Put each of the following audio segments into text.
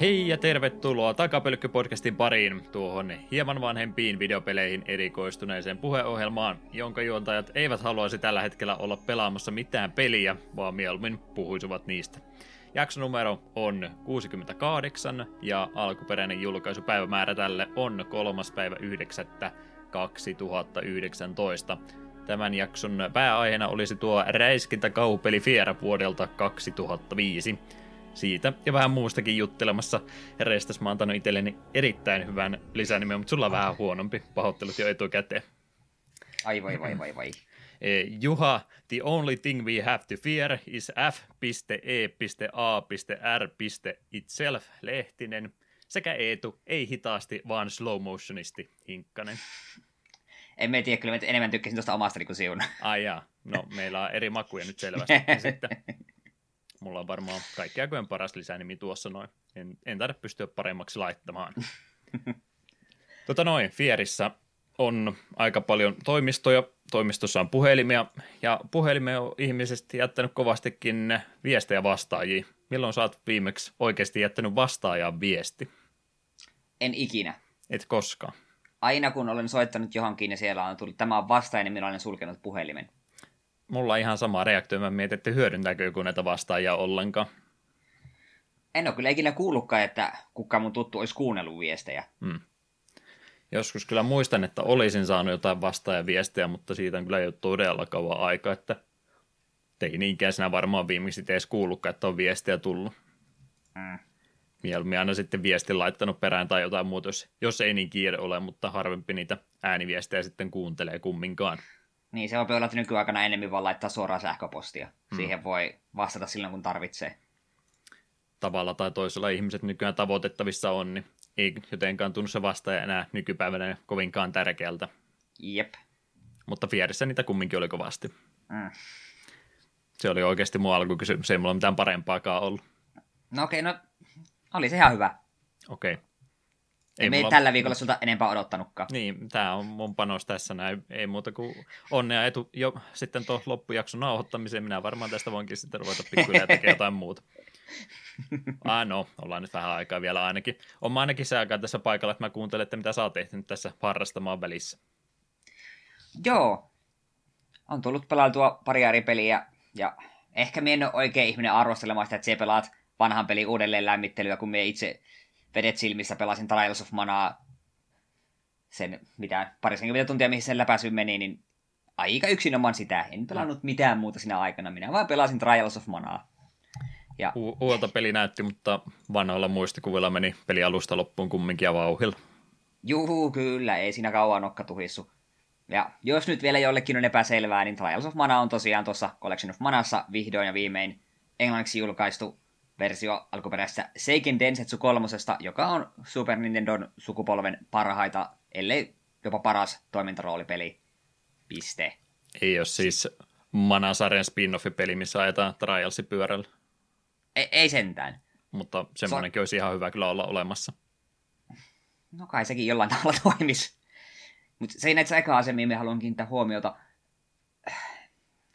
Hei ja tervetuloa Takapölkky-podcastin pariin, tuohon hieman vanhempiin videopeleihin erikoistuneeseen puheohjelmaan, jonka juontajat eivät haluaisi tällä hetkellä olla pelaamassa mitään peliä, vaan mieluummin puhuisivat niistä. Jaksonumero on 68 ja alkuperäinen julkaisupäivämäärä tälle on 3. päivä 9. 2019. Tämän jakson pääaiheena olisi tuo räiskintäkaupeli Fiera vuodelta 2005 siitä ja vähän muustakin juttelemassa. Restas mä oon antanut itselleni erittäin hyvän lisänimen, mutta sulla on vähän huonompi. Pahoittelut jo etukäteen. Ai vai vai vai vai. Eh, Juha, the only thing we have to fear is F.E.A.R. itself, Lehtinen, sekä Eetu, ei hitaasti, vaan slow motionisti, Hinkkanen. En mä tiedä, kyllä mä enemmän tykkäsin tuosta omasta kuin siun. Ai jaa, no meillä on eri makuja nyt selvästi sitten. Mulla on varmaan kaikki aikojen paras lisänimi tuossa noin. En, en taida pystyä paremmaksi laittamaan. tota noin, Fierissä on aika paljon toimistoja. Toimistossa on puhelimia, ja puhelimia on ihmisesti jättänyt kovastikin viestejä vastaajia. Milloin sä oot viimeksi oikeasti jättänyt vastaajan viesti? En ikinä. Et koskaan. Aina kun olen soittanut johonkin ja siellä on tullut tämä on vastaaja, niin minä olen sulkenut puhelimen mulla ihan sama reaktio. Mä mietin, että hyödyntääkö joku näitä vastaajia ollenkaan. En ole kyllä ikinä kuullutkaan, että kukaan mun tuttu olisi kuunnellut viestejä. Hmm. Joskus kyllä muistan, että olisin saanut jotain vastaajaviestejä, mutta siitä on kyllä jo todella kauan aika, että teini-ikäisenä varmaan viimeksi edes kuullutkaan, että on viestiä tullut. Hmm. Mieluummin aina sitten viestin laittanut perään tai jotain muuta, jos, jos ei niin kiire ole, mutta harvempi niitä ääniviestejä sitten kuuntelee kumminkaan. Niin, se on olla, että nykyaikana enemmän vaan laittaa suoraan sähköpostia. Hmm. Siihen voi vastata silloin, kun tarvitsee. Tavalla tai toisella ihmiset nykyään tavoitettavissa on, niin ei jotenkaan tunnu se vastaaja enää nykypäivänä kovinkaan tärkeältä. Jep. Mutta Fierissä niitä kumminkin oli kovasti. Mm. Se oli oikeasti mun alkukysymys, ei mulla mitään parempaakaan ollut. No okei, okay, no oli se ihan hyvä. Okei. Okay. Ei me mulla... tällä viikolla sulta enempää odottanutkaan. Niin, tämä on mun panos tässä näin. Ei muuta kuin onnea etu jo sitten tuon loppujakson nauhoittamiseen. Minä varmaan tästä voinkin sitten ruveta pikkuhiljaa tekemään jotain muuta. Ah no, ollaan nyt vähän aikaa vielä ainakin. On ainakin se aikaa tässä paikalla, että mä kuuntelen, että mitä sä oot tehnyt tässä harrastamaan välissä. Joo. On tullut pelautua pari eri peliä ja ehkä minä en ole oikein ihminen arvostelemaan sitä, että se pelaat vanhan pelin uudelleen lämmittelyä, kun me itse vedet silmissä pelasin Trials of Manaa sen, mitä, parisenkymmentä tuntia, mihin sen läpäisy meni, niin aika yksinomaan sitä. En pelannut mitään muuta siinä aikana. Minä vain pelasin Trials of Manaa. Ja... U- uolta peli näytti, mutta vanhoilla muistikuvilla meni peli alusta loppuun kumminkin ja vauhilla. Juu, kyllä, ei siinä kauan nokka tuhissu. Ja jos nyt vielä jollekin on epäselvää, niin Trials of Mana on tosiaan tuossa Collection of Manassa vihdoin ja viimein englanniksi julkaistu versio alkuperäisessä Seiken Densetsu 3, joka on Super Nintendon sukupolven parhaita, ellei jopa paras toimintaroolipeli. Piste. Ei ole siis Manasarjan spin-off-peli, missä ajetaan Trialsi pyörällä. Ei, ei sentään. Mutta semmoinenkin so... olisi ihan hyvä kyllä olla olemassa. No kai sekin jollain tavalla toimisi. Mutta se ei näitä eka mihin me haluan kiinnittää huomiota.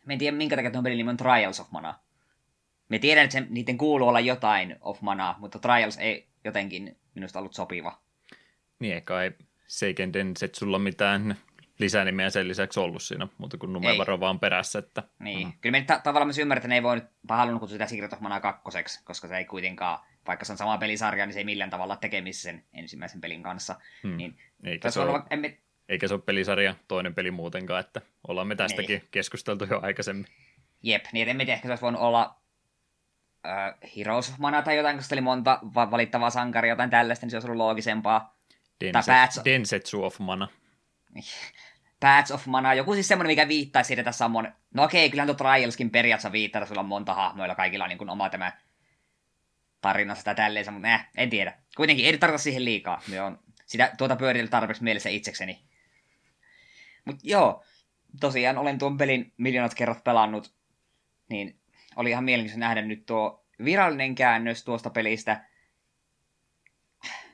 Mä en tiedä, minkä takia tuon pelin nimi on Trials of Mana. Me tiedän, että se, niiden kuuluu olla jotain of manaa, mutta Trials ei jotenkin minusta ollut sopiva. Niin, eikä ei Seiken sulla mitään lisänimeä sen lisäksi ollut siinä, mutta kun numero vaan perässä. Että... Niin, mm. kyllä me ta- tavallaan myös ymmärrän, että ne ei voi nyt halunnut kutsua sitä Secret of Mana kakkoseksi, koska se ei kuitenkaan, vaikka se on sama pelisarja, niin se ei millään tavalla tekemisissä sen ensimmäisen pelin kanssa. Hmm. Niin, eikä, se ole, olla, emme... eikä se ole pelisarja toinen peli muutenkaan, että ollaan me tästäkin niin. keskusteltu jo aikaisemmin. Jep, niin emme tiedä, ehkä se olisi voinut olla äh, Heroes of Mana tai jotain, koska oli monta valittavaa sankaria, jotain tällaista, niin se olisi ollut loogisempaa. Denset, Bats... Densetsu of Mana. Bats of Mana, joku siis semmoinen, mikä viittaisi siitä, tässä on mon... No okei, kyllähän tuo Trialskin periaatteessa viittaa, että sulla on monta hahmoilla, kaikilla on niin kuin oma tämä tarinansa tai tälleen, mutta eh, en tiedä. Kuitenkin ei tarvita siihen liikaa. Me on sitä, tuota pyörillä tarpeeksi mielessä itsekseni. Mutta joo, tosiaan olen tuon pelin miljoonat kerrat pelannut, niin oli ihan mielenkiintoista nähdä nyt tuo virallinen käännös tuosta pelistä.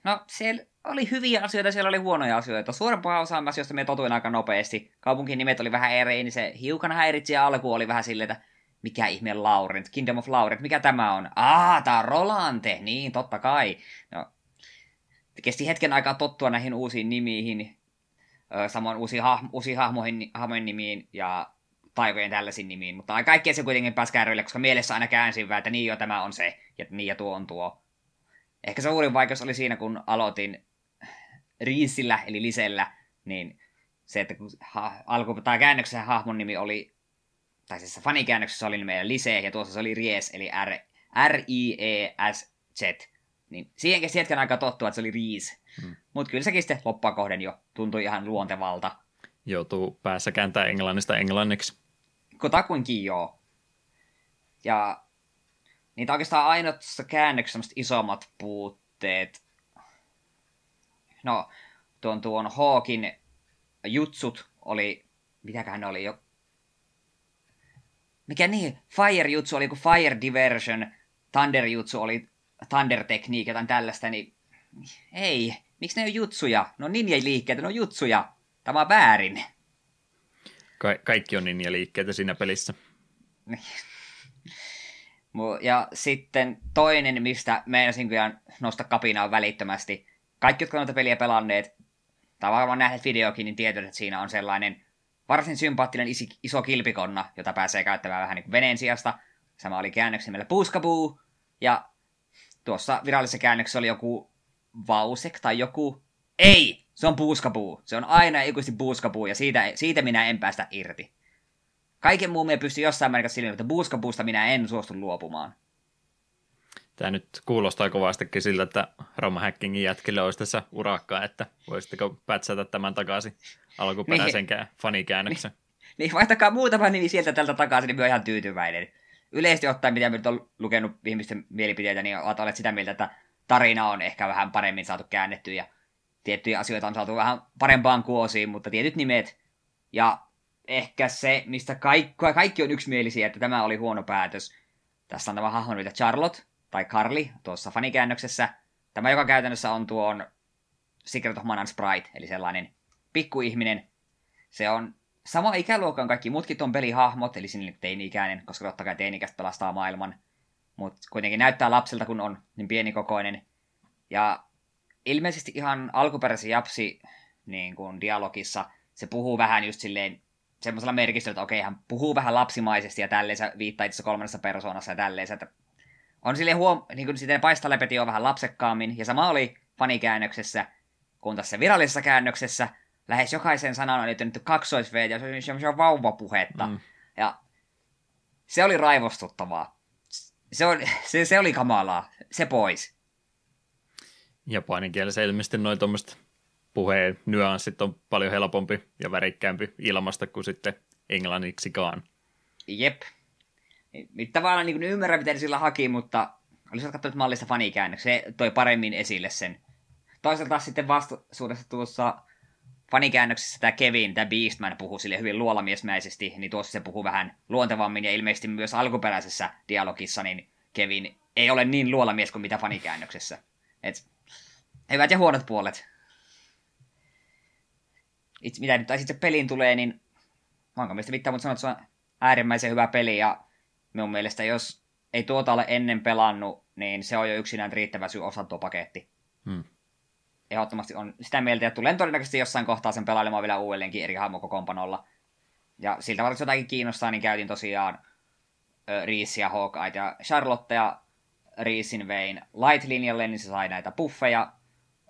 No, siellä oli hyviä asioita, siellä oli huonoja asioita. Suurempaa osaa asioista me totuin aika nopeasti. Kaupunkin nimet oli vähän eri, niin se hiukan häiritsi ja alku oli vähän silleen, että mikä ihme Laurent, Kingdom of Laurent, mikä tämä on? Ah, tää on Rolante, niin totta kai. No, kesti hetken aikaa tottua näihin uusiin nimiin, samoin uusiin, hah- uusiin hahmoihin, hahmojen nimiin ja taikojen tällaisiin nimiin, mutta kaikkea se kuitenkin pääsi kärryille, koska mielessä aina käänsin vähän, että niin jo tämä on se, ja niin ja tuo on tuo. Ehkä suurin vaikeus oli siinä, kun aloitin Riisillä, eli Lisellä, niin se, että kun ha- alku, tai käännöksessä hahmon nimi oli, tai siis fanikäännöksessä oli meidän Lise, ja tuossa se oli Ries, eli R, R-I-E-S-Z. Niin siihen kesti hetken aikaa tottua, että se oli Riis. Hmm. Mutta kyllä sekin sitten loppua kohden jo tuntui ihan luontevalta. Joutuu päässä kääntää englannista englanniksi. Kotakuinkin joo. Ja niitä oikeastaan ainoat käännöksessä isommat puutteet. No, tuon tuon Hawkin jutsut oli, mitäköhän ne oli jo, mikä niin, Fire jutsu oli kuin Fire Diversion, Thunder jutsu oli Thunder Technique, jotain tällaista, niin ei, miksi ne on jutsuja? No ninja-liikkeitä, ne on jutsuja. Tämä on väärin. Ka- kaikki on ninja-liikkeitä siinä pelissä. ja sitten toinen, mistä meinasin kyllä nostaa kapinaa välittömästi. Kaikki, jotka noita peliä pelanneet, tai varmaan nähneet videokin, niin tietävät, että siinä on sellainen varsin sympaattinen isi, iso kilpikonna, jota pääsee käyttämään vähän niin kuin veneen sijasta. Sama oli käännöksen meillä Puuskabuu, ja tuossa virallisessa käännöksessä oli joku Vausek tai joku... Ei! Se on puuskapuu. Se on aina ikuisesti puuskapuu, ja siitä, siitä minä en päästä irti. Kaiken muun minä pystyn jossain määrin silleen, että puuskapuusta minä en suostu luopumaan. Tämä nyt kuulostaa kovastikin siltä, että Roma Hackingin jätkille olisi tässä urakkaa, että voisitteko pätsätä tämän takaisin alkuperäisenkään niin, fanikäännöksen. Niin, niin, vaihtakaa muutama nimi sieltä tältä takaisin, niin minä ihan tyytyväinen. Yleisesti ottaen, mitä nyt on lukenut ihmisten mielipiteitä, niin olleet sitä mieltä, että tarina on ehkä vähän paremmin saatu käännetty ja tiettyjä asioita on saatu vähän parempaan kuosiin, mutta tietyt nimet ja ehkä se, mistä kaikki, kaikki on yksimielisiä, että tämä oli huono päätös. Tässä on tämä hahmo niitä Charlotte, tai Carly, tuossa fanikäännöksessä. Tämä, joka käytännössä on tuon Secret of Manan Sprite, eli sellainen pikkuihminen. Se on sama ikäluokan kaikki muutkin tuon pelihahmot, eli sinne teini-ikäinen, koska totta kai teini-ikäistä pelastaa maailman. Mutta kuitenkin näyttää lapselta, kun on niin pienikokoinen. Ja ilmeisesti ihan alkuperäisen Japsi niin kuin dialogissa se puhuu vähän just silleen semmoisella merkistöllä, että okei, hän puhuu vähän lapsimaisesti ja tälleen se viittaa itse kolmannessa persoonassa ja tälleen, että on sille huom... niin kuin sitten paistalepeti on vähän lapsekkaammin, ja sama oli fanikäännöksessä, kun tässä virallisessa käännöksessä lähes jokaisen sanan on liittynyt kaksois ja se on vauvapuhetta. Mm. Ja se oli raivostuttavaa. Se, oli, se, se oli kamalaa. Se pois. Japanin kielessä ilmeisesti noin tuommoista puheen nyanssit on paljon helpompi ja värikkäämpi ilmasta kuin sitten englanniksikaan. Jep. Nyt tavallaan niin ymmärrän, miten sillä haki, mutta olisi katsonut mallista fanikäännöksiä. Se toi paremmin esille sen. Toisaalta sitten vastaisuudessa tuossa fanikäännöksessä tämä Kevin, tämä Beastman puhuu sille hyvin luolamiesmäisesti, niin tuossa se puhuu vähän luontevammin, ja ilmeisesti myös alkuperäisessä dialogissa, niin Kevin ei ole niin luolamies kuin mitä fanikäännöksessä. Et, hyvät ja huonot puolet. Itse, mitä nyt sitten peliin tulee, niin onko mistä mitään, mutta sanot, että se on äärimmäisen hyvä peli, ja minun mielestä jos ei tuota ole ennen pelannut, niin se on jo yksinään riittävä syy osa tuo paketti. Hmm. Ehdottomasti on sitä mieltä, että tulen todennäköisesti jossain kohtaa sen pelailemaan vielä uudelleenkin eri hahmokokoonpanolla. Ja siltä varmasti jotakin kiinnostaa, niin käytin tosiaan Riisiä, Hawkeye ja Charlotte ja Riisin vein Light-linjalle, niin se sai näitä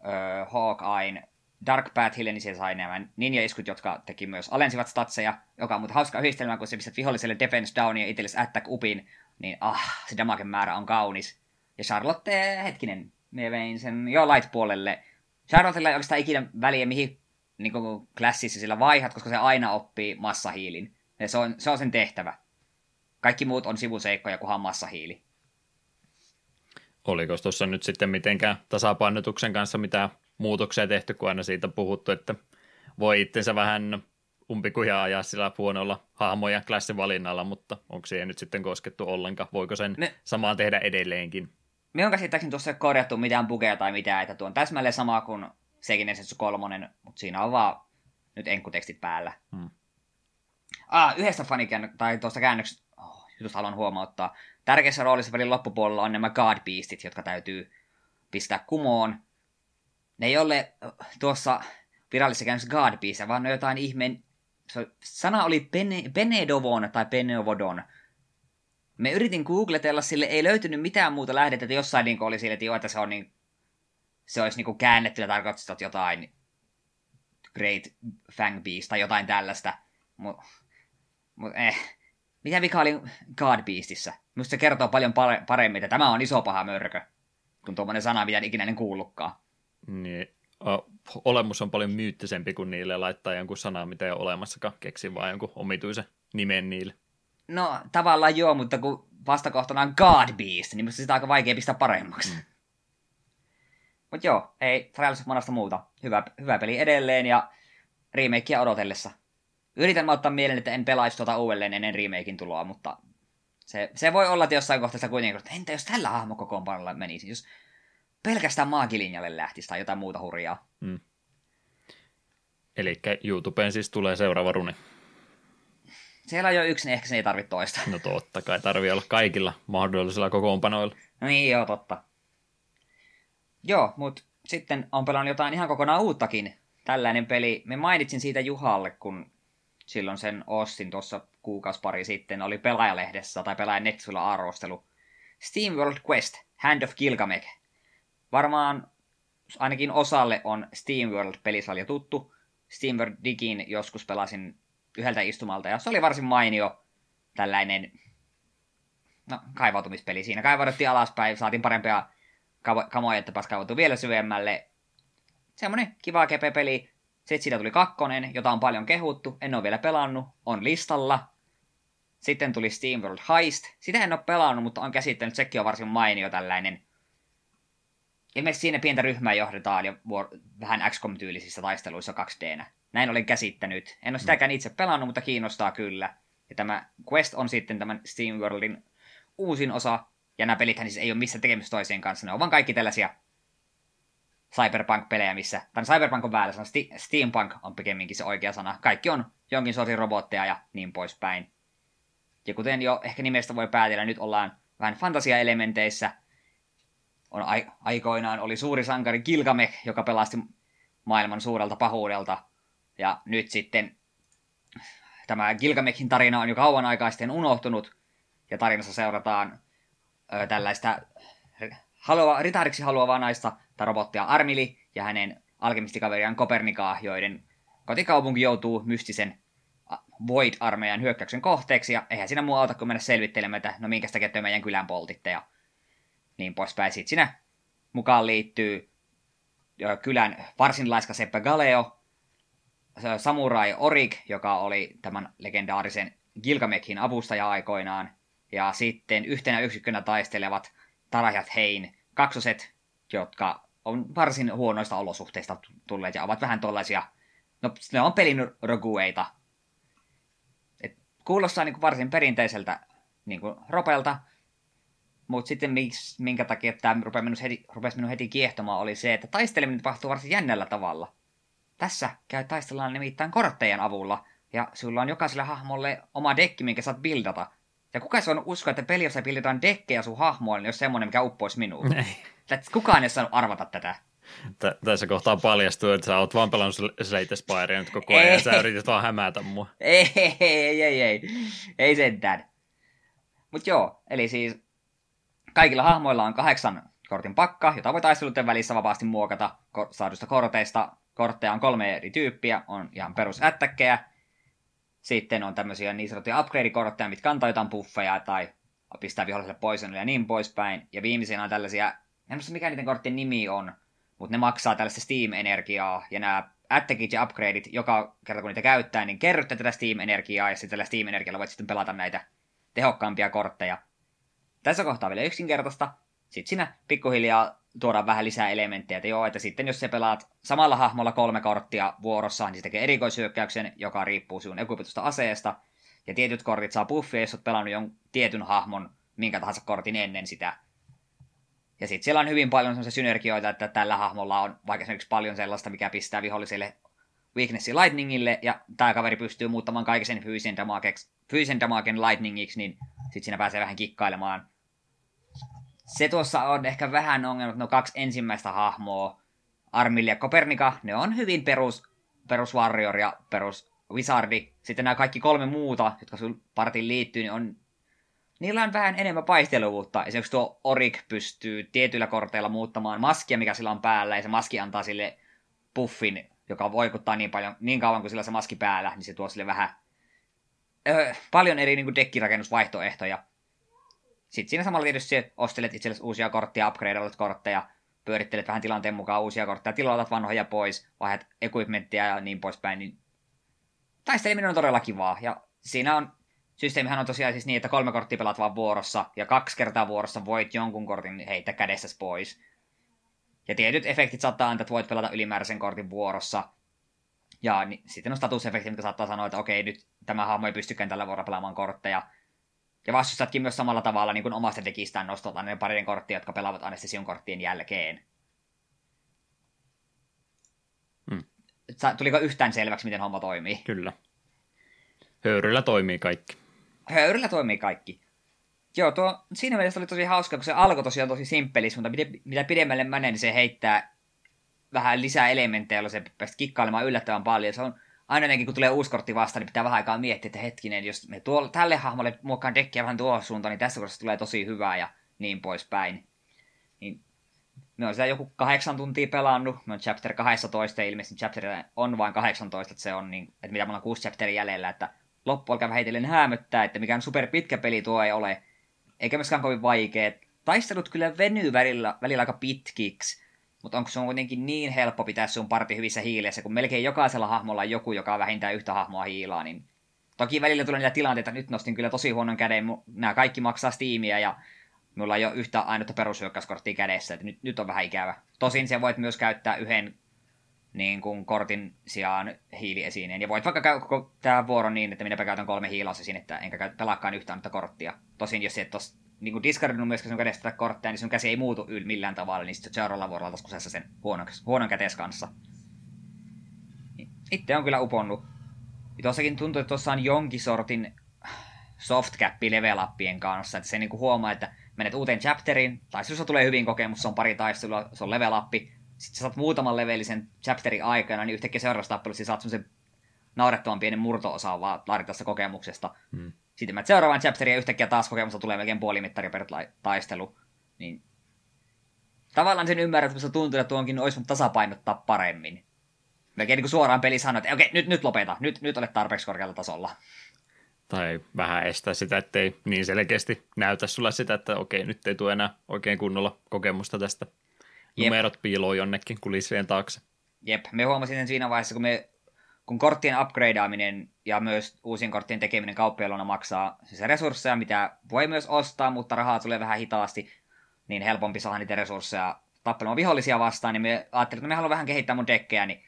buffeja. Hawkeyein Dark Pathille, niin se sai nämä ninja-iskut, jotka teki myös alensivat statseja, joka on mutta hauska yhdistelmä, kun se pistät viholliselle defense down ja itsellesi attack upin, niin ah, se damagen määrä on kaunis. Ja Charlotte, hetkinen, me vein sen jo light-puolelle. Charlottella ei oikeastaan ikinä väliä, mihin niin kuin klassissa sillä vaihat, koska se aina oppii massahiilin. Ja se on, se on sen tehtävä. Kaikki muut on sivuseikkoja, kunhan massahiili. Oliko tuossa nyt sitten mitenkään tasapainotuksen kanssa mitään muutoksia tehty, kun aina siitä puhuttu, että voi itsensä vähän umpikuja ajaa sillä huonolla hahmoja klassivalinnalla, mutta onko siihen nyt sitten koskettu ollenkaan? Voiko sen ne, samaan tehdä edelleenkin? Me on käsittääkseni tuossa korjattu mitään bugeja tai mitään, että tuo on täsmälleen sama kuin sekin Essensu kolmonen, mutta siinä on vaan nyt enkutekstit päällä. Hmm. Ah, yhdestä fanikään, tai tuosta käännöksestä, oh, haluan huomauttaa. Tärkeässä roolissa pelin loppupuolella on nämä God Beastit, jotka täytyy pistää kumoon. Ne ei ole tuossa virallisessa käynnissä God Beast, vaan ne on jotain ihmeen... Sana oli Bene, Benedovon tai Benevodon. Me yritin googletella, sille ei löytynyt mitään muuta lähdettä, että jossain niin oli sille, että, joo, että se on niin se olisi niinku käännetty ja tarkoittanut jotain Great Fang Beast tai jotain tällaista. Mutta mut, eh. Mitä vika oli God Beastissä? Minusta se kertoo paljon paremmin, että tämä on iso paha mörkö, kun tuommoinen sana, mitä ikinä en kuullutkaan. Niin, olemus on paljon myyttisempi kuin niille laittaa jonkun sanaa, mitä ei ole olemassakaan. Keksi vaan jonkun omituisen nimen niille. No, tavallaan joo, mutta kun vastakohtana on God Beast, niin minusta sitä on aika vaikea pistää paremmaksi. Mm. Mutta joo, ei Trials of Manasta muuta. Hyvä, hyvä peli edelleen ja remakeä odotellessa. Yritän ottaa mieleen, että en pelaisi tuota uudelleen ennen remakein tuloa, mutta se, se voi olla, että jossain kohtaa kuitenkin, että entä jos tällä hahmokokoonpanolla menisi, jos pelkästään maakilinjalle lähtisi tai jotain muuta hurjaa. Mm. Eli YouTubeen siis tulee seuraava runi. Siellä on jo yksi, niin ehkä se ei tarvitse toista. No totta kai, tarvii olla kaikilla mahdollisilla kokoonpanoilla. No niin, joo, totta. Joo, mutta sitten on pelannut jotain ihan kokonaan uuttakin. Tällainen peli. Me mainitsin siitä Juhalle, kun silloin sen ostin tuossa kuukausi pari sitten. Oli pelaajalehdessä tai pelaajan nettisivuilla arvostelu. Steam World Quest, Hand of Gilgamesh. Varmaan ainakin osalle on Steam World-pelisalja tuttu. Steam World Digin joskus pelasin yhdeltä istumalta, ja se oli varsin mainio tällainen no, kaivautumispeli. Siinä kaivauduttiin alaspäin, saatiin parempia kamoja, että pääsi vielä syvemmälle. Semmonen kiva kepe-peli. Sitten siitä tuli kakkonen, jota on paljon kehuttu. En ole vielä pelannut. On listalla. Sitten tuli Steam World Heist. Sitä en ole pelannut, mutta on käsittänyt. Sekin on varsin mainio tällainen. Ilmeisesti siinä pientä ryhmää johdetaan ja vuor- vähän XCOM-tyylisissä taisteluissa 2D. Näin olen käsittänyt. En ole sitäkään itse pelannut, mutta kiinnostaa kyllä. Ja tämä Quest on sitten tämän Steam Worldin uusin osa, ja nämä pelithän siis ei ole missään tekemistä toiseen kanssa. Ne on vaan kaikki tällaisia cyberpunk-pelejä, missä... Tai cyberpunk on väärä sana, sti- steampunk on pikemminkin se oikea sana. Kaikki on jonkin sortin robotteja ja niin poispäin. Ja kuten jo ehkä nimestä voi päätellä, nyt ollaan vähän fantasiaelementeissä. On ai- aikoinaan oli suuri sankari Gilgamesh, joka pelasti maailman suurelta pahuudelta. Ja nyt sitten tämä Gilgameshin tarina on jo kauan aikaa sitten unohtunut. Ja tarinassa seurataan ö, tällaista halua, ritaariksi haluavaa naista tai robottia Armili ja hänen alkemistikaveriaan Kopernikaa, joiden kotikaupunki joutuu mystisen Void-armeijan hyökkäyksen kohteeksi, ja eihän siinä muu auta kuin mennä selvittelemään, että no minkä takia meidän kylän poltitte, ja niin poispäin. Sitten siinä mukaan liittyy kylän varsin laiska Seppä Galeo, samurai Orik, joka oli tämän legendaarisen Gilgamechin avustaja aikoinaan, ja sitten yhtenä yksikkönä taistelevat Tarajat Hein, kaksoset, jotka on varsin huonoista olosuhteista tulleet ja ovat vähän tollaisia, no ne on pelin rogueita. Et kuulostaa niin kuin varsin perinteiseltä niin kuin ropelta, mutta sitten miksi, minkä takia tämä rupesi minun, heti, rupesi minun heti kiehtomaan oli se, että taisteleminen tapahtuu varsin jännällä tavalla. Tässä käy taistellaan nimittäin korttejen avulla, ja sulla on jokaiselle hahmolle oma dekki, minkä saat bildata. Ja kuka se on uskoa, että pelissä bildataan dekkejä sun hahmoille, jos semmoinen, mikä uppoisi minuun? Ei. Kukaan ei saanut arvata tätä. T- tässä kohtaa paljastuu, että sä oot vaan pelannut Slate Spire nyt koko ajan, ja sä yrität vaan hämätä mua. Ei, ei, ei, ei, ei, ei sentään. Mut joo, eli siis kaikilla hahmoilla on kahdeksan kortin pakka, jota voi taisteluiden välissä vapaasti muokata saadusta korteista. Kortteja on kolme eri tyyppiä, on ihan perus ättäkkejä. Sitten on tämmöisiä niin sanottuja upgrade-kortteja, mitkä antaa jotain buffeja tai pistää viholliselle poisonille ja niin poispäin. Ja viimeisenä on tällaisia, en muista mikä niiden korttien nimi on, mutta ne maksaa tällaista Steam-energiaa, ja nämä attakit ja upgradeit, joka kerta kun niitä käyttää, niin kerryttää tätä Steam-energiaa, ja sitten tällä Steam-energialla voit sitten pelata näitä tehokkaampia kortteja. Tässä kohtaa vielä yksinkertaista. Sitten siinä pikkuhiljaa tuodaan vähän lisää elementtejä, että joo, että sitten jos sä pelaat samalla hahmolla kolme korttia vuorossaan, niin se tekee erikoishyökkäyksen, joka riippuu sinun ekupitusta aseesta, ja tietyt kortit saa buffia, jos olet pelannut jonkun tietyn hahmon, minkä tahansa kortin ennen sitä. Ja sitten siellä on hyvin paljon sellaisia synergioita, että tällä hahmolla on vaikka esimerkiksi paljon sellaista, mikä pistää viholliselle weaknessi lightningille, ja tämä kaveri pystyy muuttamaan kaiken sen fyysisen, damageksi, fyysisen damagen lightningiksi, niin sitten siinä pääsee vähän kikkailemaan. Se tuossa on ehkä vähän ongelma, no kaksi ensimmäistä hahmoa, Armil ja Kopernika, ne on hyvin perus, perus Warrior ja perus Wizardi. Sitten nämä kaikki kolme muuta, jotka sun partiin liittyy, niin on niillä on vähän enemmän paisteluvuutta. Esimerkiksi tuo Orik pystyy tietyillä korteilla muuttamaan maskia, mikä sillä on päällä, ja se maski antaa sille puffin, joka voikuttaa niin paljon, niin kauan kuin sillä se maski päällä, niin se tuo sille vähän öö, paljon eri niin kuin dekkirakennusvaihtoehtoja. Sitten siinä samalla tietysti ostelet itsellesi uusia kortteja, upgradeat kortteja, pyörittelet vähän tilanteen mukaan uusia kortteja, tiloitat vanhoja pois, vaihdat equipmenttia ja niin poispäin, niin taisteleminen on todella kivaa. Ja siinä on, systeemihän on tosiaan siis niin, että kolme korttia pelaat vaan vuorossa, ja kaksi kertaa vuorossa voit jonkun kortin heittää kädessä pois. Ja tietyt efektit saattaa antaa, että voit pelata ylimääräisen kortin vuorossa. Ja niin, sitten on statusefekti, mikä saattaa sanoa, että okei, nyt tämä hahmo ei pystykään tällä vuorolla pelaamaan kortteja. Ja vastustatkin myös samalla tavalla niin kuin omasta dekistään nostotaan ne parien korttia, jotka pelaavat anestesion korttien jälkeen. Hmm. Tuliko yhtään selväksi, miten homma toimii? Kyllä. Höyryllä toimii kaikki. Höyryllä toimii kaikki. Joo, tuo, siinä mielessä oli tosi hauska, kun se alkoi tosiaan tosi simppelis, mutta mitä, mitä pidemmälle menee, niin se heittää vähän lisää elementtejä, joilla se päästä kikkailemaan yllättävän paljon. Se on aina ennenkin, kun tulee uusi kortti vastaan, niin pitää vähän aikaa miettiä, että hetkinen, jos me tuolla, tälle hahmolle muokkaan dekkiä vähän tuohon suuntaan, niin tässä kohdassa tulee tosi hyvää ja niin poispäin. Niin me on sitä joku kahdeksan tuntia pelannut, me on chapter 12 ilmeisesti chapter on vain 18, että se on niin, että mitä mulla on kuusi chapteria jäljellä, että loppu alkaa vähitellen häämöttää, että mikään super pitkä peli tuo ei ole, eikä myöskään kovin vaikea. Taistelut kyllä venyy välillä, välillä aika pitkiksi, mutta onko se on kuitenkin niin helppo pitää sun parti hyvissä hiileissä, kun melkein jokaisella hahmolla on joku, joka vähintään yhtä hahmoa hiilaa, niin Toki välillä tulee niitä tilanteita, nyt nostin kyllä tosi huonon käden, nämä kaikki maksaa Steamia ja mulla ei ole yhtä ainutta perushyökkäyskorttia kädessä, että nyt, nyt on vähän ikävä. Tosin se voit myös käyttää yhden niin kuin kortin sijaan hiiliesineen. Ja voit vaikka käydä koko tämä vuoro niin, että minäpä käytän kolme hiilausesinettä, enkä pelaakaan yhtään ainutta korttia. Tosin jos et tos niin kuin discardinut myöskään sun kädestä tätä korttia, niin sun käsi ei muutu yl millään tavalla, niin sitten seuraavalla vuorolla taas kusessa sen huonon, huonon kätees kanssa. Niin, itse on kyllä uponnut. Tuossakin tuntuu, että tuossa on jonkin sortin soft cappi level upien kanssa, että se niin kuin huomaa, että menet uuteen chapteriin, taistelussa tulee hyvin kokemus, se on pari taistelua, se on level up, sitten sä saat muutaman levelisen chapterin aikana, niin yhtäkkiä seuraavassa tappelussa saat semmoisen naurettavan pienen murto-osan vaan kokemuksesta. Hmm. Sitten mä seuraavan chapterin ja yhtäkkiä taas kokemusta tulee melkein puoli mittari per taistelu. Niin tavallaan sen ymmärrät, että tuntuu, että tuonkin olisi tasapainottaa paremmin. Melkein niin kuin suoraan peli sanoo, että okei, nyt, nyt lopeta, nyt, nyt olet tarpeeksi korkealla tasolla. Tai vähän estää sitä, ettei niin selkeästi näytä sulle sitä, että okei, nyt ei tule enää oikein kunnolla kokemusta tästä. Jep. Numerot piiloo jonnekin kulissien taakse. Jep, me huomasin sen siinä vaiheessa, kun, me, kun korttien upgradeaaminen ja myös uusien korttien tekeminen kauppiailona maksaa siis resursseja, mitä voi myös ostaa, mutta rahaa tulee vähän hitaasti, niin helpompi saada niitä resursseja tappelemaan vihollisia vastaan, niin me ajattelin, että me haluan vähän kehittää mun dekkejä, niin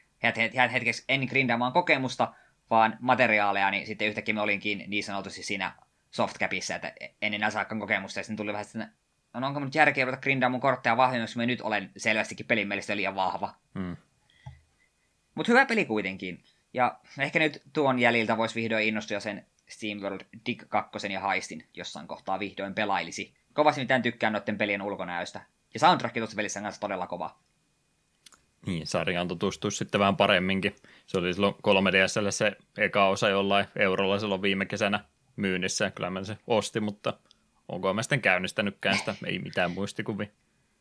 hetkeksi en grindaamaan kokemusta, vaan materiaaleja, niin sitten yhtäkkiä me olinkin niin sanotusti siinä softcapissa, että en enää saakaan kokemusta, ja sitten tuli vähän sitten, no onko nyt järkeä ruveta grindaa mun kortteja vahvemmin, jos me nyt olen selvästikin pelin mielestä liian vahva. Hmm. Mutta hyvä peli kuitenkin. Ja ehkä nyt tuon jäljiltä voisi vihdoin innostua sen SteamWorld Dig 2 ja Heistin jossain kohtaa vihdoin pelailisi. Kovasti mitään tykkään noiden pelien ulkonäöstä. Ja soundtrack tuossa pelissä on kanssa todella kova. Niin, sarjaan tutustuisi sitten vähän paremminkin. Se oli silloin 3DSL se eka osa jollain eurolla silloin viime kesänä myynnissä. Kyllä mä se osti, mutta onko mä sitten käynnistänytkään sitä? Ei mitään muistikuvia.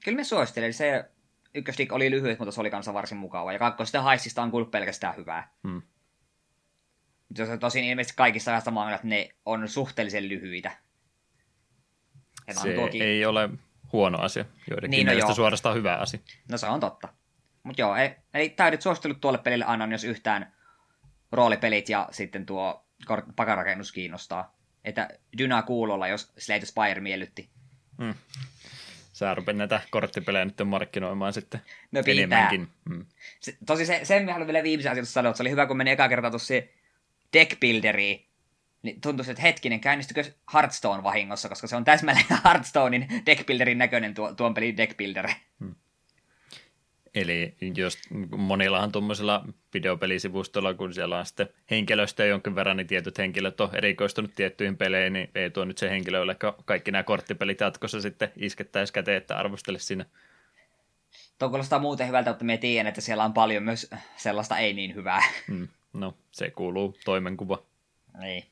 Kyllä me suosittelen. Se ykköstik oli lyhyt, mutta se oli kanssa varsin mukava. Ja kakkosesta haissista on kuullut pelkästään hyvää. Hmm. Se tosin ilmeisesti kaikissa vähän samaa että ne on suhteellisen lyhyitä. se on tuokin... ei ole huono asia. Joidenkin niin, no mielestä joo. suorastaan hyvä asia. No se on totta. Mutta joo, eli, eli täydet suosittelut tuolle pelille annan, jos yhtään roolipelit ja sitten tuo pakarakennus kiinnostaa. Että Dyna kuulolla, jos Slate Spire miellytti. Mm. Sä rupeat näitä korttipelejä nyt markkinoimaan sitten no enemmänkin. Mm. Se, tosi se, sen me haluan vielä viimeisen asian sanoa, että se oli hyvä, kun meni eka kertaa tuossa deck builderiin, niin tuntui, että hetkinen, käynnistykö Hearthstone vahingossa, koska se on täsmälleen Hearthstonein deckbuilderin näköinen tuo, tuon pelin deckbuilder. Hmm Eli jos monillahan tuommoisella videopelisivustolla, kun siellä on sitten henkilöstöä jonkin verran, niin tietyt henkilöt on erikoistunut tiettyihin peleihin, niin ei tuo nyt se henkilö, jolle kaikki nämä korttipelit jatkossa sitten iskettäisi käteen, että arvostele siinä. Tuo kuulostaa muuten hyvältä, mutta me tiedän, että siellä on paljon myös sellaista ei niin hyvää. Mm, no, se kuuluu toimenkuva. Niin.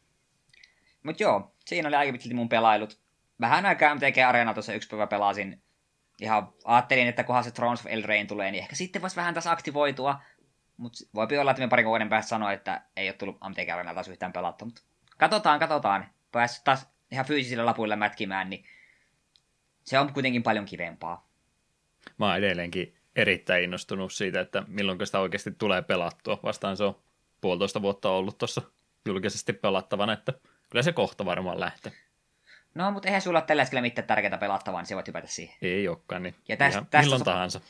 Mutta joo, siinä oli aika pitkälti mun pelailut. Vähän aikaa MTG Arena tuossa yksi päivä pelasin. Ihan ajattelin, että kunhan se Thrones of Eldrain tulee, niin ehkä sitten voisi vähän tässä aktivoitua. Mutta voi olla, että me parin vuoden päästä sanoa, että ei ole tullut MTG Arena taas yhtään pelattu. Mutta katsotaan, katsotaan. Päässyt taas ihan fyysisillä lapuilla mätkimään, niin se on kuitenkin paljon kivempaa. Mä oon edelleenkin erittäin innostunut siitä, että milloin sitä oikeasti tulee pelattua. Vastaan se on puolitoista vuotta ollut tuossa julkisesti pelattavana, että kyllä se kohta varmaan lähtee. No, mutta eihän sulla ole tällä hetkellä mitään tärkeää pelattavaa, niin se voit hypätä siihen. Ei olekaan, niin ja tästä, tästä milloin so- tahansa.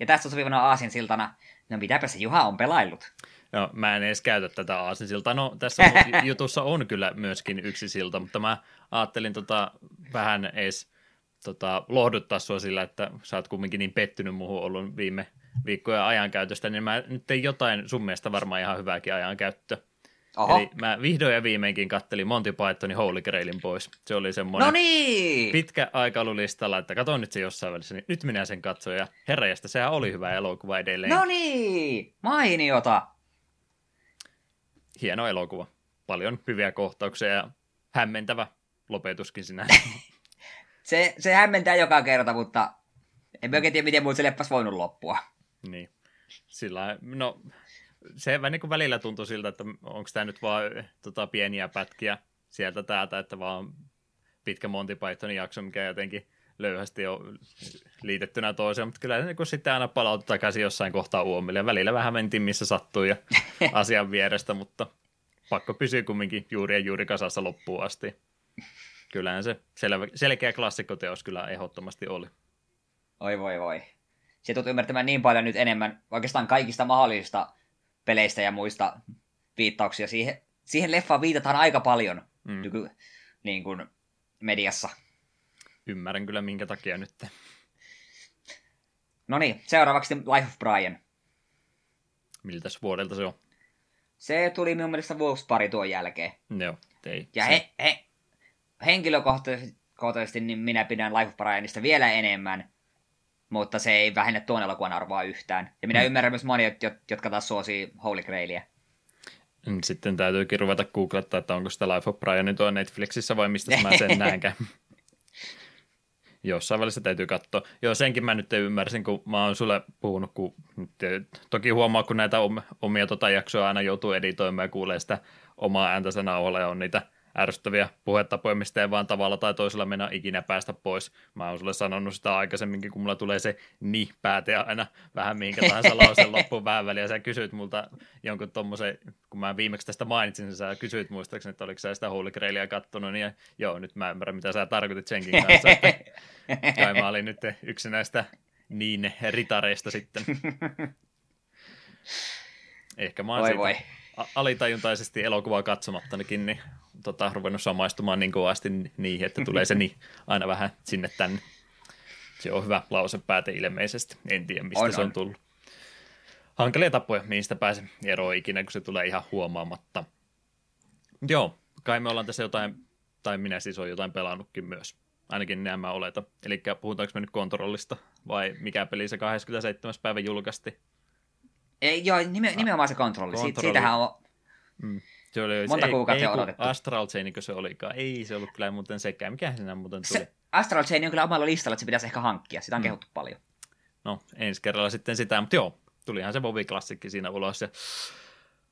Ja tästä sopivana aasinsiltana, no mitäpä se Juha on pelaillut? No, mä en edes käytä tätä aasinsiltaa. No, tässä jutussa on kyllä myöskin yksi silta, mutta mä ajattelin tota, vähän edes tota, lohduttaa sua sillä, että sä oot kumminkin niin pettynyt muuhun ollut viime viikkojen ajankäytöstä, niin mä nyt tein jotain sun mielestä varmaan ihan hyvääkin ajankäyttöä. Oho. Eli mä vihdoin ja viimeinkin kattelin Monty Pythonin Holy Grailin pois. Se oli semmoinen no niin! pitkä aika ollut listalla, että katon nyt se jossain välissä, niin nyt minä sen katsoin. Ja herrajasta, sehän oli hyvä elokuva edelleen. No niin! Mainiota! Hieno elokuva. Paljon hyviä kohtauksia ja hämmentävä lopetuskin sinä. se, se hämmentää joka kerta, mutta en oikein tiedä, miten muu se leppas voinut loppua. Niin. Sillä no se niin kuin välillä tuntui siltä, että onko tämä nyt vaan tota, pieniä pätkiä sieltä täältä, että vaan pitkä Monty Pythonin jakso, mikä jotenkin löyhästi on liitettynä toiseen, mutta kyllä niin sitten aina palautui takaisin jossain kohtaa uomille. Välillä vähän mentiin missä sattui ja asian vierestä, mutta pakko pysyä kumminkin juuri ja juuri kasassa loppuun asti. Kyllähän se selvä, selkeä klassikkoteos kyllä ehdottomasti oli. Oi voi voi. Se tulet ymmärtämään niin paljon nyt enemmän oikeastaan kaikista mahdollisista peleistä ja muista viittauksia. Siihen, siihen leffaan viitataan aika paljon mm. nyky, niin kuin mediassa. Ymmärrän kyllä minkä takia nyt. No niin, seuraavaksi Life of Brian. Miltä vuodelta se on? Se tuli minun mielestä vuosi pari tuon jälkeen. Joo, ei. Ja he, he, henkilökohtaisesti niin minä pidän Life of Brianista vielä enemmän, mutta se ei vähennä tuon elokuvan arvoa yhtään. Ja minä mm. ymmärrän myös monia, jotka taas suosii Holy Grailia. Mm, sitten täytyykin ruveta googlettaa, että onko sitä Life of Brian tuo Netflixissä vai mistä mä sen näenkään. Jossain välissä täytyy katsoa. Joo, senkin mä nyt ymmärsin, kun mä oon sulle puhunut, kun toki huomaa, kun näitä omia tota jaksoja aina joutuu editoimaan ja kuulee sitä omaa ääntänsä nauhalla ja on niitä – ärsyttäviä puhetapoja, mistä ei vaan tavalla tai toisella mennä ikinä päästä pois. Mä oon sulle sanonut sitä aikaisemminkin, kun mulla tulee se ni-pääte aina vähän minkä tahansa lauseen loppuun vähän väliä. Sä kysyit multa jonkun tommosen, kun mä viimeksi tästä mainitsin, niin sä kysyit muistaakseni, että oliko sä sitä Holy Grailia kattonut, niin joo, nyt mä ymmärrän, mitä sä tarkoitit senkin kanssa. Että, kai mä olin nyt yksi näistä niin ritareista sitten. Ehkä mä oon voi, voi. alitajuntaisesti elokuvaa katsomattanikin, niin tota, ruvennut samaistumaan niin kovasti niihin, että tulee se niin aina vähän sinne tänne. Se on hyvä lausepääte ilmeisesti. En tiedä, mistä on, se on, tullut. Hankalia tapoja, niistä pääse eroon ikinä, kun se tulee ihan huomaamatta. Joo, kai me ollaan tässä jotain, tai minä siis olen jotain pelannutkin myös. Ainakin nämä mä oletan. Eli puhutaanko me nyt kontrollista, vai mikä peli se 27. päivä julkaisti? Ei, joo, nime, nimenomaan se kontrolli. kontrolli. Siitä, siitähän on... Mm. Se oli, Monta se, kuukautta ei, odotettu. Astral Chain, se olikaan. Ei se ollut kyllä muuten sekään. Mikä siinä muuten tuli? Se Astral Chain on kyllä omalla listalla, että se pitäisi ehkä hankkia. Sitä on mm. kehuttu paljon. No, ensi kerralla sitten sitä, mutta joo, tulihan se Vovi klassikki siinä ulos. Ja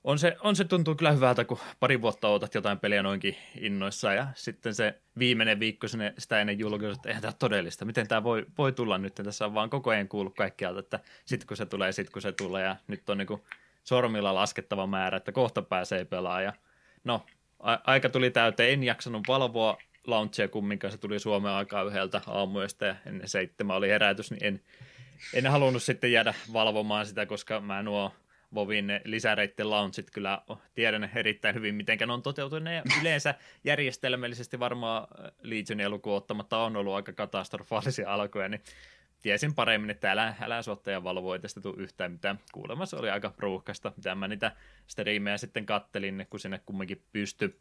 on se, on se tuntuu kyllä hyvältä, kun pari vuotta odotat jotain peliä noinkin innoissa ja sitten se viimeinen viikko sinne sitä ennen julkaisua, että eihän tämä todellista, miten tämä voi, voi tulla nyt, tässä on vaan koko ajan kuullut kaikkialta, että sitten kun se tulee, sitten kun se tulee ja nyt on niin kuin sormilla laskettava määrä, että kohta pääsee pelaamaan. No, a- aika tuli täyteen, en jaksanut valvoa launchia kumminkaan, se tuli Suomeen aikaa yhdeltä aamuyöstä ja ennen seitsemän oli herätys, niin en, en halunnut sitten jäädä valvomaan sitä, koska mä nuo Vovin lisäreitten launchit kyllä tiedän erittäin hyvin, miten ne on toteutunut ja yleensä järjestelmällisesti varmaan Legionin lukuun ottamatta on ollut aika katastrofaalisia alkuja, niin tiesin paremmin, että älä, älä suottaja valvoi tästä tule yhtään mitään. Kuulemma se oli aika ruuhkasta, mitä mä niitä striimejä sitten kattelin, kun sinne kumminkin pystyi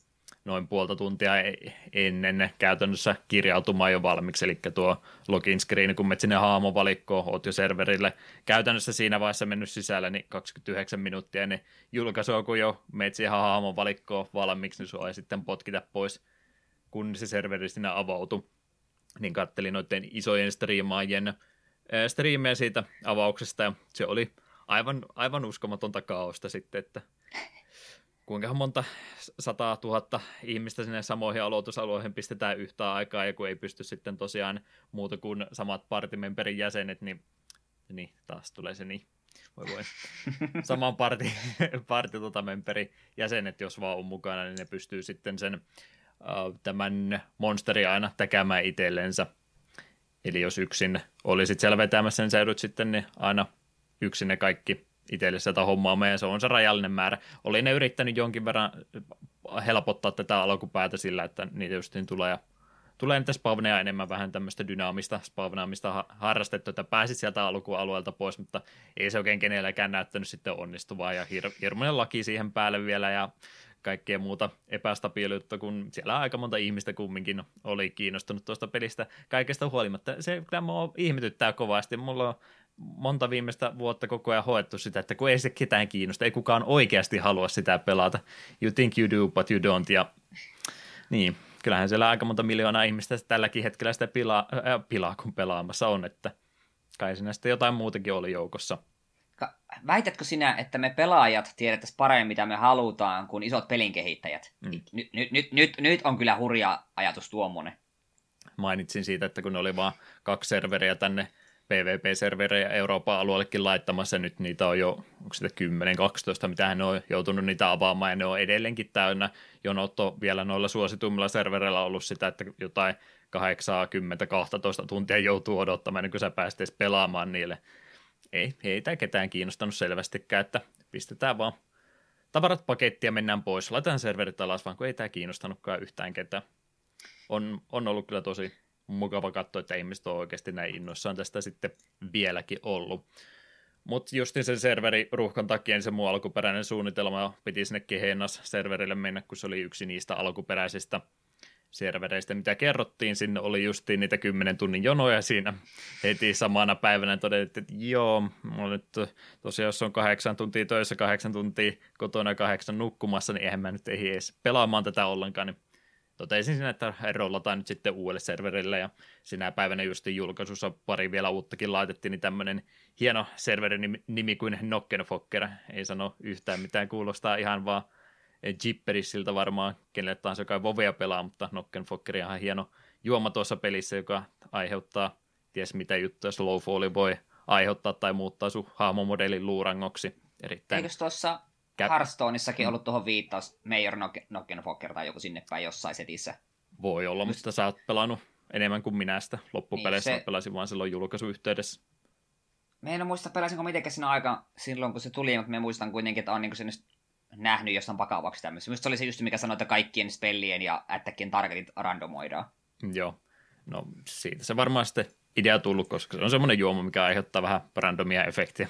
noin puolta tuntia e- ennen käytännössä kirjautumaan jo valmiiksi, eli tuo login screen, kun menet sinne haamovalikkoon, oot jo serverille käytännössä siinä vaiheessa mennyt sisällä, niin 29 minuuttia ennen julkaisua, kun jo menet siihen haamovalikkoon valmiiksi, niin sua ei sitten potkita pois, kun se serveri sinne avautui. Niin kattelin noiden isojen striimaajien striimejä siitä avauksesta, ja se oli aivan, aivan uskomatonta kaosta sitten, että kuinka monta sataa tuhatta ihmistä sinne samoihin aloitusalueihin pistetään yhtä aikaa, ja kun ei pysty sitten tosiaan muuta kuin samat partimemberin jäsenet, niin, niin taas tulee se niin. Voi voi. Saman parti, parti tota memberi jäsenet, jos vaan on mukana, niin ne pystyy sitten sen tämän monsteri aina tekemään itsellensä. Eli jos yksin olisit siellä vetämässä, niin sä joudut sitten niin aina yksin ne kaikki itselle sitä hommaa ja se on se rajallinen määrä. Oli ne yrittänyt jonkin verran helpottaa tätä alkupäätä sillä, että niitä just niin tulee, tulee niitä spawneja enemmän vähän tämmöistä dynaamista spawnaamista harrastettu, että pääsit sieltä alkualueelta pois, mutta ei se oikein kenelläkään näyttänyt sitten onnistuvaa ja hir- hirmuinen laki siihen päälle vielä ja kaikkea muuta epästabiiliutta, kun siellä aika monta ihmistä kumminkin oli kiinnostunut tuosta pelistä kaikesta huolimatta. Se kyllä mua ihmetyttää kovasti. Mulla on monta viimeistä vuotta koko ajan hoettu sitä, että kun ei se ketään kiinnosta, ei kukaan oikeasti halua sitä pelata. You think you do, but you don't. Ja niin, kyllähän siellä aika monta miljoonaa ihmistä tälläkin hetkellä sitä pilaa, äh, pilaa kun pelaamassa on, että kai siinä sitten jotain muutakin oli joukossa. Väitätkö sinä, että me pelaajat tiedettäisiin paremmin, mitä me halutaan, kuin isot pelinkehittäjät? Mm. Nyt, nyt, nyt, nyt, nyt on kyllä hurja ajatus tuommoinen. Mainitsin siitä, että kun oli vain kaksi serveriä tänne PvP-serverejä Euroopan alueellekin laittamassa, nyt niitä on jo, onko sitä 10-12, mitä hän on joutunut niitä avaamaan, ja ne on edelleenkin täynnä. Jonotto vielä noilla suositummilla servereillä ollut sitä, että jotain 8-10-12 tuntia joutuu odottamaan, niin kun sä pääset edes pelaamaan niille. Ei, ei tämä ketään kiinnostanut selvästikään, että pistetään vaan tavarat pakettia mennään pois, laitetaan serverit alas, vaan kun ei tämä kiinnostanutkaan yhtään ketään. On, on ollut kyllä tosi mukava katsoa, että ihmiset on oikeasti näin innoissaan tästä sitten vieläkin ollut. Mutta just sen serveri ruuhkan takia niin se muu alkuperäinen suunnitelma piti sinne Kehenas serverille mennä, kun se oli yksi niistä alkuperäisistä servereistä, mitä kerrottiin. Sinne oli justiin niitä 10 tunnin jonoja siinä heti samana päivänä. Todettiin, että joo, nyt tosiaan jos on kahdeksan tuntia töissä, kahdeksan tuntia kotona ja kahdeksan nukkumassa, niin eihän mä nyt ehdi edes pelaamaan tätä ollenkaan, niin totesin sinne, että rollataan nyt sitten uudelle serverille ja sinä päivänä just julkaisussa pari vielä uuttakin laitettiin, niin tämmöinen hieno serverin nimi kuin Nockenfokker, ei sano yhtään mitään, kuulostaa ihan vaan Jipperissiltä varmaan, kenelle tahansa joka Vovea pelaa, mutta Nockenfokker on ihan hieno juoma tuossa pelissä, joka aiheuttaa ties mitä juttuja Slowfalli voi aiheuttaa tai muuttaa sun hahmomodelin luurangoksi. Erittäin Eikös tuossa Kä- Hearthstoneissakin mm. ollut tuohon viittaus Major Nockenfokker tai joku sinne päin jossain setissä. Voi olla, Just... mutta sä oot pelannut enemmän kuin minä sitä loppupeleissä. Niin, se... Pelasin vaan silloin julkaisuyhteydessä. Me en muista pelasinko mitenkään siinä aika silloin, kun se tuli, mutta me muistan kuitenkin, että on niin sen nähnyt jossain vakavaksi tämmöistä. Minusta se oli se just, mikä sanoi, että kaikkien spellien ja ättäkkien targetit randomoidaan. Joo. No siitä se varmaan sitten idea tullut, koska se on semmoinen juoma, mikä aiheuttaa vähän randomia efektiä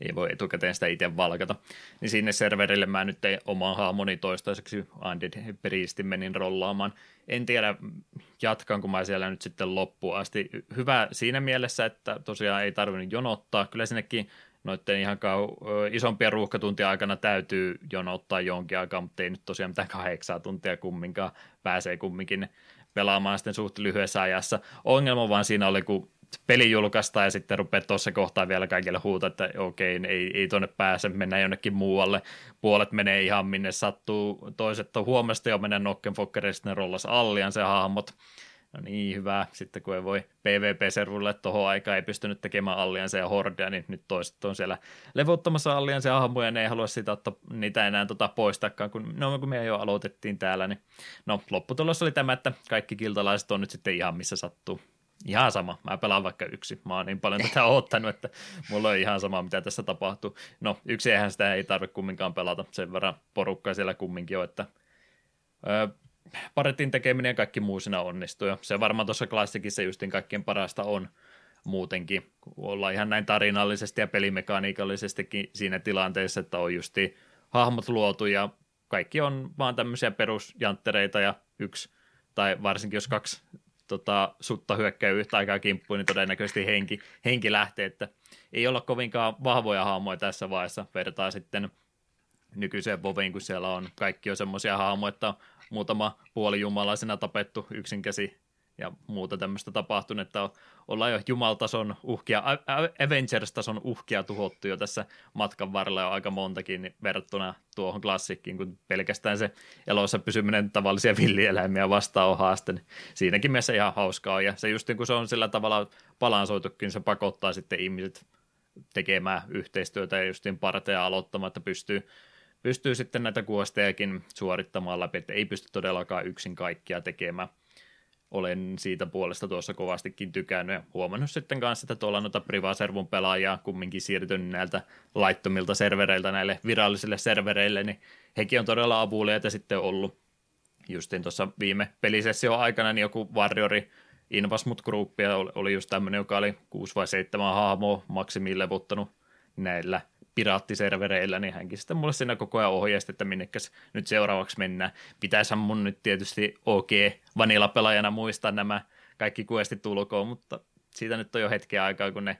ei voi etukäteen sitä itse valkata. Niin sinne serverille mä nyt ei omaa haamoni toistaiseksi Undead Priestin menin rollaamaan. En tiedä, jatkanko mä siellä nyt sitten loppuun asti. Hyvä siinä mielessä, että tosiaan ei tarvinnut jonottaa. Kyllä sinnekin noiden ihan kau- isompia ruuhkatuntia aikana täytyy jonottaa jonkin aikaa, mutta ei nyt tosiaan mitään kahdeksaa tuntia kumminkaan. Pääsee kumminkin pelaamaan sitten suht lyhyessä ajassa. Ongelma vaan siinä oli, kun peli julkaistaan ja sitten rupeaa tuossa kohtaa vielä kaikille huuta, että okei, ei, ei tuonne pääse, mennään jonnekin muualle. Puolet menee ihan minne sattuu, toiset on huomesta jo mennä Nokkenfokkerille, sitten ne rollas allian se hahmot. No niin, hyvä. Sitten kun ei voi PvP-servulle tuohon aikaan ei pystynyt tekemään alliansa ja hordia, niin nyt toiset on siellä levottamassa alliansa ja hahmoja, ne ei halua sitä ottaa niitä enää tota poistakaan, kun, no, kun me jo aloitettiin täällä. Niin, no, lopputulos oli tämä, että kaikki kiltalaiset on nyt sitten ihan missä sattuu. Ihan sama, mä pelaan vaikka yksi. Mä oon niin paljon tätä odottanut, että mulla on ihan sama, mitä tässä tapahtuu. No, yksi eihän sitä ei tarvitse kumminkaan pelata, sen verran porukkaa siellä kumminkin on, että öö, paretin tekeminen ja kaikki muu siinä onnistuu. Se varmaan tuossa klassikissa justin kaikkien parasta on. muutenkin, kun ollaan ihan näin tarinallisesti ja pelimekaniikallisestikin siinä tilanteessa, että on justi hahmot luotu ja kaikki on vaan tämmöisiä perusjanttereita ja yksi, tai varsinkin jos kaksi tota, sutta hyökkää yhtä aikaa kimppuun, niin todennäköisesti henki, henki lähtee, että ei olla kovinkaan vahvoja hahmoja tässä vaiheessa, vertaa sitten nykyiseen Voviin, kun siellä on kaikki on semmoisia hahmoja, että muutama puolijumalaisena tapettu yksinkäsi ja muuta tämmöistä tapahtunut, että ollaan jo jumaltason uhkia, Avengers-tason uhkia tuhottu jo tässä matkan varrella jo aika montakin niin verrattuna tuohon klassikkiin, kun pelkästään se elossa pysyminen tavallisia villieläimiä vastaan on haaste, niin siinäkin mielessä ihan hauskaa, ja se just kun se on sillä tavalla balansoitukin, se pakottaa sitten ihmiset tekemään yhteistyötä ja justiin parteja aloittamaan, että pystyy, pystyy sitten näitä kuostejakin suorittamaan läpi, että ei pysty todellakaan yksin kaikkia tekemään olen siitä puolesta tuossa kovastikin tykännyt ja huomannut sitten kanssa, että tuolla noita Privaservun pelaajia kumminkin siirtynyt näiltä laittomilta servereiltä näille virallisille servereille, niin hekin on todella avuliaita sitten ollut. Justin tuossa viime pelisessio aikana niin joku Warriori Invasmut Group oli just tämmöinen, joka oli 6 vai 7 hahmoa maksimiin levuttanut näillä – piraattiservereillä, niin hänkin sitten mulle siinä koko ajan ohjeisti, että minnekäs nyt seuraavaksi mennään. Pitäisihän mun nyt tietysti OK vanilla-pelaajana muistaa nämä kaikki questit tulkoon, mutta siitä nyt on jo hetken aikaa, kun ne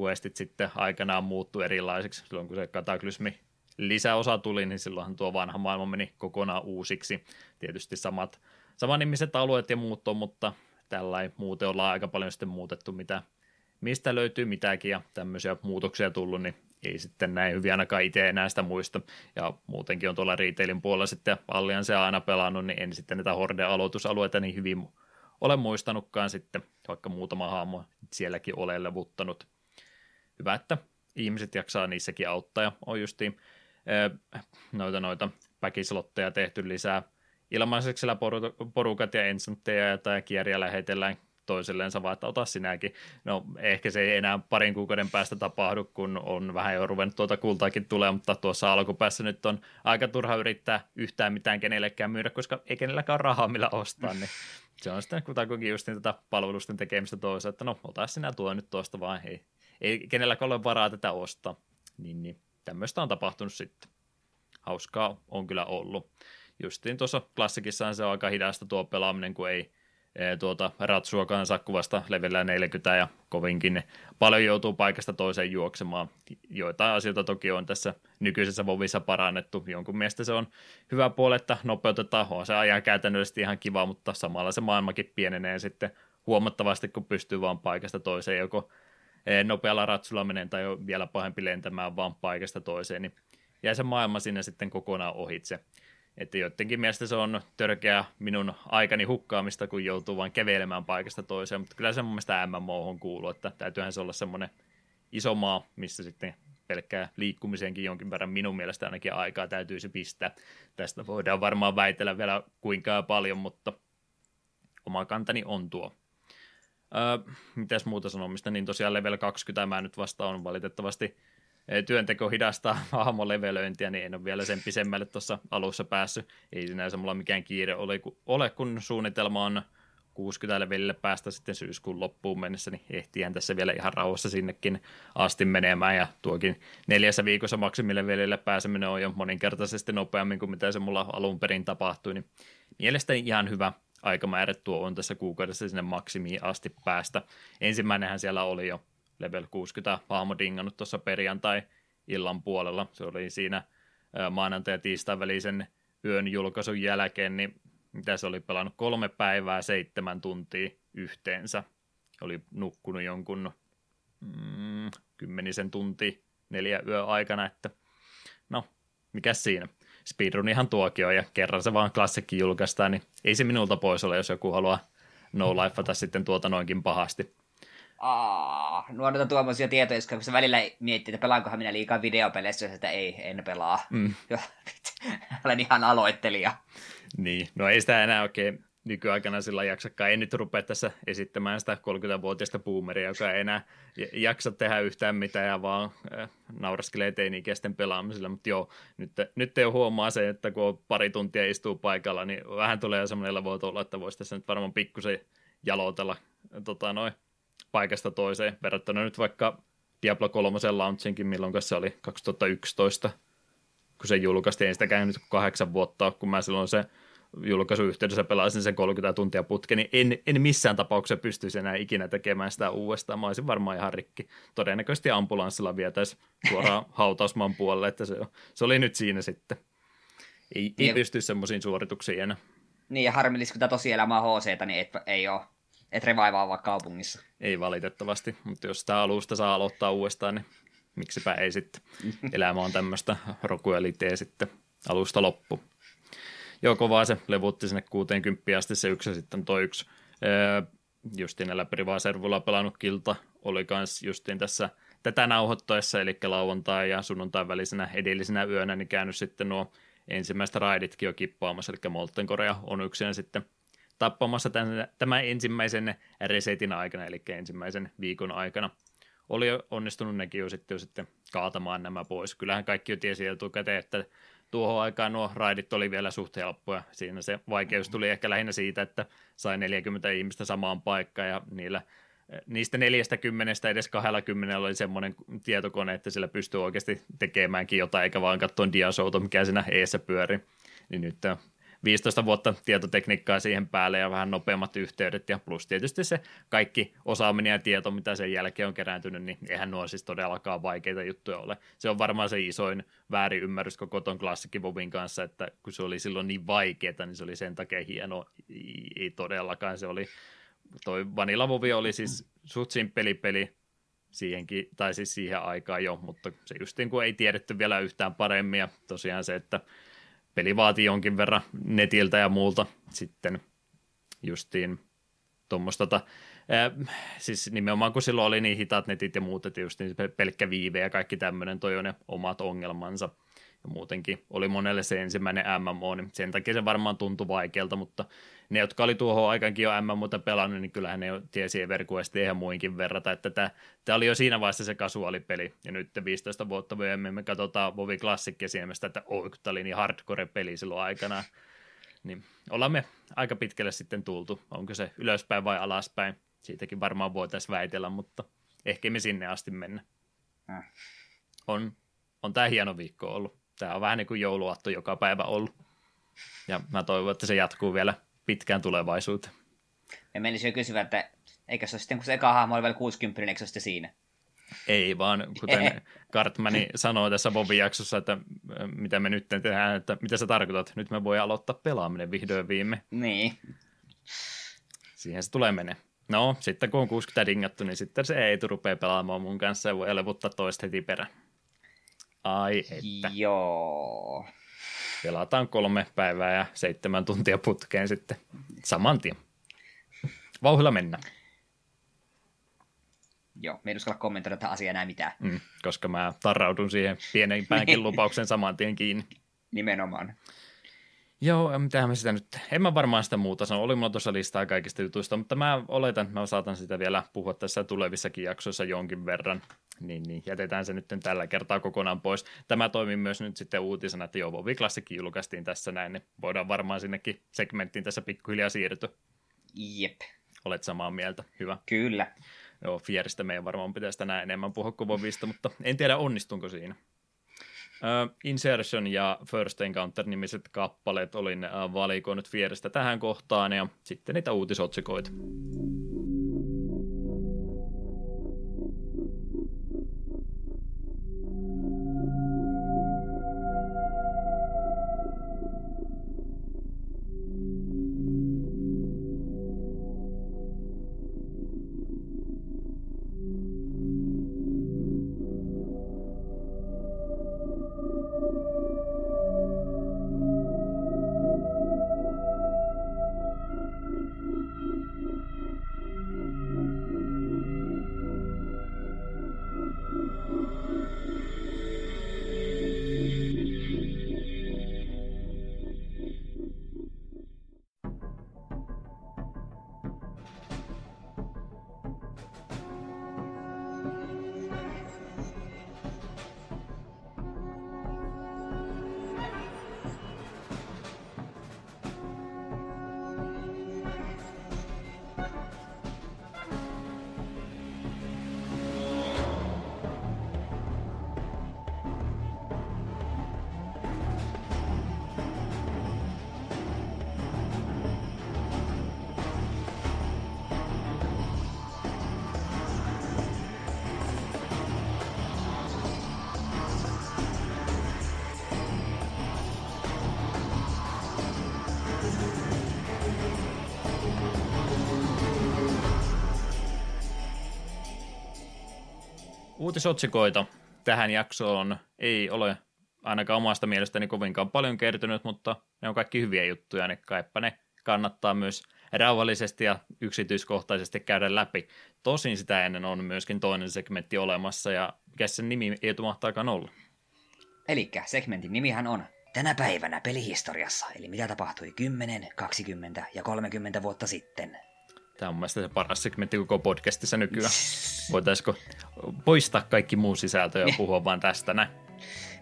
questit sitten aikanaan muuttuu erilaisiksi. Silloin kun se kataklysmi lisäosa tuli, niin silloinhan tuo vanha maailma meni kokonaan uusiksi. Tietysti samat, samanimiset alueet ja muut on, mutta tällä ei muuten ollaan aika paljon sitten muutettu, mitä, mistä löytyy mitäkin ja tämmöisiä muutoksia tullut, niin ei sitten näin hyvin ainakaan itse enää sitä muista. Ja muutenkin on tuolla retailin puolella sitten Allianse aina pelannut, niin en sitten näitä Horde-aloitusalueita niin hyvin ole muistanutkaan sitten, vaikka muutama hahmo sielläkin ole levuttanut. Hyvä, että ihmiset jaksaa niissäkin auttaa ja on justiin noita, noita päkislotteja tehty lisää ilmaiseksi porukat ja ensantteja tai kierriä lähetellään toisilleensa, vaan että ota sinäkin. No ehkä se ei enää parin kuukauden päästä tapahdu, kun on vähän jo ruvennut tuota kultaakin tulee, mutta tuossa alkupäässä nyt on aika turha yrittää yhtään mitään kenellekään myydä, koska ei kenelläkään rahaa millä ostaa, niin se on sitten kutakuinkin just tätä palvelusten tekemistä toisaalta, että no ota sinä tuo nyt tuosta vaan, ei, ei kenelläkään ole varaa tätä ostaa. Niin, niin tämmöistä on tapahtunut sitten. Hauskaa on kyllä ollut. Justiin tuossa klassikissaan se on aika hidasta tuo pelaaminen, kun ei tuota ratsua kanssa kuvasta levellä 40 ja kovinkin paljon joutuu paikasta toiseen juoksemaan. Joitain asioita toki on tässä nykyisessä Vovissa parannettu. Jonkun mielestä se on hyvä puoli, että nopeutetaan. On se ajan käytännöllisesti ihan kiva, mutta samalla se maailmakin pienenee sitten huomattavasti, kun pystyy vaan paikasta toiseen joko nopealla ratsulla meneen tai vielä pahempi lentämään vaan paikasta toiseen, niin jää se maailma sinne sitten kokonaan ohitse. Että joidenkin mielestä se on törkeä minun aikani hukkaamista, kun joutuu vain kävelemään paikasta toiseen, mutta kyllä se mun mielestä MMO kuuluu, että täytyyhän se olla semmoinen iso maa, missä sitten pelkkää liikkumiseenkin jonkin verran minun mielestä ainakin aikaa täytyisi pistää. Tästä voidaan varmaan väitellä vielä kuinka paljon, mutta oma kantani on tuo. Öö, mitäs muuta sanomista, niin tosiaan level 20 mä nyt vasta on valitettavasti työnteko hidastaa hahmolevelöintiä, niin en ole vielä sen pisemmälle tuossa alussa päässyt. Ei sinänsä mulla mikään kiire ole, ole kun suunnitelma on 60 levelille päästä sitten syyskuun loppuun mennessä, niin ehtiään tässä vielä ihan rauhassa sinnekin asti menemään, ja tuokin neljässä viikossa maksimilevelille pääseminen on jo moninkertaisesti nopeammin kuin mitä se mulla alun perin tapahtui, niin mielestäni ihan hyvä aikamäärä tuo on tässä kuukaudessa sinne maksimiin asti päästä. Ensimmäinenhän siellä oli jo level 60 hahmo dingannut tuossa perjantai-illan puolella. Se oli siinä maanantai- ja tiistain välisen yön julkaisun jälkeen, niin mitä se oli pelannut kolme päivää, seitsemän tuntia yhteensä. Oli nukkunut jonkun mm, kymmenisen tunti neljä yö aikana, että no, mikä siinä. Speedrunihan tuokin on, ja kerran se vaan klassikki julkaistaan, niin ei se minulta pois ole, jos joku haluaa no lifeata sitten tuota noinkin pahasti. Aa, nuo noita tuommoisia tietoja, koska se välillä miettii, että pelaankohan minä liikaa videopeleissä, että ei, en pelaa. Mm. Olen ihan aloittelija. Niin, no ei sitä enää oikein nykyaikana sillä jaksakaan. Ei nyt rupea tässä esittämään sitä 30-vuotiaista boomeria, joka ei enää jaksa tehdä yhtään mitään ja vaan äh, nauraskelee teini-ikäisten pelaamisella. Mutta joo, nyt, nyt jo huomaa se, että kun pari tuntia istuu paikalla, niin vähän tulee semmoinen levoito olla, että voisi tässä nyt varmaan pikkusen jalotella tota, noin paikasta toiseen, verrattuna nyt vaikka Diablo 3 launchinkin, milloin se oli 2011, kun se julkaistiin, ei sitä käynyt kahdeksan vuotta, kun mä silloin se julkaisuyhteydessä pelasin sen 30 tuntia putke, niin en, en missään tapauksessa pystyisi enää ikinä tekemään sitä uudestaan. Mä olisin varmaan ihan rikki. Todennäköisesti ambulanssilla vietäisi suoraan hautausmaan puolelle, että se, se oli nyt siinä sitten. Ei, ei pysty semmoisiin suorituksiin enää. Niin, ja harmillisesti, kun tämä tosielämä on HC, niin et, ei ole. Et revaivaa vaan kaupungissa. Ei valitettavasti, mutta jos tämä alusta saa aloittaa uudestaan, niin miksipä ei sitten. Elämä on tämmöistä rokueliteä sitten alusta loppu. Joo, kovaa se levutti sinne 60 asti se yksi sitten toi yksi. Öö, justiin läpi servulla pelannut kilta oli kans justiin tässä tätä nauhoittaessa, eli lauantai ja sunnuntai välisenä edellisenä yönä, niin käynyt sitten nuo ensimmäistä raiditkin jo kippaamassa, eli Molten Korea on yksin sitten tappamassa tämän, tämän ensimmäisen resetin aikana, eli ensimmäisen viikon aikana. Oli onnistunut nekin jo sitten, jo sitten kaatamaan nämä pois. Kyllähän kaikki jo tiesi etukäteen, että tuohon aikaan nuo raidit oli vielä suht helppoja. Siinä se vaikeus tuli ehkä lähinnä siitä, että sai 40 ihmistä samaan paikkaan ja niillä niistä 40 edes 20 oli semmoinen tietokone, että sillä pystyy oikeasti tekemäänkin jotain, eikä vaan katsoa diasouto, mikä siinä eessä pyöri. Niin nyt 15 vuotta tietotekniikkaa siihen päälle ja vähän nopeammat yhteydet ja plus tietysti se kaikki osaaminen ja tieto, mitä sen jälkeen on kerääntynyt, niin eihän nuo siis todellakaan vaikeita juttuja ole. Se on varmaan se isoin väärin ymmärrys koko ton klassikivovin kanssa, että kun se oli silloin niin vaikeaa, niin se oli sen takia hieno. Ei todellakaan, se oli, toi Vanilla Vovi oli siis suht simppeli peli, siihenkin, tai siis siihen aikaan jo, mutta se justiin kun ei tiedetty vielä yhtään paremmin, ja tosiaan se, että peli vaatii jonkin verran netiltä ja muulta sitten justiin tuommoista, tota, siis nimenomaan kun silloin oli niin hitaat netit ja muut, että just niin pelkkä viive ja kaikki tämmöinen toi on ne omat ongelmansa ja muutenkin oli monelle se ensimmäinen MMO, niin sen takia se varmaan tuntui vaikealta, mutta ne, jotka oli tuohon aikankin jo MMOta pelannut, niin kyllähän ne jo tiesi EverQuestia ja muinkin verrata, että tämä, tämä oli jo siinä vaiheessa se kasuaalipeli, ja nyt 15 vuotta myöhemmin me katsotaan Vovi Classic esimerkiksi, että oh, tämä oli niin hardcore-peli silloin aikana, niin ollaan me aika pitkälle sitten tultu, onko se ylöspäin vai alaspäin, siitäkin varmaan voitaisiin väitellä, mutta ehkä me sinne asti mennä. Äh. On, on tämä hieno viikko ollut. Tämä on vähän niin kuin jouluaatto joka päivä ollut. Ja mä toivon, että se jatkuu vielä pitkään tulevaisuuteen. Ja menisin jo kysyä, että eikö se ole sitten, kun se eka hahmo oli vielä 60, niin eikö se sitten siinä? Ei, vaan kuten Cartmani sanoi tässä Bobin jaksossa, että mitä me nyt tehdään, että mitä sä tarkoitat, nyt me voi aloittaa pelaaminen vihdoin viime. Niin. Siihen se tulee menee. No, sitten kun on 60 dingattu, niin sitten se ei rupea pelaamaan mun kanssa ja voi levuttaa toista heti perään. Ai että. Joo. Pelataan kolme päivää ja seitsemän tuntia putkeen sitten saman tien. Vauhilla mennä. Joo, me ei uskalla kommentoida tätä asiaa enää mitään. Mm, koska mä tarraudun siihen pienenpäänkin lupauksen saman tien kiinni. Nimenomaan. Joo, mitähän mä sitä nyt, en mä varmaan sitä muuta sano, oli mulla tuossa listaa kaikista jutuista, mutta mä oletan, että mä saatan sitä vielä puhua tässä tulevissakin jaksoissa jonkin verran, niin, niin jätetään se nyt tällä kertaa kokonaan pois. Tämä toimii myös nyt sitten uutisena, että joo, Vovi julkaistiin tässä näin, niin voidaan varmaan sinnekin segmenttiin tässä pikkuhiljaa siirtyä. Jep. Olet samaa mieltä, hyvä. Kyllä. Joo, Fieristä meidän varmaan pitäisi tänään enemmän puhua kuin Vovista, mutta en tiedä onnistunko siinä. Uh, Insertion ja First Encounter-nimiset kappaleet olin uh, valikoinut Fieristä tähän kohtaan ja sitten niitä uutisotsikoita. Uutisotsikoita tähän jaksoon ei ole ainakaan omasta mielestäni kovinkaan paljon kertynyt, mutta ne on kaikki hyviä juttuja, niin kaipa ne kannattaa myös rauhallisesti ja yksityiskohtaisesti käydä läpi. Tosin sitä ennen on myöskin toinen segmentti olemassa, ja mikä sen nimi ei mahtaakaan olla? Eli segmentin nimihän on Tänä päivänä pelihistoriassa, eli mitä tapahtui 10, 20 ja 30 vuotta sitten. Tämä on mielestäni se paras segmentti koko podcastissa nykyään. Voitaisiko poistaa kaikki muu sisältö ja puhua vain tästä näin?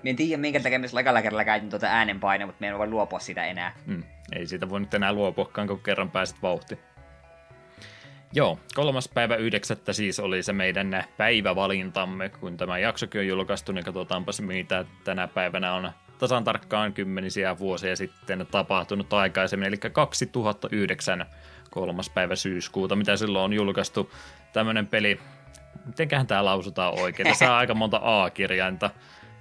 Mä en tiedä, minkä takia myös lakalla kerralla käytin tuota äänenpainoa, mutta me en voi luopua sitä enää. Mm, ei siitä voi nyt enää luopuakaan, kun kerran pääset vauhti. Joo, kolmas päivä yhdeksättä siis oli se meidän päivävalintamme, kun tämä jaksokin on julkaistu, niin katsotaanpa se, mitä tänä päivänä on tasan tarkkaan kymmenisiä vuosia sitten tapahtunut aikaisemmin, eli 2009 kolmas päivä syyskuuta, mitä silloin on julkaistu tämmöinen peli, mitenköhän tämä lausutaan oikein, tässä on aika monta A-kirjainta.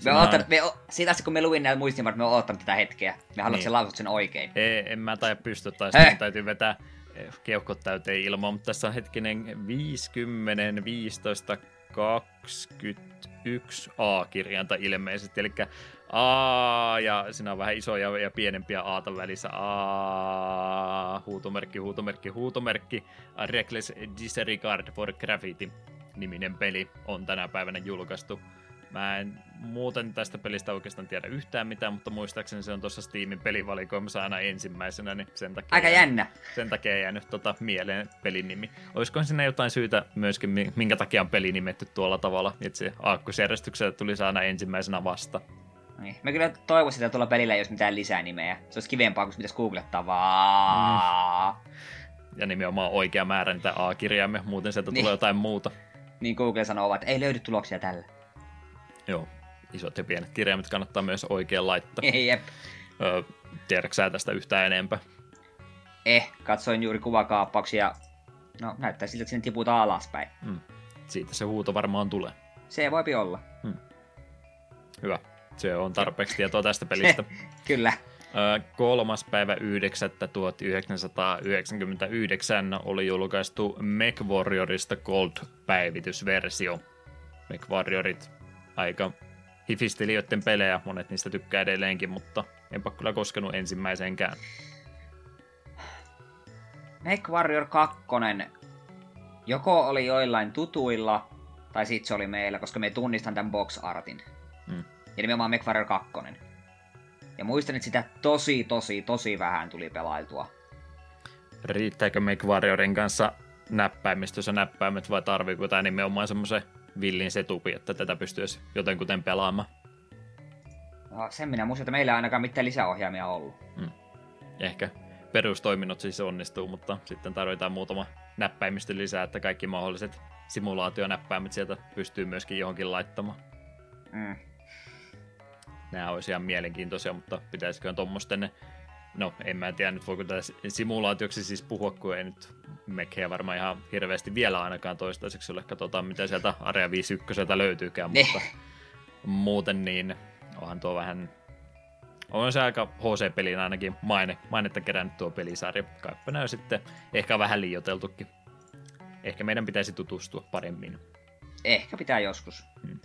Me on ottanut, me, siitä asti kun me luin näitä muistimat, me on ottanut tätä hetkeä. Me haluamme, niin. sen lausut sen oikein. Ei, en mä taida pysty, tai sitten täytyy vetää eh, keuhkot täyteen ilmaa, mutta tässä on hetkinen 50, 15, 21 A-kirjainta ilmeisesti, eli A, ja siinä on vähän isoja ja pienempiä Aata välissä. A, huutomerkki, huutomerkki, huutomerkki. A Reckless Disregard for Graffiti niminen peli on tänä päivänä julkaistu. Mä en muuten tästä pelistä oikeastaan tiedä yhtään mitään, mutta muistaakseni se on tuossa Steamin pelivalikoimassa aina ensimmäisenä, niin sen takia... Aika jännä. Sen takia jäänyt tota mieleen pelin nimi. Olisiko sinne jotain syytä myöskin, minkä takia on peli nimetty tuolla tavalla, että se aakkosjärjestyksellä tuli aina ensimmäisenä vasta? Niin. Mä kyllä toivoisin, että tuolla pelillä ei olisi mitään lisää nimeä. Se olisi kivempaa, kun pitäisi googlettaa vaan. Mm. Ja nimenomaan oikea määrä niitä A-kirjaimme, muuten sieltä niin. tulee jotain muuta. Niin Google sanoo, että ei löydy tuloksia tällä. Joo, isot ja pienet kirjaimet kannattaa myös oikein laittaa. Jep. Öö, tiedätkö sä tästä yhtään enempää? Eh, katsoin juuri kuvakaappauksia. No, näyttää siltä, että sinne tiputaan alaspäin. Mm. Siitä se huuto varmaan tulee. Se voipi olla. Hmm. Hyvä. Se on tarpeeksi tietoa tästä pelistä. Kyllä. Kolmas päivä 9. 1999 oli julkaistu MechWarriorista Gold-päivitysversio. MechWarriorit aika hifistelijöiden pelejä, monet niistä tykkää edelleenkin, mutta enpä kyllä koskenut ensimmäiseenkään. MechWarrior 2 joko oli joillain tutuilla, tai sitten se oli meillä, koska me tunnistan tämän box artin. Hmm. Ja nimenomaan MechWarrior 2. Ja muistan, että sitä tosi, tosi, tosi vähän tuli pelailtua. Riittääkö MechWarriorin kanssa näppäimistössä näppäimet vai tarviiko tämä nimenomaan semmoisen villin setupi, että tätä pystyisi jotenkuten pelaamaan? No, sen minä muistan, että meillä ei ainakaan mitään lisäohjaimia ollut. Hmm. Ehkä perustoiminnot siis onnistuu, mutta sitten tarvitaan muutama näppäimistö lisää, että kaikki mahdolliset simulaationäppäimet sieltä pystyy myöskin johonkin laittamaan. Mm nämä olisi ihan mielenkiintoisia, mutta pitäisikö tuommoisten, no en mä tiedä nyt voiko tässä simulaatioksi siis puhua, kun ei nyt mekkejä varmaan ihan hirveästi vielä ainakaan toistaiseksi ole. Katsotaan mitä sieltä Area 51 löytyykään, ne. mutta muuten niin onhan tuo vähän on se aika HC-pelin ainakin maine, mainetta kerännyt tuo pelisarja. Kaippa näy sitten ehkä vähän liioteltukin. Ehkä meidän pitäisi tutustua paremmin. Ehkä pitää joskus. Hmm.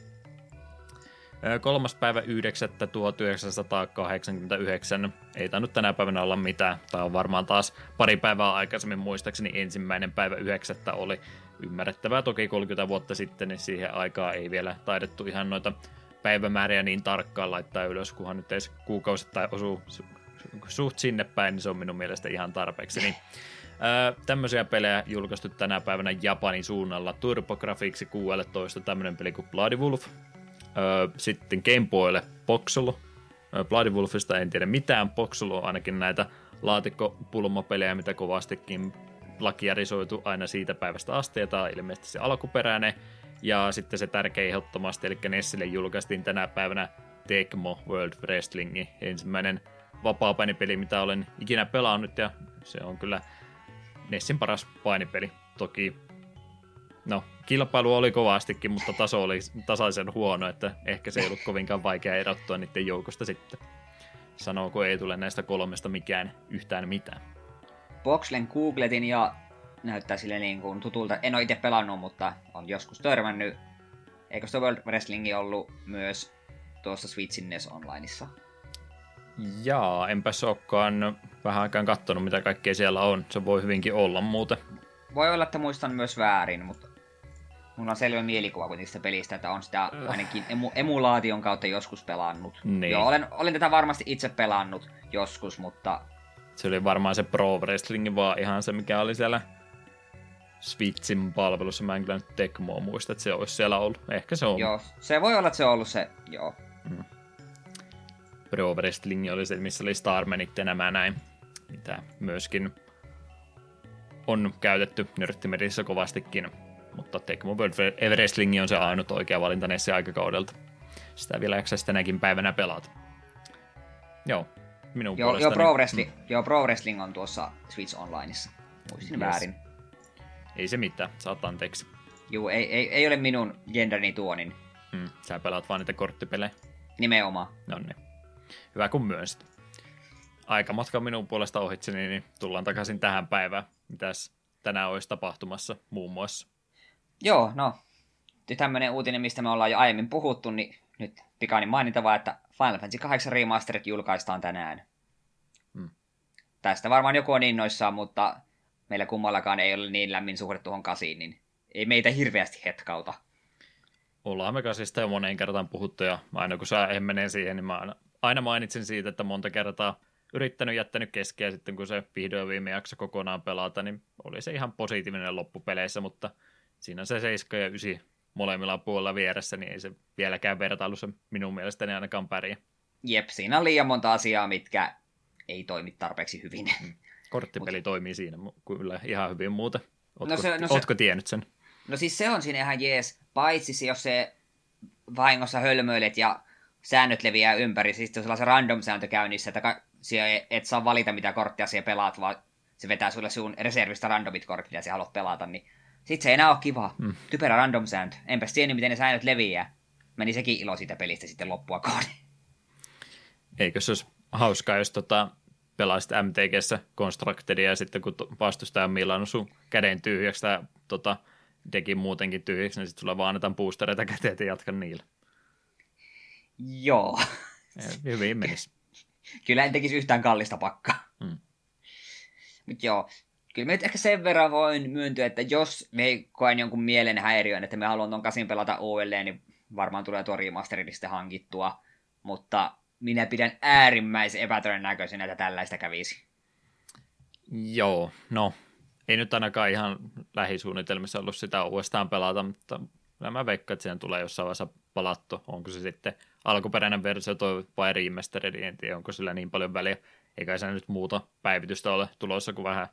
Kolmas päivä 9. 1989. Ei tainnut tänä päivänä olla mitään. Tämä on varmaan taas pari päivää aikaisemmin muistaakseni ensimmäinen päivä 9. oli ymmärrettävää. Toki 30 vuotta sitten, niin siihen aikaa ei vielä taidettu ihan noita päivämääriä niin tarkkaan laittaa ylös, kunhan nyt edes kuukausittain osuu suht sinne päin, niin se on minun mielestä ihan tarpeeksi. Niin, ää, tämmöisiä pelejä julkaistu tänä päivänä Japanin suunnalla. TurboGrafx 16 tämmöinen peli kuin Bloody Wolf, sitten Game Boylle Boxolo. Bloody Wolfista en tiedä mitään. Boxolo on ainakin näitä laatikkopulmapelejä, mitä kovastikin lakijärisoitu aina siitä päivästä asti, ja tämä on ilmeisesti se alkuperäinen. Ja sitten se tärkeä ehdottomasti, eli Nessille julkaistiin tänä päivänä Tecmo World Wrestling, ensimmäinen vapaa painipeli, mitä olen ikinä pelannut, ja se on kyllä Nessin paras painipeli. Toki No, kilpailu oli kovastikin, mutta taso oli tasaisen huono, että ehkä se ei ollut kovinkaan vaikea erottua niiden joukosta sitten. Sanooko ei tule näistä kolmesta mikään yhtään mitään. Boxlen googletin ja näyttää sille niin kuin tutulta. En ole itse pelannut, mutta on joskus törmännyt. Eikö se World Wrestling ollut myös tuossa Switchin NES Onlineissa? Jaa, enpäs olekaan vähän aikaan katsonut, mitä kaikkea siellä on. Se voi hyvinkin olla muuten. Voi olla, että muistan myös väärin, mutta mulla on selvä mielikuva kuitenkin sitä pelistä, että on sitä ainakin emu- emulaation kautta joskus pelannut. Niin. Joo, olen, olen tätä varmasti itse pelannut joskus, mutta Se oli varmaan se Pro Wrestling, vaan ihan se, mikä oli siellä Switchin palvelussa. Mä en kyllä nyt Tecmoa muista, että se olisi siellä ollut. Ehkä se on. joo, se voi olla, että se on ollut se, joo. Pro Wrestling oli se, missä oli Starmanit ja nämä näin, mitä myöskin on käytetty nörttimedissä kovastikin, mutta Tecmo World Wrestling on se ainut oikea valinta näissä aikakaudelta. Sitä vielä jaksaa tänäkin päivänä pelata. Joo, minun Joo, joo, puolestani. Pro Wrestling, joo, Pro Wrestling on tuossa Switch Onlineissa. Muistin Yes. väärin. Ei se mitään, saat anteeksi. Juu, ei, ei, ei ole minun genderni tuo, niin Hmm, sä pelaat vaan niitä korttipelejä. nimenomaan. No niin. Hyvä kun myönsit. Aikamatka minun puolesta ohitse, niin tullaan takaisin tähän päivään. Mitäs tänään olisi tapahtumassa muun muassa? Joo, no, nyt tämmönen uutinen, mistä me ollaan jo aiemmin puhuttu, niin nyt pikainen mainita vaan, että Final Fantasy 8 Remastered julkaistaan tänään. Hmm. Tästä varmaan joku on innoissaan, mutta meillä kummallakaan ei ole niin lämmin suhde tuohon kasiin, niin ei meitä hirveästi hetkauta. Ollaan me kasista jo moneen kertaan puhuttu ja aina kun sä menee siihen, niin mä aina, aina mainitsen siitä, että monta kertaa yrittänyt jättänyt keskeä sitten kun se vihdoin viime jakso kokonaan pelata, niin oli se ihan positiivinen loppupeleissä, mutta siinä se 7 ja 9 molemmilla puolella vieressä, niin ei se vieläkään vertailussa minun mielestäni ainakaan pärjää. Jep, siinä on liian monta asiaa, mitkä ei toimi tarpeeksi hyvin. Korttipeli toimii siinä kyllä ihan hyvin muuten. Ootko, No se- no se- ootko tiennyt sen? No siis se on siinä ihan jees, paitsi se, jos se vahingossa hölmöilet ja säännöt leviää ympäri, siis jos sellainen random sääntö käynnissä, että et saa valita mitä korttia siellä pelaat, vaan se vetää sulle sun reservistä randomit kortit, mitä sä haluat pelata, niin sit se ei enää ole kiva. Mm. Typerä random sääntö. Enpäs tiennyt, miten ne säännöt leviää. Meni sekin ilo siitä pelistä sitten loppua kohden. Eikö se olisi hauskaa, jos tota, pelaisit MTGssä Constructedia ja sitten kun vastustaja on millannut sun käden tyhjäksi tai tota, dekin muutenkin tyhjäksi, niin sitten sulla vaan annetaan boostereita käteen ja jatka niillä. Joo. Hyvin menisi. Kyllä en tekisi yhtään kallista pakkaa. Mm. Mut joo, kyllä mä nyt ehkä sen verran voin myöntyä, että jos me koen jonkun mielen häiriön, että me haluan ton kasin pelata uudelleen, niin varmaan tulee tuo remasteridi sitten hankittua. Mutta minä pidän äärimmäisen epätodennäköisenä, että tällaista kävisi. Joo, no ei nyt ainakaan ihan lähisuunnitelmissa ollut sitä uudestaan pelata, mutta mä veikkaan, että siihen tulee jossain vaiheessa palattu. Onko se sitten alkuperäinen versio toi vai remastered, en tiedä, onko sillä niin paljon väliä. Eikä se nyt muuta päivitystä ole tulossa kuin vähän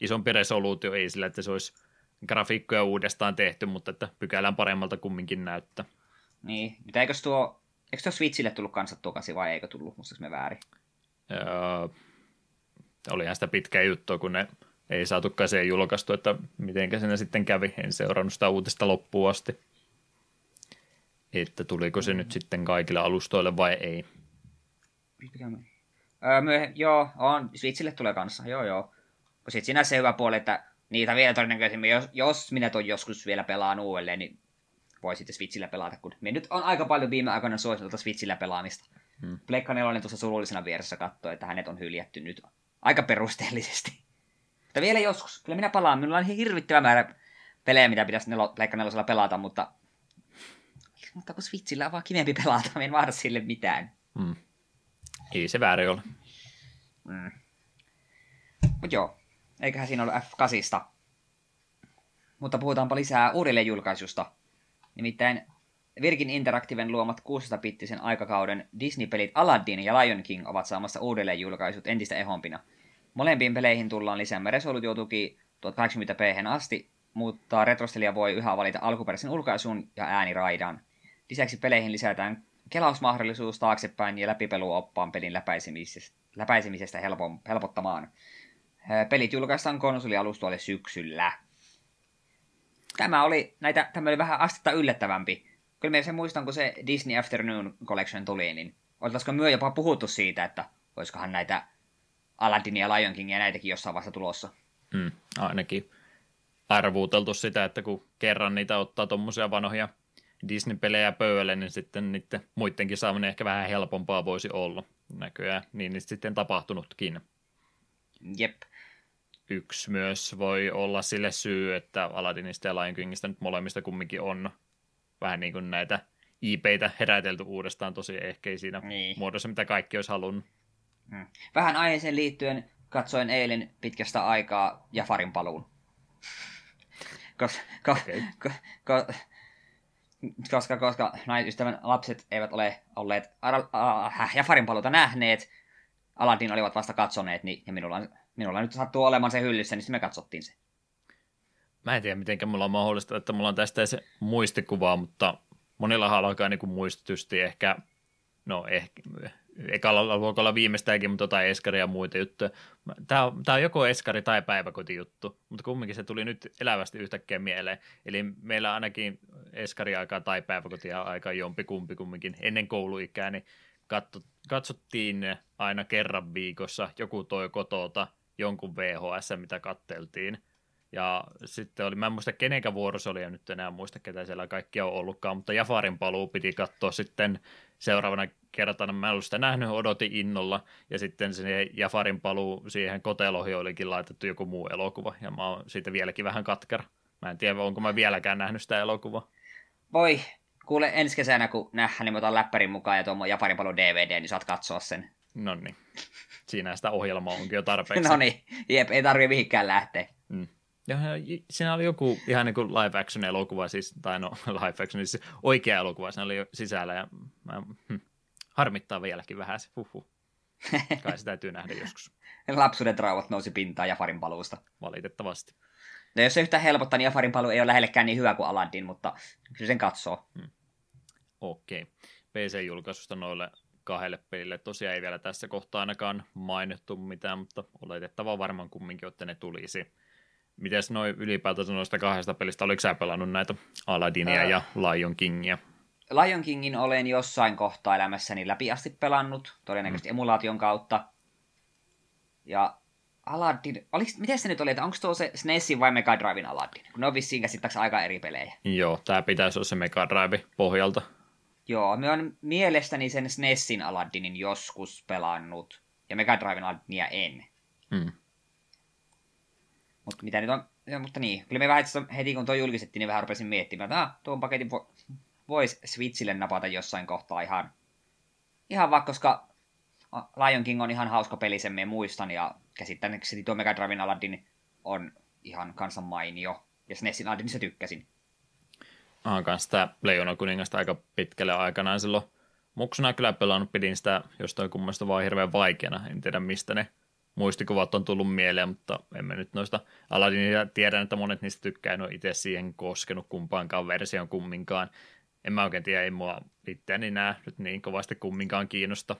isompi resoluutio, ei sillä, että se olisi grafiikkoja uudestaan tehty, mutta että pykälän paremmalta kumminkin näyttää. Niin, mutta eikös tuo, eikö tuo Switchille tullut kanssa tuo kasi vai eikö tullut, muistaaks me väärin? Öö, olihan sitä pitkää juttua, kun ne ei saatu käseen julkaistu, että miten siinä sitten kävi. En seurannut sitä uutista loppuun asti. Että tuliko se nyt sitten kaikille alustoille vai ei. Öö, myöh- joo, on. Switchille tulee kanssa, joo joo. Sitten siinä se hyvä puoli, että niitä vielä todennäköisemmin, jos, jos minä tuon joskus vielä pelaan uudelleen, niin voi sitten Switchillä pelata, kun me nyt on aika paljon viime aikoina suositeltu Switchillä pelaamista. Hmm. Pleikka 4 tuossa surullisena vieressä katsoi, että hänet on hyljätty nyt aika perusteellisesti. Mutta vielä joskus. Kyllä minä palaan. Minulla on hirvittävä määrä pelejä, mitä pitäisi nelo, Pleikka 4 pelata, mutta... Mutta kun Switchillä on vaan kivempi pelata, en mahda sille mitään. Hmm. Ei se väärin ole. Mm. Mut joo, eiköhän siinä ollut F8. Mutta puhutaanpa lisää uudelleenjulkaisusta. Nimittäin Virgin Interactiven luomat 600-bittisen aikakauden Disney-pelit Aladdin ja Lion King ovat saamassa uudelleenjulkaisut entistä ehompina. Molempiin peleihin tullaan lisäämään resoluutiotuki 1080p asti, mutta retrostelija voi yhä valita alkuperäisen ulkaisun ja ääniraidan. Lisäksi peleihin lisätään kelausmahdollisuus taaksepäin ja läpipeluoppaan pelin läpäisemisestä, läpäisemisestä helpo, helpottamaan. Pelit julkaistaan konsolialustoille syksyllä. Tämä oli, näitä, tämä oli vähän astetta yllättävämpi. Kyllä minä sen muistan, kun se Disney Afternoon Collection tuli, niin oltaisiko myö jopa puhuttu siitä, että olisikohan näitä Aladdin ja Lion King ja näitäkin jossain vaiheessa tulossa. Hmm. Ainakin arvuuteltu sitä, että kun kerran niitä ottaa tuommoisia vanhoja Disney-pelejä pöydälle, niin sitten niiden muidenkin saaminen ehkä vähän helpompaa voisi olla. Näköjään niin niin sitten tapahtunutkin. Jep. Yksi myös voi olla sille syy, että Aladdinista ja Lion Kingistä nyt molemmista kumminkin on vähän niin kuin näitä IPitä herätelty uudestaan tosi ehkä ei siinä niin. muodossa, mitä kaikki olisi halunnut. Hmm. Vähän aiheeseen liittyen katsoin eilen pitkästä aikaa Jafarin paluun. Kos, ko, okay. ko, ko, koska, koska ystävän lapset eivät ole olleet äh, Jafarin paluuta nähneet, Aladdin olivat vasta katsoneet, niin, ja minulla, minulla nyt sattuu olemaan se hyllyssä, niin me katsottiin se. Mä en tiedä, miten mulla on mahdollista, että mulla on tästä se muistikuva, mutta monilla alkaa niin muistutusti ehkä, no ehkä, ekalla luokalla viimeistäänkin, mutta jotain eskaria ja muita juttuja. Tämä on, tämä on joko eskari tai päiväkotijuttu, mutta kumminkin se tuli nyt elävästi yhtäkkiä mieleen. Eli meillä ainakin eskari-aikaa tai päiväkotia-aikaa jompi kumpi kumminkin ennen kouluikää, niin katso, katsottiin aina kerran viikossa, joku toi kotota jonkun VHS, mitä katteltiin. Ja sitten oli, mä en muista kenenkä vuoro se oli, ja nyt enää muista ketä siellä kaikki on ollutkaan, mutta Jafarin paluu piti katsoa sitten seuraavana kertana. Mä en ollut sitä nähnyt, odotin innolla, ja sitten se Jafarin paluu siihen koteloihin olikin laitettu joku muu elokuva, ja mä oon siitä vieläkin vähän katkera. Mä en tiedä, onko mä vieläkään nähnyt sitä elokuvaa. Voi, kuule ensi kesänä, kun nähdään, niin mä otan läppärin mukaan ja tuon Japanin paluu DVD, niin saat katsoa sen. No niin, siinä sitä ohjelmaa onkin jo tarpeeksi. no niin, jep, ei tarvitse mihinkään lähteä. Mm. Ja siinä oli joku ihan niin kuin live action elokuva, siis, tai no live action, siis oikea elokuva siinä oli jo sisällä, ja mä, hm, harmittaa vieläkin vähän se, huhhuh. Kai se täytyy nähdä joskus. Lapsuuden traumat nousi pintaan Jafarin paluusta. Valitettavasti. No jos se yhtä helpottaa, niin Jafarin paluu ei ole lähellekään niin hyvä kuin Aladdin, mutta kyllä sen katsoo. Hmm. Okei. Okay. PC-julkaisusta noille kahdelle pelille. Tosiaan ei vielä tässä kohtaa ainakaan mainittu mitään, mutta oletettavaa varmaan kumminkin, että ne tulisi. Mites noin ylipäätänsä noista kahdesta pelistä, oliko sä pelannut näitä Aladinia Ää... ja Lion Kingia? Lion Kingin olen jossain kohtaa elämässäni läpi asti pelannut, todennäköisesti mm. emulaation kautta. Ja Aladdin, oliks, miten se nyt oli, että onko tuo se SNESin vai Mega Drivein Aladdin? Kun ne on vissiin käsittääkseni aika eri pelejä. Joo, tämä pitäisi olla se Mega Drive pohjalta. Joo, me on mielestäni sen SNESin Aladdinin joskus pelannut, ja Mega Drivein Aladinia en. Mm. Mutta mitä nyt on, ja, mutta niin, kyllä me vähän heti kun tuo julkistettiin, niin vähän rupesin miettimään, että ah, tuon paketin vo, voisi Switchille napata jossain kohtaa ihan, ihan vaikka, koska Lion King on ihan hauska peli, sen me muistan, ja käsittääkseni tuo Mega Driven Aladdin on ihan kansan mainio, ja SNESin Aladdinissa tykkäsin. Olen kanssa sitä Leijona kuningasta aika pitkälle aikanaan silloin muksuna kyllä pelannut, pidin sitä jostain kummasta vaan hirveän vaikeana, en tiedä mistä ne muistikuvat on tullut mieleen, mutta emme nyt noista Aladinia tiedän, että monet niistä tykkää, en ole itse siihen koskenut kumpaankaan version kumminkaan. En mä oikein tiedä, ei mua itseäni näe nyt niin kovasti kumminkaan kiinnosta.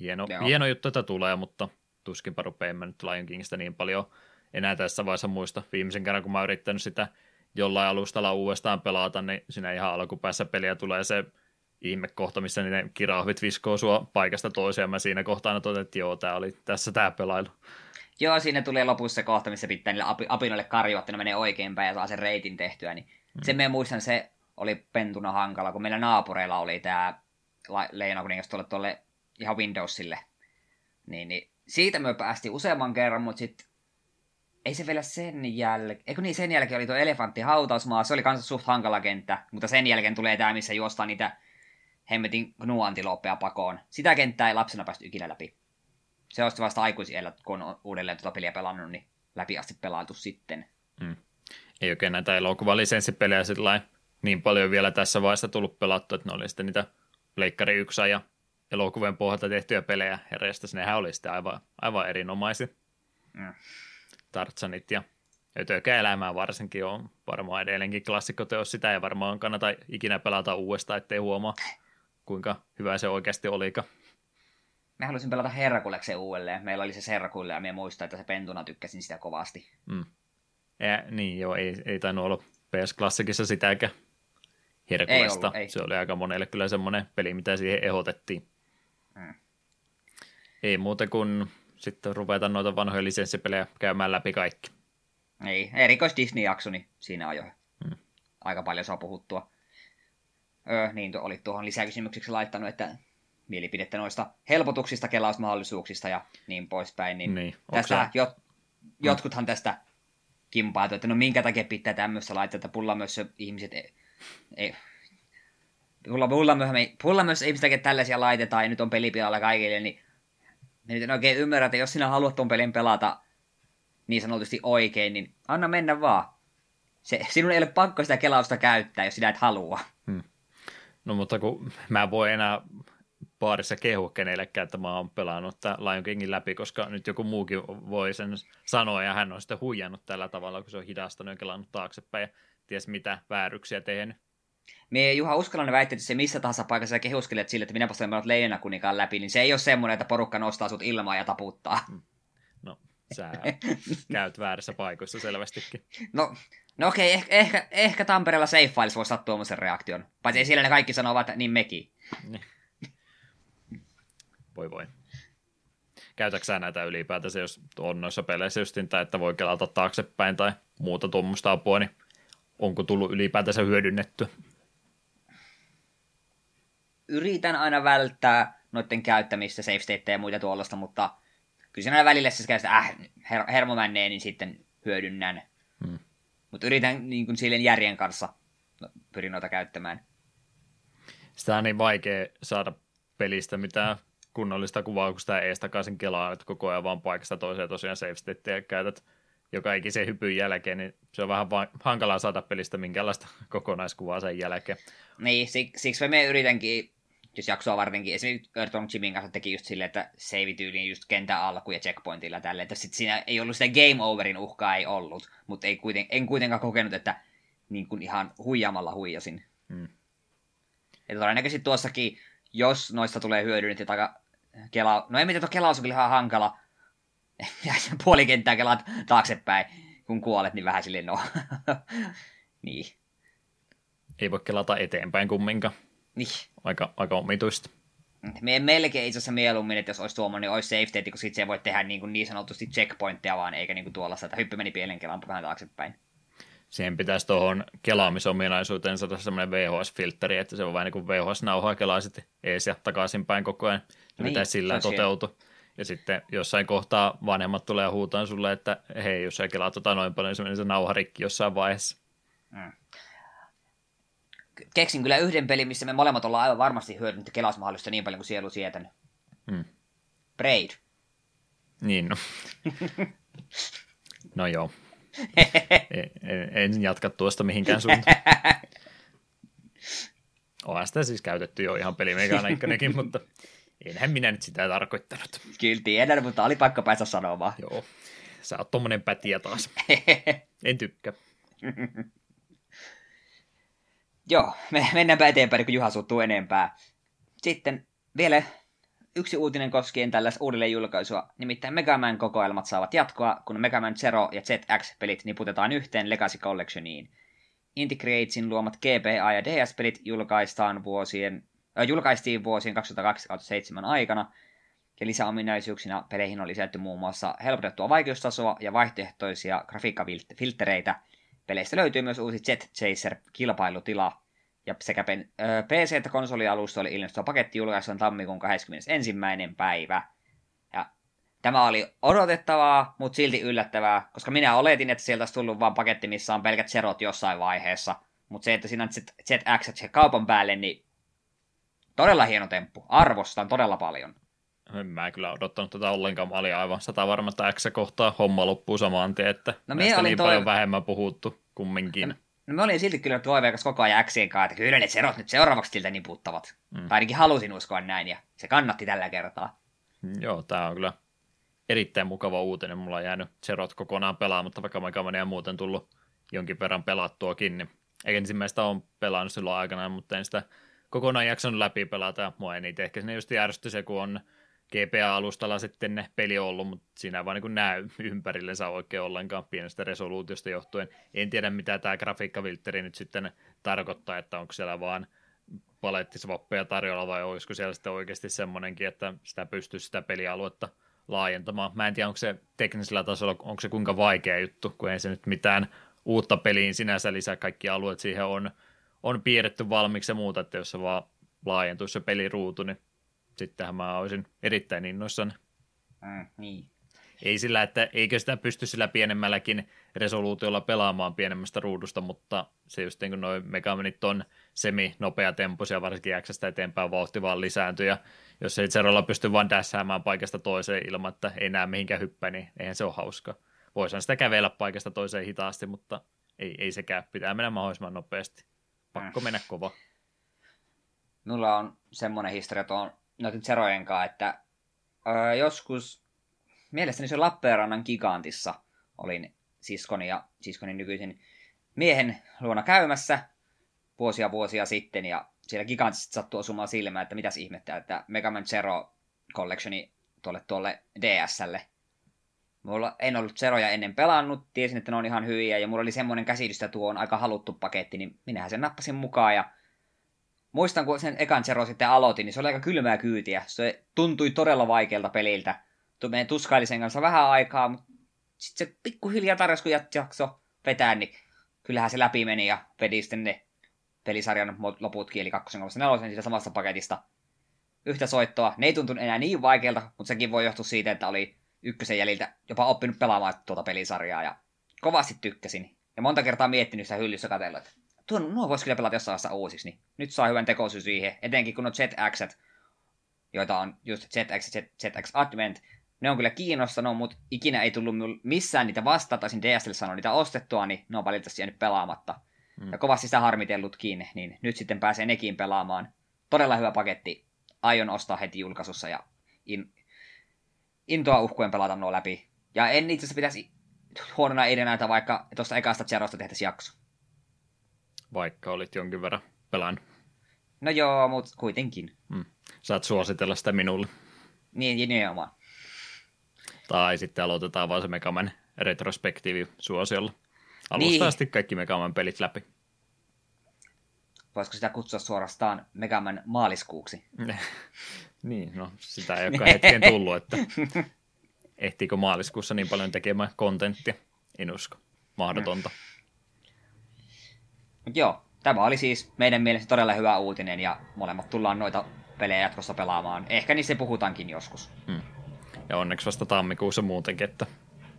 Hieno, hieno juttu, että tulee, mutta tuskinpa rupeaa mä nyt Lion Kingistä niin paljon enää tässä vaiheessa muista. Viimeisen kerran, kun mä oon yrittänyt sitä jollain alustalla uudestaan pelata, niin siinä ihan alkupäässä peliä tulee se ihmekohta, missä ne kirahvit viskoo sua paikasta toiseen. Mä siinä kohtaa totesin, että joo, tää oli tässä tää pelailu. Joo, siinä tulee lopussa se kohta, missä pitää niille apinoille karjua, että ne menee oikein päin ja saa sen reitin tehtyä. Niin mm. Sen mä muistan, se oli pentuna hankala, kun meillä naapureilla oli tämä Leena Kuningas tuolle, tuolle ihan Windowsille. Niin, niin siitä me päästiin useamman kerran, mutta sitten ei se vielä sen jälkeen, eikö niin, sen jälkeen oli tuo elefantti hautausmaa, se oli kanssa suht hankala kenttä, mutta sen jälkeen tulee tämä, missä juostaan niitä hemmetin nuantiloppea pakoon. Sitä kenttää ei lapsena päästy ikinä läpi. Se olisi vasta aikuisiellä, kun on uudelleen tuota peliä pelannut, niin läpi asti pelailtu sitten. Hmm. Ei oikein näitä elokuvalisenssipelejä sillä niin paljon vielä tässä vaiheessa tullut pelattu, että ne oli sitten niitä Pleikkari 1 ja elokuvien pohjalta tehtyjä pelejä herrestä. Nehän oli sitten aivan, aivan erinomaisia. Mm. Tartsanit ja Ötökä elämää varsinkin on varmaan edelleenkin klassikkoteos. Sitä ei varmaan kannata ikinä pelata uudestaan, ettei huomaa, kuinka hyvä se oikeasti olikaan. Mä haluaisin pelata Herkuleksen uudelleen. Meillä oli se Herkulle ja me muistaa, että se pentuna tykkäsin sitä kovasti. Mm. Ja, niin joo, ei, ei tainnut olla PS Klassikissa sitäkään Herkulesta. Ei ollut, ei. Se oli aika monelle kyllä semmoinen peli, mitä siihen ehdotettiin. Mm. Ei muuta kuin sitten ruveta noita vanhoja lisenssipelejä käymään läpi kaikki. Ei, erikois Disney-jakso, niin siinä on jo hmm. aika paljon saa puhuttua. öö, niin oli tuohon lisäkysymykseksi laittanut, että mielipidettä noista helpotuksista, kelausmahdollisuuksista ja niin poispäin. Niin, Niin, tästä se- jot, jotkuthan tästä kimpaatu, että no minkä takia pitää tämmöistä laittaa, että pulla myös ihmiset ei, ei pulla, pulla, myös, pulla myös ihmiset tekee tällaisia laitetaan ja nyt on pelipilalla kaikille, niin nyt en oikein ymmärrä, että jos sinä haluat tuon pelin pelata niin sanotusti oikein, niin anna mennä vaan. Se, sinun ei ole pakko sitä kelausta käyttää, jos sinä et halua. No mutta kun mä en voi enää baarissa kehua kenellekään, että mä oon pelannut tämän Lion Kingin läpi, koska nyt joku muukin voi sen sanoa, ja hän on sitten huijannut tällä tavalla, kun se on hidastanut ja kelannut taaksepäin, ja ties mitä vääryksiä tehnyt. Me Juha Uskalainen väitti, että se missä tahansa paikassa kehuskelet sille, että minä olen pelannut Leijona kuninkaan läpi, niin se ei ole semmoinen, että porukka nostaa sut ilmaan ja taputtaa. No, sä käyt väärässä paikoissa selvästikin. No, no okei, ehkä, ehkä, ehkä Tampereella Safe Files voisi saada tuommoisen reaktion. Paitsi ei siellä ne kaikki sanovat, että niin mekin. Niin. Voi voi. Käytätkö sä näitä ylipäätänsä, jos on noissa peleissä justin, tai että voi kelata taaksepäin tai muuta tuommoista apua, niin onko tullut ylipäätänsä hyödynnetty? Yritän aina välttää noiden käyttämistä, safe stateja ja muita tuollaista, mutta kyllä siinä välillä se käy sitä, äh, her- hermo männee, niin sitten hyödynnän. Hmm. Mutta yritän niin kuin silleen järjen kanssa no, pyrin noita käyttämään. Sitä on niin vaikea saada pelistä mitään kunnollista kuvaa, kun sitä ees takaisin kelaa, että koko ajan vaan paikasta toiseen tosiaan save stateja käytät joka ikisen hypyn jälkeen, niin se on vähän va- hankalaa saada pelistä minkälaista kokonaiskuvaa sen jälkeen. Niin, siksi, siksi me yritänkin, jos jaksoa vartenkin, esimerkiksi Earthworm Jimin kanssa teki just silleen, että save tyyliin just kentän alku ja checkpointilla tälleen, että sit siinä ei ollut sitä game overin uhkaa ei ollut, mutta ei kuiten, en kuitenkaan kokenut, että niin kuin ihan huijamalla huijasin. Hmm. Ja todennäköisesti tuossakin, jos noista tulee hyödynnetty taka kela... No en tiedä, kelaus on kyllä ihan hankala. Ja puoli kenttää kelaat taaksepäin, kun kuolet, niin vähän silleen no. niin. Ei voi kelata eteenpäin kumminkaan. Niin. Aika, aika omituista. Me melkein itse asiassa mieluummin, että jos olisi tuommoinen, niin olisi safe state, koska sit se voi tehdä niin, kuin niin sanotusti checkpointteja vaan, eikä niin kuin tuollaista, että hyppy meni pienen kelan vähän taaksepäin. Siihen pitäisi tuohon kelaamisominaisuuteen saada semmoinen VHS-filtteri, että se on vähän niin kuin VHS-nauhaa kelaa sitten ees ja takaisinpäin koko ajan. Se Niin, pitäisi sillä toteutua. Ja sitten jossain kohtaa vanhemmat tulee huutaan sulle, että hei, jos sä kelaat tota noin paljon, niin se menee se nauha rikki jossain vaiheessa. Keksin kyllä yhden pelin, missä me molemmat ollaan aivan varmasti hyödynnetty kelausmahdollista niin paljon kuin sielu sietän. Hmm. Braid. Niin, no. no joo. En, en, en jatka tuosta mihinkään suuntaan. Onhan sitä siis käytetty jo ihan pelimekaniikkanekin, mutta enhän minä nyt sitä tarkoittanut. Kyllä tiedän, mutta oli pakko päästä sanomaan. Joo, sä oot tommonen pätiä taas. En tykkää. Joo, me mennäänpä eteenpäin, kun Juha suuttuu enempää. Sitten vielä yksi uutinen koskien tällaista uudelleen julkaisua, nimittäin Mega Man kokoelmat saavat jatkoa, kun Mega Man Zero ja ZX-pelit niputetaan yhteen Legacy Collectioniin. Integratesin luomat GBA ja DS-pelit julkaistaan vuosien, äh, julkaistiin vuosien 2002-2007 aikana, ja lisäominaisuuksina peleihin on lisätty muun muassa helpotettua vaikeustasoa ja vaihtoehtoisia grafiikkafilttereitä. Peleistä löytyy myös uusi Jet Chaser-kilpailutila, ja sekä PC- että konsolialustoille ilmestyvä paketti julkaistaan tammikuun 21. päivä. Ja tämä oli odotettavaa, mutta silti yllättävää, koska minä oletin, että sieltä olisi tullut vain paketti, missä on pelkät serot jossain vaiheessa. Mutta se, että siinä on ZX kaupan päälle, niin todella hieno temppu. Arvostan todella paljon. En mä kyllä odottanut tätä ollenkaan. Mä olin aivan sata varma, että X kohtaa homma loppuu samaan tien, että No no, näistä niin toi- paljon vähemmän puhuttu kumminkin. No me olin silti kyllä toiveikas koko ajan Xien kanssa, että kyllä ne serot nyt seuraavaksi siltä niputtavat. Mm. Tai ainakin halusin uskoa näin, ja se kannatti tällä kertaa. Joo, tää on kyllä erittäin mukava uutinen. Mulla on jäänyt Zerot kokonaan pelaamatta, vaikka Mega Mania muuten tullut jonkin verran pelattuakin. Niin ensimmäistä on pelannut silloin aikanaan, mutta en sitä kokonaan jaksanut läpi pelata. Mua eniten ehkä sinne just järjesty se, kun on GPA-alustalla sitten ne peli ollut, mutta siinä ei vaan niin näy ympärillensä oikein ollenkaan pienestä resoluutiosta johtuen. En tiedä, mitä tämä grafiikkaviltteri nyt sitten tarkoittaa, että onko siellä vaan palettisvappeja tarjolla vai olisiko siellä sitten oikeasti semmoinenkin, että sitä pystyy sitä pelialuetta laajentamaan. Mä en tiedä, onko se teknisellä tasolla, onko se kuinka vaikea juttu, kun ei se nyt mitään uutta peliin sinänsä lisää, kaikki alueet siihen on on piirretty valmiiksi ja muuta, että jos se vaan laajentuisi se peliruutu, niin sittenhän mä olisin erittäin innoissani. Mm, niin. Ei sillä, että eikö sitä pysty sillä pienemmälläkin resoluutiolla pelaamaan pienemmästä ruudusta, mutta se just niin kuin noin Megamenit on semi-nopea temposia, varsinkin Xstä eteenpäin vauhti vaan lisääntyy, ja jos ei Zerolla pysty vaan dässäämään paikasta toiseen ilman, että ei näe mihinkään hyppää, niin eihän se ole hauska. Voisihan sitä kävellä paikasta toiseen hitaasti, mutta ei, ei sekään. Pitää mennä mahdollisimman nopeasti. Pakko mm. mennä kova. Mulla on semmoinen historia tuon noiden Zerojen kanssa, että öö, joskus, mielestäni se Lappeenrannan gigantissa olin siskoni ja siskoni nykyisin miehen luona käymässä vuosia vuosia sitten, ja siellä gigantisesti sattuu osumaan silmään, että mitäs ihmettä, että Mega Man Zero Collectioni tuolle, tuolle DSlle. Mulla en ollut Zeroja ennen pelannut, tiesin, että ne on ihan hyviä, ja mulla oli semmoinen käsitys, että tuo on aika haluttu paketti, niin minähän sen nappasin mukaan, ja muistan, kun sen ekan Zero sitten aloitin, niin se oli aika kylmää kyytiä. Se tuntui todella vaikealta peliltä. Meidän tuskailisen kanssa vähän aikaa, mutta sitten se pikkuhiljaa tarjosi, kun jakso vetää, niin kyllähän se läpi meni ja vedi sitten ne pelisarjan loputkin, eli 2, 3, 4 siitä samasta paketista. Yhtä soittoa. Ne ei tuntunut enää niin vaikealta, mutta sekin voi johtua siitä, että oli ykkösen jäljiltä jopa oppinut pelaamaan tuota pelisarjaa ja kovasti tykkäsin. Ja monta kertaa miettinyt sitä hyllyssä katsellut, että tuo, nuo voisi kyllä pelata jossain vaiheessa uusiksi, niin nyt saa hyvän tekosyy siihen, etenkin kun on ZX, joita on just ZX ja ZX Advent, ne on kyllä kiinnostanut, mutta ikinä ei tullut missään niitä vastaan, taisin DSL sanoa niitä ostettua, niin ne on valitettavasti jäänyt pelaamatta. Mm. Ja kovasti sitä harmitellutkin, niin nyt sitten pääsee nekin pelaamaan. Todella hyvä paketti. Aion ostaa heti julkaisussa ja in, intoa uhkuen pelata nuo läpi. Ja en itse asiassa pitäisi huonona edenäitä, vaikka tuosta ekasta Zerosta tehtäisiin jakso. Vaikka olit jonkin verran pelannut. No joo, mutta kuitenkin. Mm. Saat suositella sitä minulle. Niin, nimenomaan. Tai sitten aloitetaan vaan se Megaman retrospektiivi suosiolla. Alusta niin. asti kaikki Megaman pelit läpi. Voisiko sitä kutsua suorastaan Megaman maaliskuuksi? niin, no sitä ei ole hetken tullut, että ehtiikö maaliskuussa niin paljon tekemään kontenttia. En usko. Mahdotonta. Mut joo, tämä oli siis meidän mielestä todella hyvä uutinen ja molemmat tullaan noita pelejä jatkossa pelaamaan. Ehkä niissä puhutaankin joskus. Hmm. Ja onneksi vasta tammikuussa muutenkin, että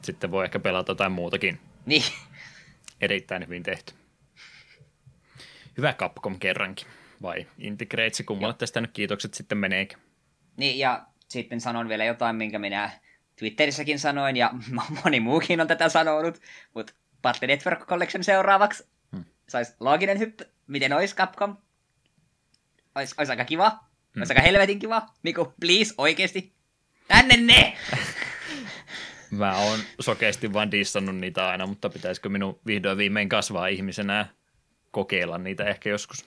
sitten voi ehkä pelata jotain muutakin. Niin. Erittäin hyvin tehty. Hyvä Capcom kerrankin. Vai Integratesi, kummalle tästä nyt kiitokset sitten meneekin. Niin, ja sitten sanon vielä jotain, minkä minä Twitterissäkin sanoin, ja moni muukin on tätä sanonut, mutta Battle Network Collection seuraavaksi. Hmm. Saisi looginen hyppy. Miten olisi Capcom? Ois, ois aika kiva. Hmm. Ois aika helvetin kiva. Miku, please, oikeesti. Tänne ne! Mä oon sokeasti vaan dissannut niitä aina, mutta pitäisikö minun vihdoin viimein kasvaa ihmisenä ja kokeilla niitä ehkä joskus?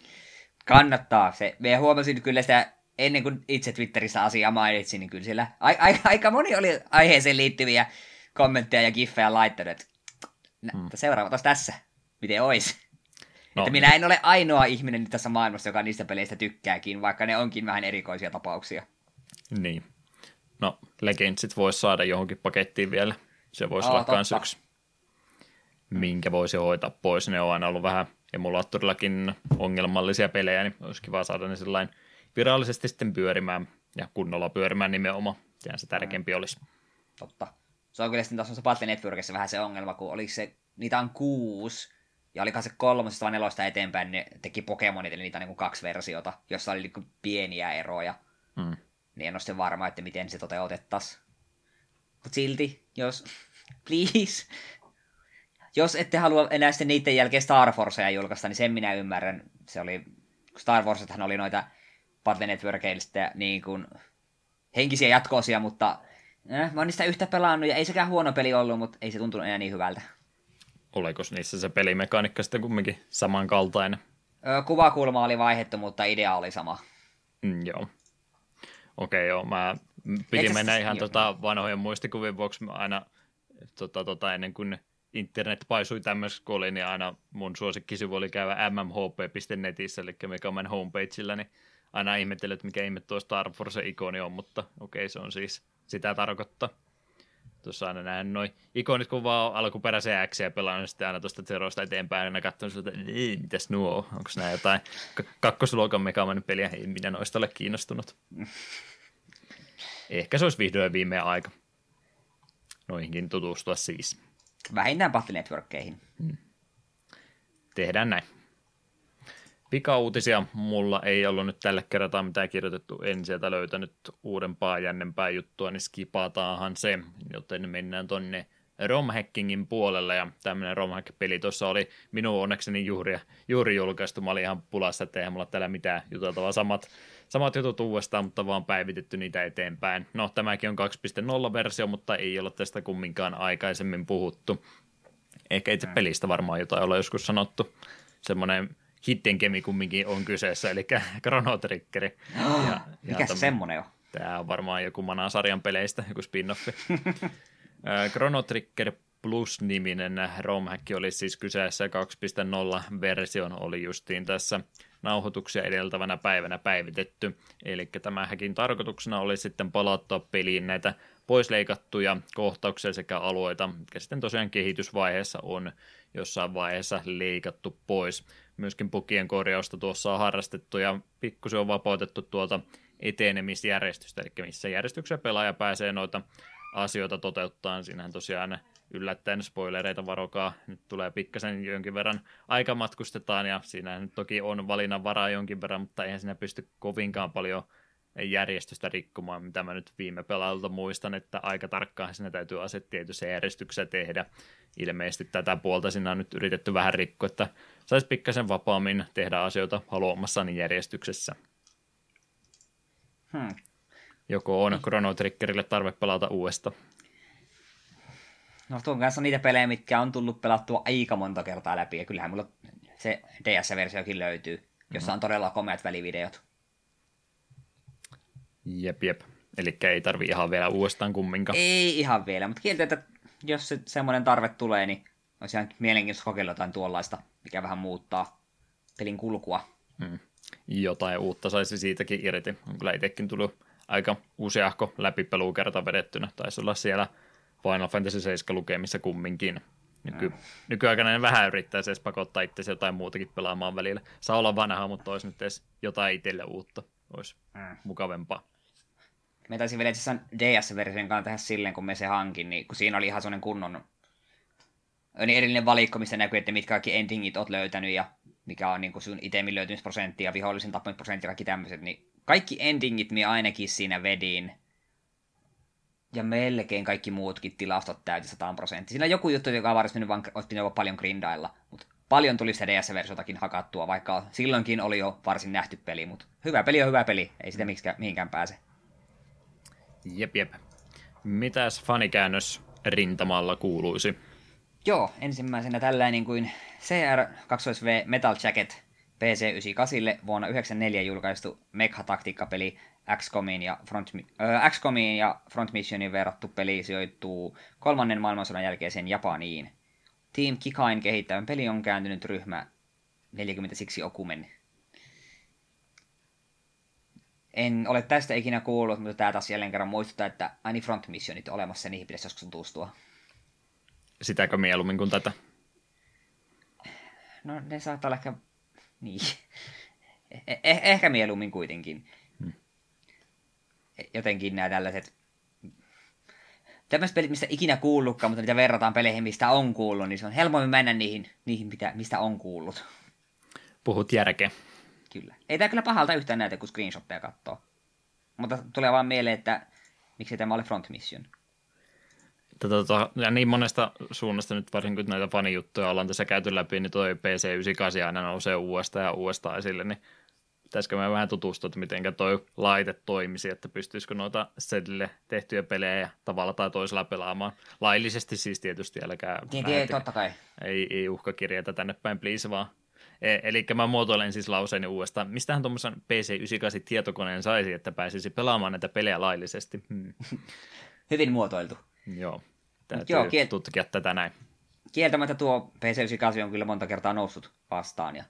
Kannattaa. Se, me huomasin kyllä sitä ennen kuin itse Twitterissä asiaa mainitsin, niin kyllä siellä a, a, aika moni oli aiheeseen liittyviä kommentteja ja giffejä laittanut, että hmm. seuraava tässä, miten ois. No. Että minä en ole ainoa ihminen tässä maailmassa, joka niistä peleistä tykkääkin, vaikka ne onkin vähän erikoisia tapauksia. Niin. No, Legendsit voisi saada johonkin pakettiin vielä. Se voisi olla myös yksi, minkä voisi hoitaa pois. Ne on aina ollut vähän emulaattorillakin ongelmallisia pelejä, niin olisi kiva saada ne sellainen virallisesti sitten pyörimään ja kunnolla pyörimään nimenomaan. Sehän se tärkeämpi mm. olisi. Totta. Se on kyllä sitten taas Battle Networkissa vähän se ongelma, kun oli se, niitä on kuusi, ja olikohan se kolmosesta vai nelosta eteenpäin, ne teki Pokemonit, eli niitä on niin kaksi versiota, jossa oli niin pieniä eroja. Mm niin en ole sitten varma, että miten se toteutettaisiin. Mutta silti, jos, please, jos ette halua enää sitten niiden jälkeen Star Forceja julkaista, niin sen minä ymmärrän. Se oli, Star Warsethan oli noita Battle Networkista niin kuin henkisiä jatkoosia, mutta eh, mä oon niistä yhtä pelannut ja ei sekään huono peli ollut, mutta ei se tuntunut enää niin hyvältä. Oliko niissä se pelimekaniikka sitten kumminkin samankaltainen? kuvakulma oli vaihdettu, mutta idea oli sama. Mm, joo. Okei, joo. Mä piti mennä siis- ihan tota vanhojen muistikuvien vuoksi aina tota, tota, ennen kuin internet paisui tämmöiseksi, kun oli, niin aina mun suosikkisivu oli käydä mmhp.netissä, eli Megaman homepageillä, niin aina ihmettelin, että mikä ihme tuo Star Force-ikoni on, mutta okei, se on siis sitä tarkoittaa. Tuossa aina näen noin ikonit, kun vaan alkuperäisiä X ja pelaan sitten aina tuosta Zerosta eteenpäin, aina katson siltä, että mitäs nuo, onko nämä jotain kakkosluokan Megaman peliä, ei minä noista ole kiinnostunut. Ehkä se olisi vihdoin viimein aika noihinkin tutustua siis. Vähintään Battle-networkkeihin. Hmm. Tehdään näin. Pikauutisia mulla ei ollut nyt tällä kertaa mitään kirjoitettu. En sieltä löytänyt uudempaa jännempää juttua, niin skipataanhan se, joten mennään tonne romhackingin puolelle, ja tämmöinen romhack-peli tuossa oli minun onnekseni juuri, juuri julkaistu. Mä olin ihan pulassa, että eihän mulla täällä mitään juteltavaa. Samat, samat jutut uudestaan, mutta vaan päivitetty niitä eteenpäin. No, tämäkin on 2.0-versio, mutta ei ole tästä kumminkaan aikaisemmin puhuttu. Ehkä itse pelistä varmaan jotain olla joskus sanottu. Semmoinen hidden kemi kumminkin on kyseessä, eli Chrono Triggeri. Oh, ja, mikä se semmoinen on? Tämä on varmaan joku Mana-sarjan peleistä, joku spin-offi. Chrono Trigger Plus-niminen romhack oli siis kyseessä 2.0-version oli justiin tässä nauhoituksia edeltävänä päivänä päivitetty. Eli tämä hackin tarkoituksena oli sitten palauttaa peliin näitä poisleikattuja kohtauksia sekä alueita, mitkä sitten tosiaan kehitysvaiheessa on jossain vaiheessa leikattu pois. Myöskin pukien korjausta tuossa on harrastettu ja pikkusen on vapautettu tuolta etenemisjärjestystä, eli missä järjestyksessä pelaaja pääsee noita asioita toteuttaa. Siinähän tosiaan yllättäen spoilereita varokaa. Nyt tulee pikkasen jonkin verran aika matkustetaan ja siinä toki on valinnan varaa jonkin verran, mutta eihän siinä pysty kovinkaan paljon järjestystä rikkomaan, mitä mä nyt viime pelailta muistan, että aika tarkkaan siinä täytyy asettia tietyssä järjestyksessä tehdä. Ilmeisesti tätä puolta siinä on nyt yritetty vähän rikkoa, että saisi pikkasen vapaammin tehdä asioita haluamassani järjestyksessä. Hmm. Joko on Chrono Triggerille tarve pelata uudestaan? No tuon kanssa niitä pelejä, mitkä on tullut pelattua aika monta kertaa läpi, ja kyllähän mulla se DS-versiokin löytyy, jossa on todella komeat välivideot. Jep, jep. Eli ei tarvi ihan vielä uudestaan kumminkaan. Ei ihan vielä, mutta kieltä, että jos se, semmoinen tarve tulee, niin olisi ihan mielenkiintoista kokeilla jotain tuollaista, mikä vähän muuttaa pelin kulkua. Hmm. Jotain uutta saisi siitäkin irti. On kyllä itsekin tullut aika useahko läpipelukerta vedettynä. Taisi olla siellä Final Fantasy 7 lukemissa kumminkin. Nyky, mm. Nykyaikana vähän yrittää edes pakottaa itse jotain muutakin pelaamaan välillä. Saa olla vanha, mutta olisi nyt edes jotain itselle uutta. Olisi mm. mukavempaa. Me taisin vielä itse DS-version kanssa tehdä silleen, kun me se hankin, niin kun siinä oli ihan sellainen kunnon niin erillinen valikko, missä näkyy, että mitkä kaikki endingit olet löytänyt ja mikä on niin kuin sun itemin löytymisprosentti ja vihollisen tappamisprosentti ja kaikki tämmöiset, niin kaikki endingit minä ainakin siinä vedin. Ja melkein kaikki muutkin tilastot täytin 100 prosenttia. Siinä on joku juttu, joka on varsin vaan otti jopa paljon grindailla, mutta paljon tuli sitä DS-versiotakin hakattua, vaikka silloinkin oli jo varsin nähty peli, mutta hyvä peli on hyvä peli, ei sitä miksikään, mihinkään pääse. Jep, jep. Mitäs fanikäännös rintamalla kuuluisi? Joo, ensimmäisenä tällainen kuin CR2V Metal Jacket PC98 vuonna 1994 julkaistu Mekha-taktiikkapeli XCOMiin ja, Front, äh, ja Front Missionin verrattu peli sijoittuu kolmannen maailmansodan jälkeiseen Japaniin. Team Kikain kehittävän peli on kääntynyt ryhmä 40 siksi Okumen. En ole tästä ikinä kuullut, mutta tämä taas jälleen kerran muistuttaa, että aini Front Missionit on olemassa, niihin pitäisi joskus tutustua. Sitäkö mieluummin kuin tätä? No ne saattaa olla ehkä... Niin. Eh- eh- ehkä mieluummin kuitenkin. Hmm. Jotenkin nämä tällaiset... Tämmöiset pelit, mistä ikinä kuullutkaan, mutta niitä verrataan peleihin, mistä on kuullut, niin se on helpommin mennä niihin, niihin mitä, mistä on kuullut. Puhut järkeä. Kyllä. Ei tämä kyllä pahalta yhtään näitä, kun screenshotteja katsoo. Mutta tulee vaan mieleen, että miksi tämä oli Front Mission. Tota, ja niin monesta suunnasta nyt varsinkin kun näitä fanijuttuja ollaan tässä käyty läpi, niin toi PC98 aina nousee uudestaan ja uudestaan esille, niin pitäisikö me vähän tutustua, että miten toi laite toimisi, että pystyisikö noita setille tehtyjä pelejä tavalla tai toisella pelaamaan. Laillisesti siis tietysti, älkää... Niin, niin totta kai. Ei, ei uhkakirjeitä tänne päin, please vaan. E, eli mä muotoilen siis lauseeni uudestaan. Mistähän tuommoisen PC98 tietokoneen saisi, että pääsisi pelaamaan näitä pelejä laillisesti? Hmm. Hyvin muotoiltu. Joo, täytyy Joo, kiel... tutkia tätä näin. Kieltämättä tuo PC98 on kyllä monta kertaa noussut vastaan, ja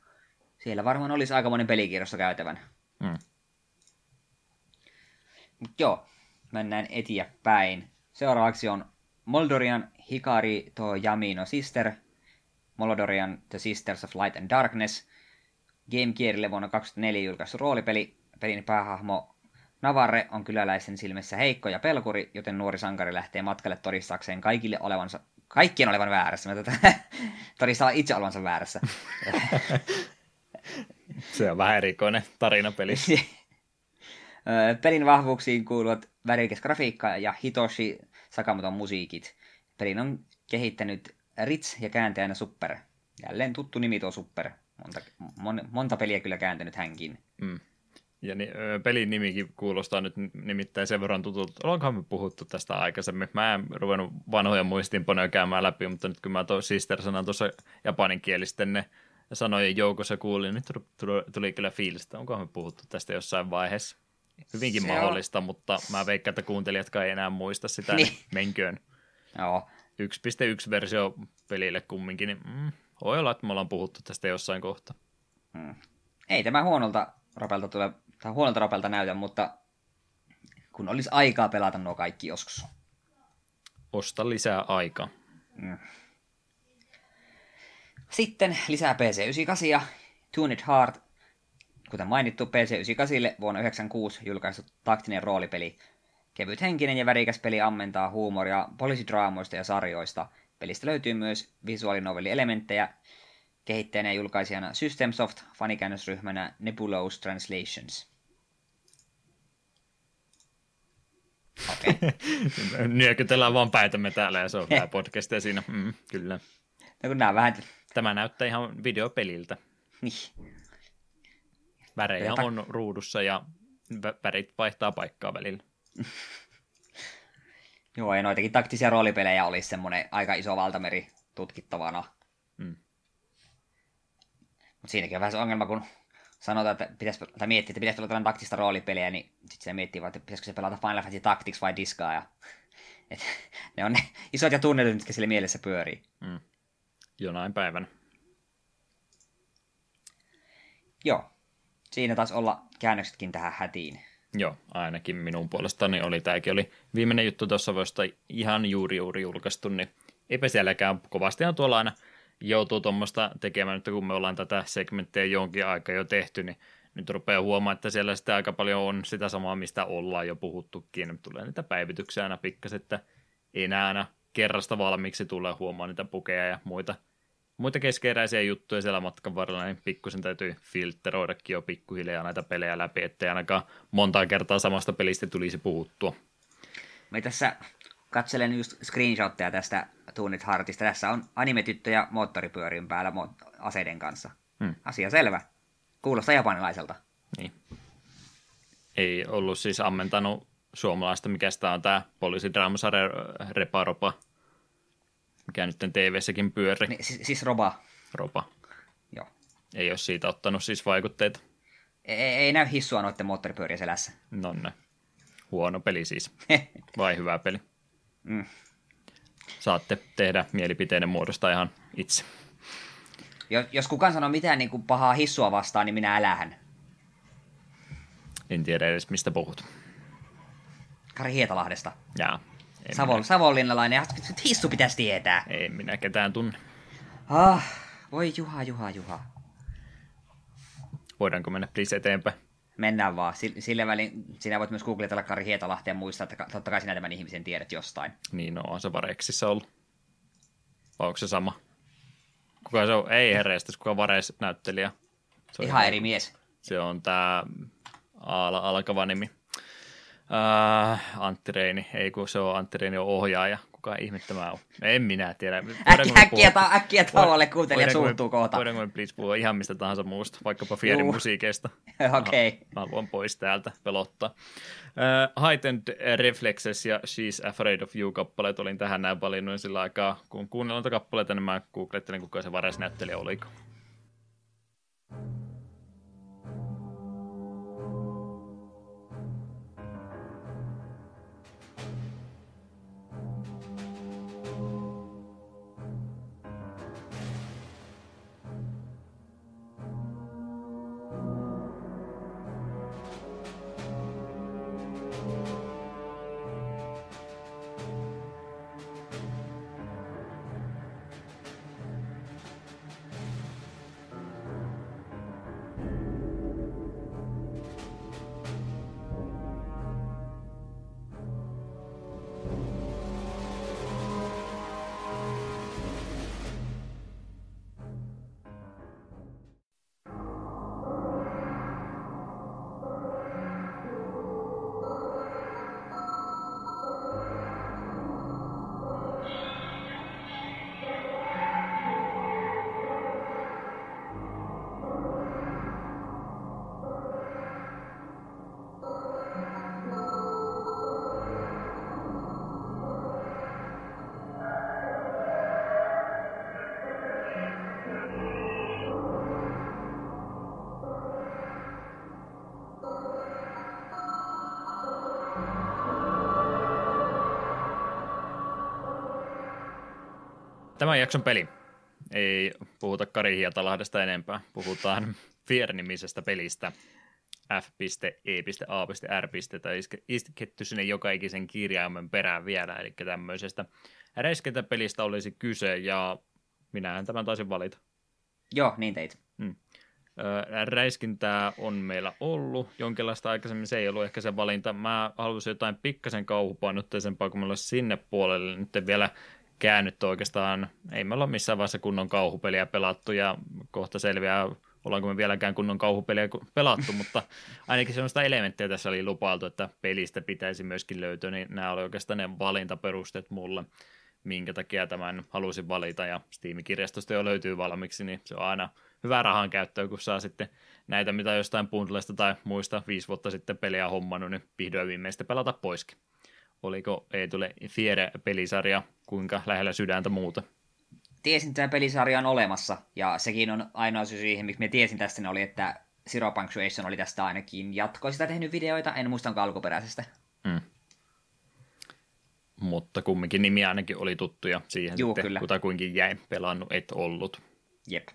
siellä varmaan olisi aikamoinen pelikirjossa käytävän. Hmm. Mut joo, mennään eteenpäin. Seuraavaksi on Moldorian Hikari to Yamino Sister, Moldorian The Sisters of Light and Darkness, Game Gearille vuonna 2004 julkaistu roolipeli. Pelin päähahmo Navarre on kyläläisen silmissä heikko ja pelkuri, joten nuori sankari lähtee matkalle todistaakseen kaikille olevansa, kaikkien olevan väärässä. Mä tätä todistaa itse olevansa väärässä. Se on vähän erikoinen tarinapeli. Pelin vahvuuksiin kuuluvat värikäs grafiikka ja Hitoshi Sakamoton musiikit. Pelin on kehittänyt Ritz ja kääntäjänä Super. Jälleen tuttu nimi tuo Super. Monta, mon, monta peliä kyllä kääntänyt hänkin. Mm. Ja ni, pelin nimikin kuulostaa nyt nimittäin sen verran tutulta. Ollaankohan me puhuttu tästä aikaisemmin? Mä en ruvennut vanhoja muistiinpanoja käymään läpi, mutta nyt kun mä tuon sister-sanan tuossa japaninkielisten ne sanojen joukossa kuulin, niin nyt tuli, tuli kyllä fiilistä. Onkohan me puhuttu tästä jossain vaiheessa? Hyvinkin se mahdollista, on... mutta mä veikkaan, että kuuntelijatkaan ei enää muista sitä, niin, niin menköön. Joo. 1.1 versio pelille kumminkin, niin mm, voi olla, että me ollaan puhuttu tästä jossain kohtaa. Hmm. Ei tämä huonolta ropelta tule, tai huonolta ropelta näytä, mutta kun olisi aikaa pelata nuo kaikki joskus. Osta lisää aikaa. Hmm. Sitten lisää PC98 ja Tuned Heart Kuten mainittu, PC98 vuonna 1996 julkaistu taktinen roolipeli. Kevyt henkinen ja värikäs peli ammentaa huumoria poliisidraamoista ja sarjoista. Pelistä löytyy myös visuaalinovelli-elementtejä, kehittäjänä ja julkaisijana Systemsoft, fanikäännösryhmänä Nebulous Translations. Okay. Nyökytellään vaan päätämme täällä ja se on vähän podcastia siinä. Mm, kyllä. No, kun nämä vähän... Tämä näyttää ihan videopeliltä. Niin. Värejä on ruudussa ja värit vaihtaa paikkaa välillä. Joo, ja noitakin taktisia roolipelejä olisi semmoinen aika iso valtameri tutkittavana. Mm. Mutta siinäkin on vähän se ongelma, kun sanotaan, että pitäisi, tai miettii, että pitäisi pelata taktista roolipeliä, niin sitten se miettii vaan, että pitäisikö se pelata Final Fantasy Tactics vai Diskaa. Ja, et, ne on ne isot ja tunnetut, mitkä sille mielessä pyörii. Mm. Jonain päivänä. Joo, siinä taisi olla käännöksetkin tähän hätiin. Joo, ainakin minun puolestani oli. Tämäkin oli viimeinen juttu tuossa voista ihan juuri juuri julkaistu, niin eipä sielläkään kovastihan tuolla aina joutuu tuommoista tekemään, että kun me ollaan tätä segmenttiä jonkin aikaa jo tehty, niin nyt rupeaa huomaamaan, että siellä sitten aika paljon on sitä samaa, mistä ollaan jo puhuttukin. Tulee niitä päivityksiä aina pikkasen, että enää aina kerrasta valmiiksi tulee huomaa niitä pukeja ja muita muita keskeeräisiä juttuja siellä matkan varrella, niin pikkusen täytyy filteroidakin jo pikkuhiljaa näitä pelejä läpi, ettei ainakaan monta kertaa samasta pelistä tulisi puhuttua. Me tässä katselen just screenshotteja tästä Tunnit Heartista. Tässä on animetyttöjä moottoripyörin päällä aseiden kanssa. Hmm. Asia selvä. Kuulostaa japanilaiselta. Niin. Ei ollut siis ammentanut suomalaista, mikä sitä on tämä poliisidraamasarja Reparopa mikä nyt TV-säkin pyöri. Niin, siis, siis Roba. Roba. Joo. Ei ole siitä ottanut siis vaikutteita. Ei, ei näy hissua noiden moottoripyörien selässä. No ne. Huono peli siis. Vai hyvä peli? Mm. Saatte tehdä mielipiteiden muodosta ihan itse. Jos kukaan sanoo mitään niin kuin pahaa hissua vastaan, niin minä älähän. En tiedä edes, mistä puhut. Kari Hietalahdesta. Jaa. Savol, minä... Savonlinnalainen, hissu pitäisi tietää. Ei minä ketään tunne. Ah, voi Juha, Juha, Juha. Voidaanko mennä please eteenpäin? Mennään vaan. Sille välin sinä voit myös googletella Kari Hietalahti ja muistaa, että totta kai sinä tämän ihmisen tiedät jostain. Niin, no on se Vareksissa ollut. Vai onko se sama? Kuka se on? Ei herreistä, kuka Vares näyttelijä. Se on ihan eri mies. Se on tämä alkava nimi. Uh, Antti Reini, ei kun se on Antti Reini on ohjaaja. Kuka ihme tämä on? En minä tiedä. Äkkiä, äkkiä, ta- äkkiä tauolle kuuntelija suuttuu kohta. Voidaanko me please puhua ihan mistä tahansa muusta, vaikkapa Fierin musiikeista. Okei. Okay. Mä haluan pois täältä pelottaa. Uh, Heightened Reflexes ja She's Afraid of You-kappaleet olin tähän näin valinnut sillä aikaa. Kun kuunnellaan kappaleita, niin mä googlettelin, kuka se varesnäyttelijä oliko. Tämän jakson peli. Ei puhuta Kari Hietalahdesta enempää. Puhutaan Fier-nimisestä pelistä. F.E.A.R. tai isketty sinne joka ikisen kirjaimen perään vielä, eli tämmöisestä räiskintäpelistä olisi kyse, ja minähän tämän taisin valita. Joo, niin teit. Hmm. Räiskintää on meillä ollut jonkinlaista aikaisemmin, se ei ollut ehkä se valinta. Mä haluaisin jotain pikkasen kauhupainotteisempaa, kun meillä sinne puolelle nyt vielä käännyt oikeastaan. Ei me olla missään vaiheessa kunnon kauhupeliä pelattu ja kohta selviää, ollaanko me vieläkään kunnon kauhupeliä pelattu, mutta ainakin sellaista elementtejä tässä oli lupailtu, että pelistä pitäisi myöskin löytyä, niin nämä oli oikeastaan ne valintaperusteet mulle minkä takia tämän halusin valita, ja Steam-kirjastosta jo löytyy valmiiksi, niin se on aina hyvää rahan käyttöä, kun saa sitten näitä, mitä jostain bundlesta tai muista viisi vuotta sitten peliä hommannut, niin vihdoin viimeistä pelata poiskin. Oliko ei tule Fiere-pelisarja kuinka lähellä sydäntä muuta? Tiesin, että tämä pelisarja on olemassa, ja sekin on ainoa syy siihen, miksi me tiesin tästä, oli, että Zero Punctuation oli tästä ainakin jatkoista tehnyt videoita, en muista onko alkuperäisestä. Mm mutta kumminkin nimi ainakin oli tuttuja siihen Juu, sitten, kyllä. kutakuinkin jäi pelannut, et ollut. Jep.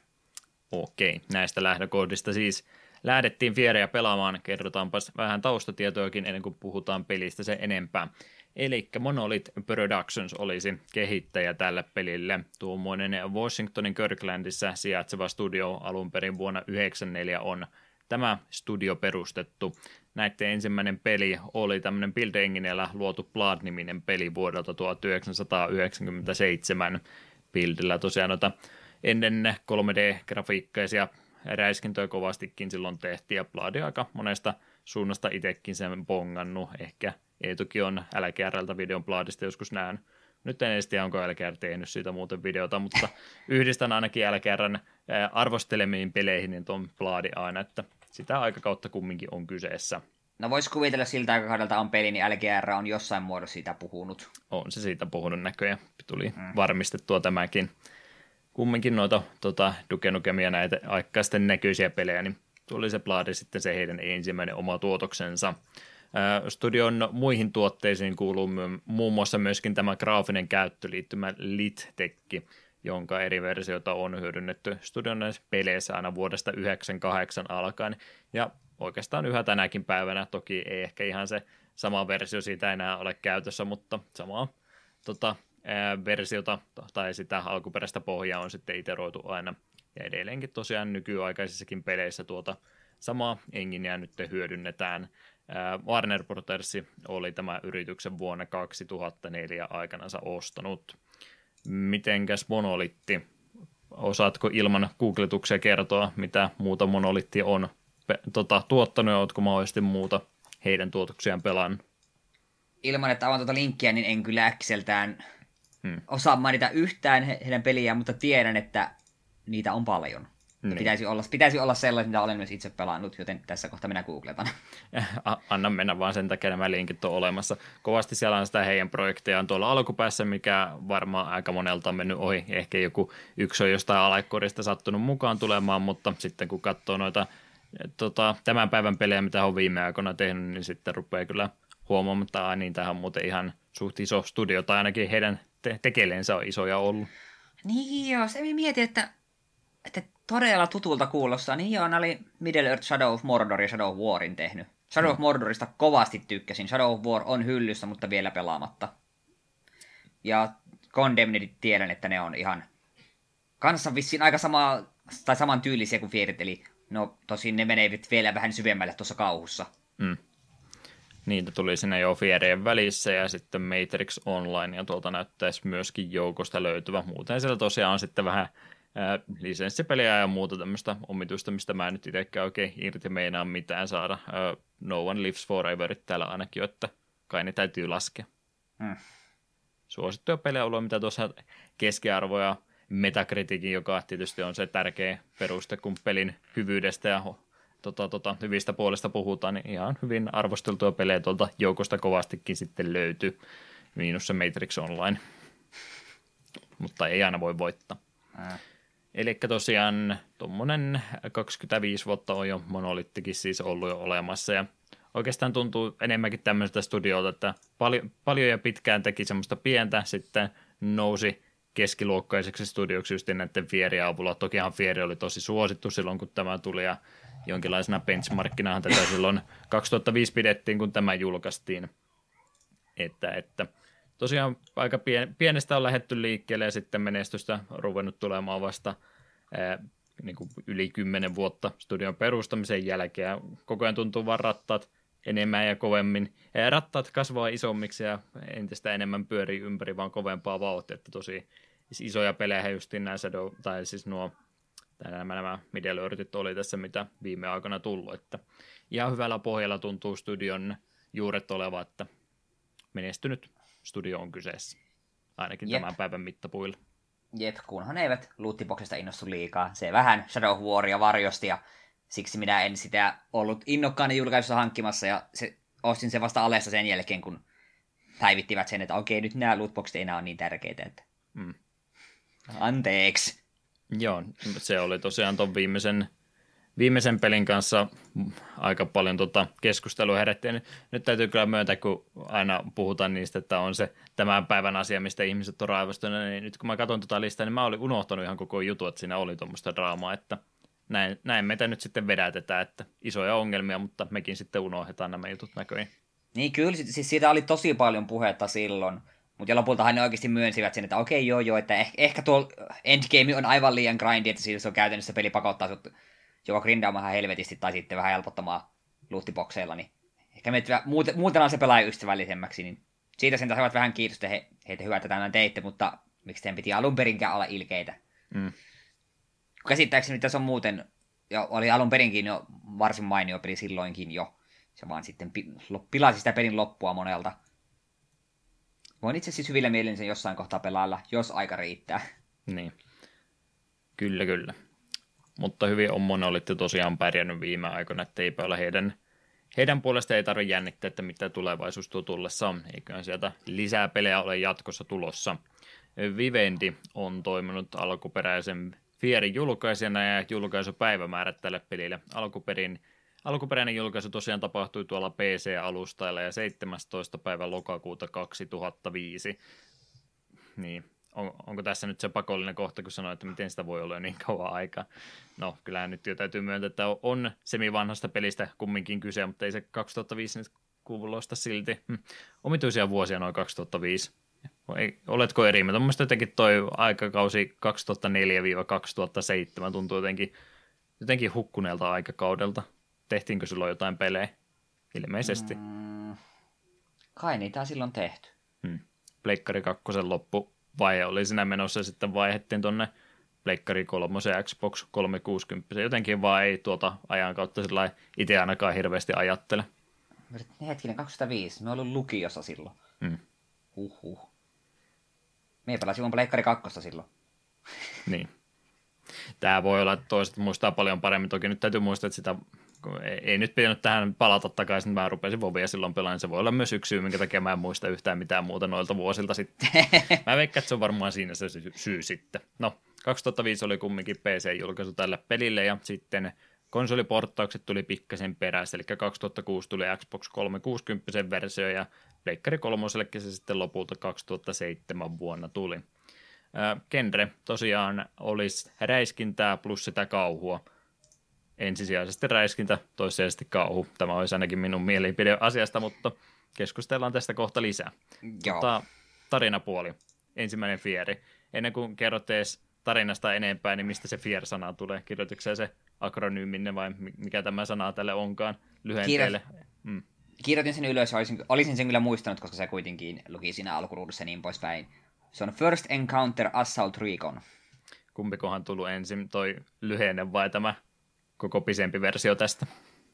Okei, näistä lähdökohdista siis lähdettiin Fiereä pelaamaan. Kerrotaanpas vähän taustatietoakin ennen kuin puhutaan pelistä se enempää. Eli Monolith Productions olisi kehittäjä tälle pelille. Tuommoinen Washingtonin Kirklandissa sijaitseva studio alun perin vuonna 1994 on tämä studio perustettu. Näiden ensimmäinen peli oli tämmöinen Build Enginellä luotu Blood-niminen peli vuodelta 1997 Buildillä tosiaan noita ennen 3D-grafiikkaisia räiskintöjä kovastikin silloin tehtiin ja Blood aika monesta suunnasta itsekin sen bongannut. Ehkä Eetukin on LGRltä videon Bloodista joskus näen. Nyt en edes tiedä, onko LGR tehnyt siitä muuten videota, mutta yhdistän ainakin LGRn arvostelemiin peleihin niin tuon Bloodin aina, että sitä aikakautta kumminkin on kyseessä. No vois kuvitella siltä aikakaudelta on peli, niin LGR on jossain muodossa siitä puhunut. On se siitä puhunut näköjään. Tuli mm. varmistettua tämäkin. Kumminkin noita tota, Duke Nukemia näitä aikaisten näköisiä pelejä, niin tuli se Blade sitten se heidän ensimmäinen oma tuotoksensa. Studion muihin tuotteisiin kuuluu muun muassa myöskin tämä graafinen käyttöliittymä Litekki, jonka eri versioita on hyödynnetty studion peleissä aina vuodesta 98 alkaen. Ja oikeastaan yhä tänäkin päivänä, toki ei ehkä ihan se sama versio siitä enää ole käytössä, mutta samaa tota, ää, versiota tai sitä alkuperäistä pohjaa on sitten iteroitu aina. Ja edelleenkin tosiaan nykyaikaisissakin peleissä tuota samaa enginiä nyt hyödynnetään. Ää, Warner Brothers oli tämä yrityksen vuonna 2004 aikanansa ostanut. Mitenkäs monolitti? Osaatko ilman googletuksia kertoa, mitä muuta monolitti on pe- tota, tuottanut ja oletko mahdollisesti muuta heidän tuotoksiaan pelannut? Ilman, että avaan tuota linkkiä, niin en kyllä äkseltään hmm. osaa mainita yhtään heidän peliään, mutta tiedän, että niitä on paljon. Niin. Pitäisi, olla, pitäisi olla sellaisia, mitä olen myös itse pelannut, joten tässä kohtaa minä googletan. Anna mennä vaan sen takia nämä linkit on olemassa. Kovasti siellä on sitä heidän projektejaan tuolla alkupäässä, mikä varmaan aika monelta on mennyt ohi. Ehkä joku yksi on jostain alakorista sattunut mukaan tulemaan, mutta sitten kun katsoo noita tota, tämän päivän pelejä, mitä on viime aikoina tehnyt, niin sitten rupeaa kyllä huomaamaan, että niin tähän on muuten ihan suht iso studio, tai ainakin heidän te- tekeleensä on isoja ollut. Niin joo, se mietin, että, että todella tutulta kuulostaa. Niin joo, oli Middle Earth Shadow of Mordor ja Shadow of Warin tehnyt. Shadow mm. of Mordorista kovasti tykkäsin. Shadow of War on hyllyssä, mutta vielä pelaamatta. Ja Condemned tiedän, että ne on ihan kanssa vissiin aika sama, tai saman tyylisiä kuin Fierit, eli No tosin ne menevät vielä vähän syvemmälle tuossa kauhussa. Mm. Niitä tuli sinne jo Fierien välissä ja sitten Matrix Online ja tuolta näyttäisi myöskin joukosta löytyvä. Muuten siellä tosiaan on sitten vähän ää, lisenssipeliä ja muuta tämmöistä omituista, mistä mä en nyt itsekään oikein irti meinaa mitään saada. Ää, no One Lives Forever täällä ainakin, että kai ne täytyy laskea. Mm. Suosittuja pelejä ollut, mitä tuossa keskiarvoja metakritiikin, joka tietysti on se tärkeä peruste, kun pelin hyvyydestä ja tota, tota, hyvistä puolesta puhutaan, niin ihan hyvin arvosteltuja pelejä tuolta joukosta kovastikin sitten löytyy, miinus se Matrix Online. Mutta ei aina voi voittaa. Ää. Eli tosiaan tuommoinen 25 vuotta on jo monolittikin siis ollut jo olemassa ja oikeastaan tuntuu enemmänkin tämmöistä studiolta, että paljon, paljon ja pitkään teki semmoista pientä, sitten nousi keskiluokkaiseksi studioksi just näiden Fierien avulla. Tokihan Fieri oli tosi suosittu silloin, kun tämä tuli ja jonkinlaisena benchmarkkinahan tätä silloin 2005 pidettiin, kun tämä julkaistiin. Että, että tosiaan aika pien, pienestä on lähetty liikkeelle ja sitten menestystä ruvennut tulemaan vasta niin kuin yli kymmenen vuotta studion perustamisen jälkeen. Koko ajan tuntuu vaan rattaat enemmän ja kovemmin. Rattaat kasvaa isommiksi ja entistä enemmän pyörii ympäri vaan kovempaa vauhtia, että tosi siis isoja pelejä just nämä Shadow, tai siis nuo tai nämä, nämä Middle Earthit oli tässä, mitä viime aikoina tullut, että ihan hyvällä pohjalla tuntuu studion juuret oleva, että menestynyt studio on kyseessä, ainakin Jep. tämän päivän mittapuilla. Jep, kunhan eivät loottiboxista innostu liikaa. Se vähän Shadow of Waria varjosti ja siksi minä en sitä ollut innokkaana julkaisussa hankkimassa ja se, ostin se vasta alessa sen jälkeen, kun päivittivät sen, että okei, nyt nämä lootboxit ei enää ole niin tärkeitä. Että... Mm. Anteeksi. Joo, se oli tosiaan tuon viimeisen, viimeisen pelin kanssa aika paljon tota keskustelua herättiin. Nyt täytyy kyllä myöntää, kun aina puhutaan niistä, että on se tämän päivän asia, mistä ihmiset on raivostuneet, niin nyt kun mä katson tuota listaa, niin mä olin unohtanut ihan koko jutu, että siinä oli tuommoista draamaa, että näin, näin meitä nyt sitten vedätetään, että isoja ongelmia, mutta mekin sitten unohdetaan nämä jutut näköjään. Niin kyllä, siis siitä oli tosi paljon puhetta silloin, mutta lopultahan ne oikeasti myönsivät sen, että okei joo joo, että ehkä, ehkä tuo endgame on aivan liian grindy, että siis on käytännössä peli pakottaa sut joko grindaamaan helvetisti tai sitten vähän helpottamaan luuttibokseilla, niin ehkä me muuten, se pelaaja ystävällisemmäksi, niin siitä sen saavat vähän kiitosta he, heitä hyvää, että tämän teitte, mutta miksi teidän piti alun perinkään olla ilkeitä. Mm. Käsittääkseni tässä on muuten, jo, oli alun perinkin jo varsin mainio peli silloinkin jo, se vaan sitten pilasi sitä pelin loppua monelta. Voin itse siis hyvillä mielin sen jossain kohtaa pelailla, jos aika riittää. Niin. Kyllä, kyllä. Mutta hyvin on monolitti tosiaan pärjännyt viime aikoina, että eipä ole heidän, heidän puolesta ei tarvitse jännittää, että mitä tulevaisuus tuo tullessa. Eiköhän sieltä lisää pelejä ole jatkossa tulossa. Vivendi on toiminut alkuperäisen Fierin julkaisijana ja julkaisupäivämäärät tälle pelille. Alkuperin Alkuperäinen julkaisu tosiaan tapahtui tuolla PC-alustailla ja 17. päivä lokakuuta 2005. Niin, on, onko tässä nyt se pakollinen kohta, kun sanoin, että miten sitä voi olla niin kauan aikaa? No, kyllähän nyt jo täytyy myöntää, että on semi-vanhasta pelistä kumminkin kyse, mutta ei se 2005 nyt kuulosta silti. Hm. Omituisia vuosia noin 2005. Ei, oletko eri mieltä? Mielestäni jotenkin toi aikakausi 2004-2007 tuntuu jotenkin, jotenkin hukkuneelta aikakaudelta tehtiinkö silloin jotain pelejä? Ilmeisesti. Mm, kai niitä on silloin tehty. Hmm. Pleikkari 2 loppu vai oli siinä menossa sitten vaihettiin tonne Pleikkari 3 Xbox 360. Jotenkin vaan ei tuota ajan kautta sillä itse ainakaan hirveästi ajattele. Hetkinen, 2005. Me olin lukiossa silloin. Hmm. Huhhuh. Me pelasin silloin Pleikkari 2 silloin. niin. Tämä voi olla, että toiset muistaa paljon paremmin. Toki nyt täytyy muistaa, että sitä ei, ei nyt pitänyt tähän palata takaisin, mä rupesin Vovia silloin pelaan, se voi olla myös yksi syy, minkä takia mä en muista yhtään mitään muuta noilta vuosilta sitten. mä veikkaan, että se on varmaan siinä se syy, syy sitten. No, 2005 oli kumminkin PC-julkaisu tälle pelille ja sitten konsoliporttaukset tuli pikkasen perässä, eli 2006 tuli Xbox 360 versio ja Pleikkari 3 se sitten lopulta 2007 vuonna tuli. Genre tosiaan olisi räiskintää plus sitä kauhua – ensisijaisesti räiskintä, toissijaisesti kauhu. Tämä olisi ainakin minun mielipide asiasta, mutta keskustellaan tästä kohta lisää. Joo. Mutta tarinapuoli, ensimmäinen fieri. Ennen kuin kerrot edes tarinasta enempää, niin mistä se fier-sana tulee? Kirjoititko se akronyyminne vai mikä tämä sana tälle onkaan lyhenteelle? Kirjo... Mm. Kirjoitin sen ylös, olisin, olisin sen kyllä muistanut, koska se kuitenkin luki siinä alkuruudussa niin poispäin. Se on First Encounter Assault Recon. Kumpikohan tullut ensin, toi lyhenne vai tämä koko pisempi versio tästä.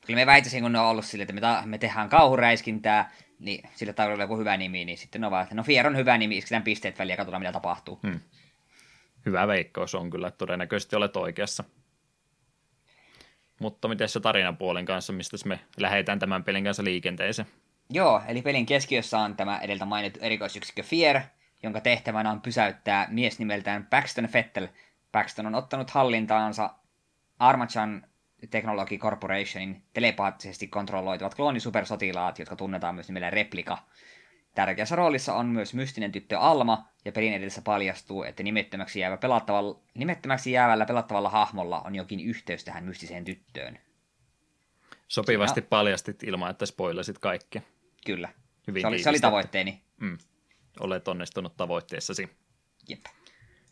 Kyllä me väitäisin, kun ne on ollut sille, että me, ta- me tehdään kauhuräiskintää, niin sille tarvitsee joku hyvä nimi, niin sitten ne on vaan, että no Fier on hyvä nimi, isketään pisteet väliin ja katsotaan, mitä tapahtuu. Hmm. Hyvä veikkaus on kyllä, todennäköisesti olet oikeassa. Mutta miten se tarinapuolen kanssa, mistä me lähdetään tämän pelin kanssa liikenteeseen? Joo, eli pelin keskiössä on tämä edeltä mainittu erikoisyksikkö Fier, jonka tehtävänä on pysäyttää mies nimeltään Paxton Fettel. Paxton on ottanut hallintaansa Armachan Technology Corporationin telepaattisesti kontrolloitavat kloonisupersotilaat, jotka tunnetaan myös nimellä Replika. Tärkeässä roolissa on myös mystinen tyttö Alma, ja pelin edessä paljastuu, että nimettömäksi, jäävä pelattavalla, nimettömäksi jäävällä pelattavalla hahmolla on jokin yhteys tähän mystiseen tyttöön. Sopivasti Siinä... paljastit ilman, että spoilasit kaikki. Kyllä. Hyvin se, oli, se oli tavoitteeni. Mm. Olet onnistunut tavoitteessasi. Jep.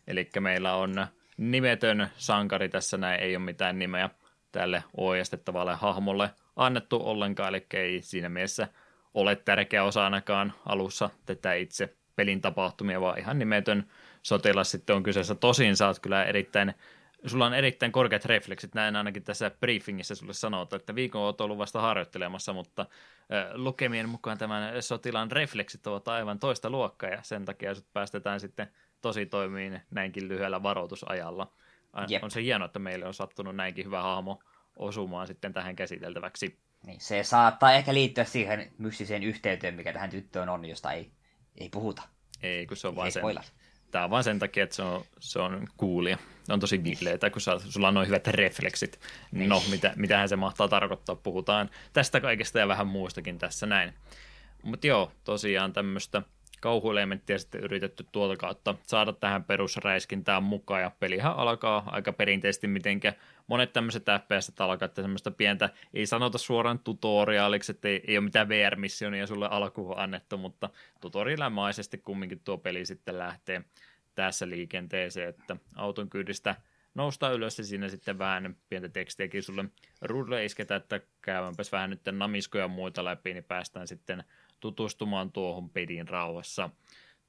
Eli meillä on nimetön sankari tässä näin, ei ole mitään nimeä tälle ohjastettavalle hahmolle annettu ollenkaan, eli ei siinä mielessä ole tärkeä osa ainakaan alussa tätä itse pelin tapahtumia, vaan ihan nimetön sotilas sitten on kyseessä. Tosin oot kyllä erittäin, sulla on erittäin korkeat refleksit, näin ainakin tässä briefingissä sulle sanotaan, että viikon oot ollut vasta harjoittelemassa, mutta lukemien mukaan tämän sotilaan refleksit ovat aivan toista luokkaa ja sen takia sut päästetään sitten tosi toimiin näinkin lyhyellä varoitusajalla. Jep. On se hienoa, että meille on sattunut näinkin hyvä hahmo osumaan sitten tähän käsiteltäväksi. Niin, se saattaa ehkä liittyä siihen mystiseen yhteyteen, mikä tähän tyttöön on, josta ei, ei puhuta. Ei, kun se on vaan sen, tämä on vaan sen takia, että se on, se on coolia. On tosi gileitä, kun sä, sulla on noin hyvät refleksit. Niin. No, mitä, mitähän se mahtaa tarkoittaa, puhutaan tästä kaikesta ja vähän muustakin tässä näin. Mutta joo, tosiaan tämmöistä kauhuelementtiä sitten yritetty tuolta kautta saada tähän perusräiskintään mukaan, ja pelihän alkaa aika perinteisesti, mitenkä monet tämmöiset FPS alkaa, että semmoista pientä, ei sanota suoraan tutoriaaliksi, että ei, ei ole mitään VR-missionia sulle alkuun annettu, mutta tutorialmaisesti kumminkin tuo peli sitten lähtee tässä liikenteeseen, että auton kyydistä nousta ylös ja siinä sitten vähän pientä tekstiäkin sulle ruudulle isketä, että käyvänpäs vähän nyt namiskoja ja muita läpi, niin päästään sitten tutustumaan tuohon pedin rauhassa.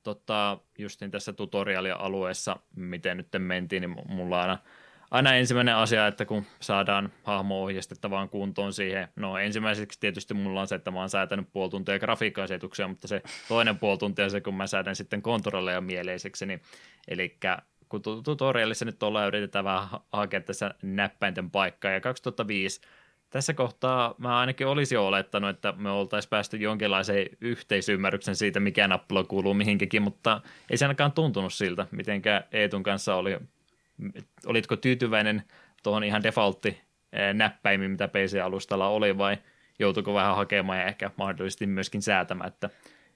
Tota, justin tässä tutorialia-alueessa, miten nyt mentiin, niin mulla aina, aina ensimmäinen asia, että kun saadaan hahmo ohjeistettavaan kuntoon siihen, no ensimmäiseksi tietysti mulla on se, että mä oon säätänyt puoli tuntia grafiikka mutta se toinen puoli tuntia se, kun mä säädän sitten kontrolleja mieleiseksi, niin eli kun tutorialissa nyt ollaan yritetään vähän hakea tässä näppäinten paikkaa, ja 2005 tässä kohtaa mä ainakin olisin olettanut, että me oltaisiin päästy jonkinlaiseen yhteisymmärryksen siitä, mikä nappula kuuluu mihinkin, mutta ei se ainakaan tuntunut siltä, mitenkä Eetun kanssa oli. Olitko tyytyväinen tuohon ihan defaultti näppäimiin, mitä PC-alustalla oli, vai joutuiko vähän hakemaan ja ehkä mahdollisesti myöskin säätämään, että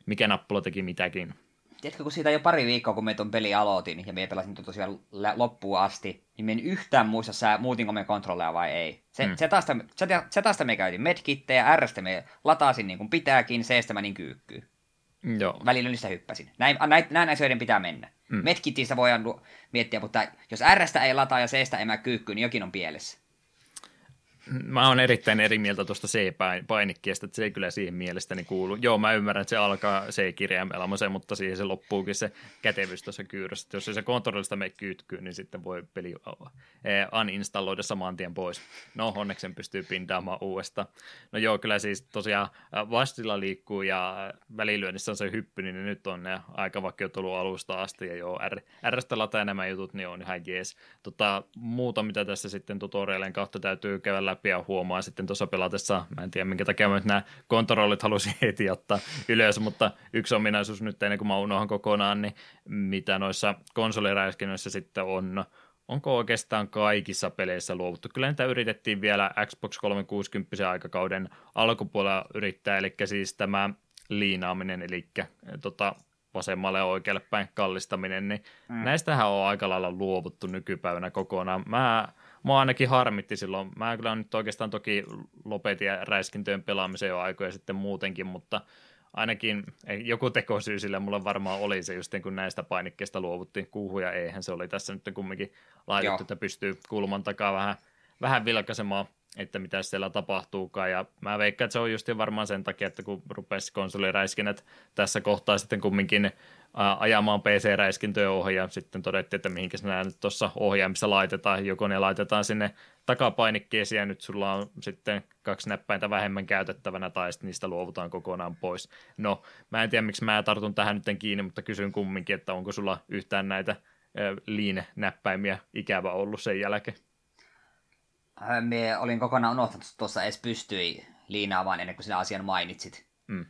mikä nappula teki mitäkin? Tiedätkö, kun siitä jo pari viikkoa, kun me tuon peli aloitin, ja me pelasin tosiaan loppuun asti, niin me en yhtään muista, sä muutinko me kontrolleja vai ei. Se, mm. se, taas, se, se taas me käytiin medkittejä, Rstä me latasin niin kuin pitääkin, Cstä mä niin kyykkyy. Joo. Välillä niistä hyppäsin. Näin, näin, näin asioiden pitää mennä. Mm. Medkitistä voidaan miettiä, mutta jos Rstä ei lataa ja Cstä ei mä kyykkyy, niin jokin on pielessä mä oon erittäin eri mieltä tuosta C-painikkeesta, että se ei kyllä siihen mielestäni kuulu. Joo, mä ymmärrän, että se alkaa C-kirjaimella, mutta siihen se loppuukin se kätevyys tuossa kyyrässä. Jos se kontrollista me kytkyy, niin sitten voi peli uninstalloida saman tien pois. No, onneksi sen pystyy pindaamaan uudestaan. No joo, kyllä siis tosiaan vastilla liikkuu ja välilyönnissä on se hyppy, niin nyt on ne aika vakiutunut alusta asti. Ja joo, R, lataa nämä jutut, niin on ihan jees. Tota, muuta, mitä tässä sitten tutorialien kautta täytyy käydä läpi ja huomaa sitten tuossa pelatessa, mä en tiedä minkä takia mä nyt nämä kontrollit halusin heti ottaa ylös, mutta yksi ominaisuus nyt ennen kuin mä unohan kokonaan, niin mitä noissa konsoliräiskinnöissä sitten on, onko oikeastaan kaikissa peleissä luovuttu. Kyllä niitä yritettiin vielä Xbox 360 aikakauden alkupuolella yrittää, eli siis tämä liinaaminen, eli tota, vasemmalle ja oikealle päin kallistaminen, niin mm. näistähän on aika lailla luovuttu nykypäivänä kokonaan. Mä mua ainakin harmitti silloin. Mä kyllä nyt oikeastaan toki lopetin räiskintöjen pelaamisen jo aikoja sitten muutenkin, mutta ainakin joku tekosyy sille mulla varmaan oli se just kun näistä painikkeista luovuttiin. Kuuhuja eihän se oli tässä nyt kumminkin laitettu, Joo. että pystyy kulman takaa vähän, vähän vilkaisemaan että mitä siellä tapahtuukaan. Ja mä veikkaan, että se on just varmaan sen takia, että kun rupesi konsoliräiskinnät tässä kohtaa sitten kumminkin ajamaan PC-räiskintöjen ohi ja sitten todettiin, että mihinkä nämä nyt tuossa ohjaimissa laitetaan. Joko ne laitetaan sinne takapainikkeisiin ja nyt sulla on sitten kaksi näppäintä vähemmän käytettävänä tai sitten niistä luovutaan kokonaan pois. No, mä en tiedä miksi mä tartun tähän nyt kiinni, mutta kysyn kumminkin, että onko sulla yhtään näitä liine-näppäimiä ikävä ollut sen jälkeen? Me olin kokonaan unohtanut, että tuossa edes pystyi liinaamaan ennen kuin sinä asian mainitsit. Mm.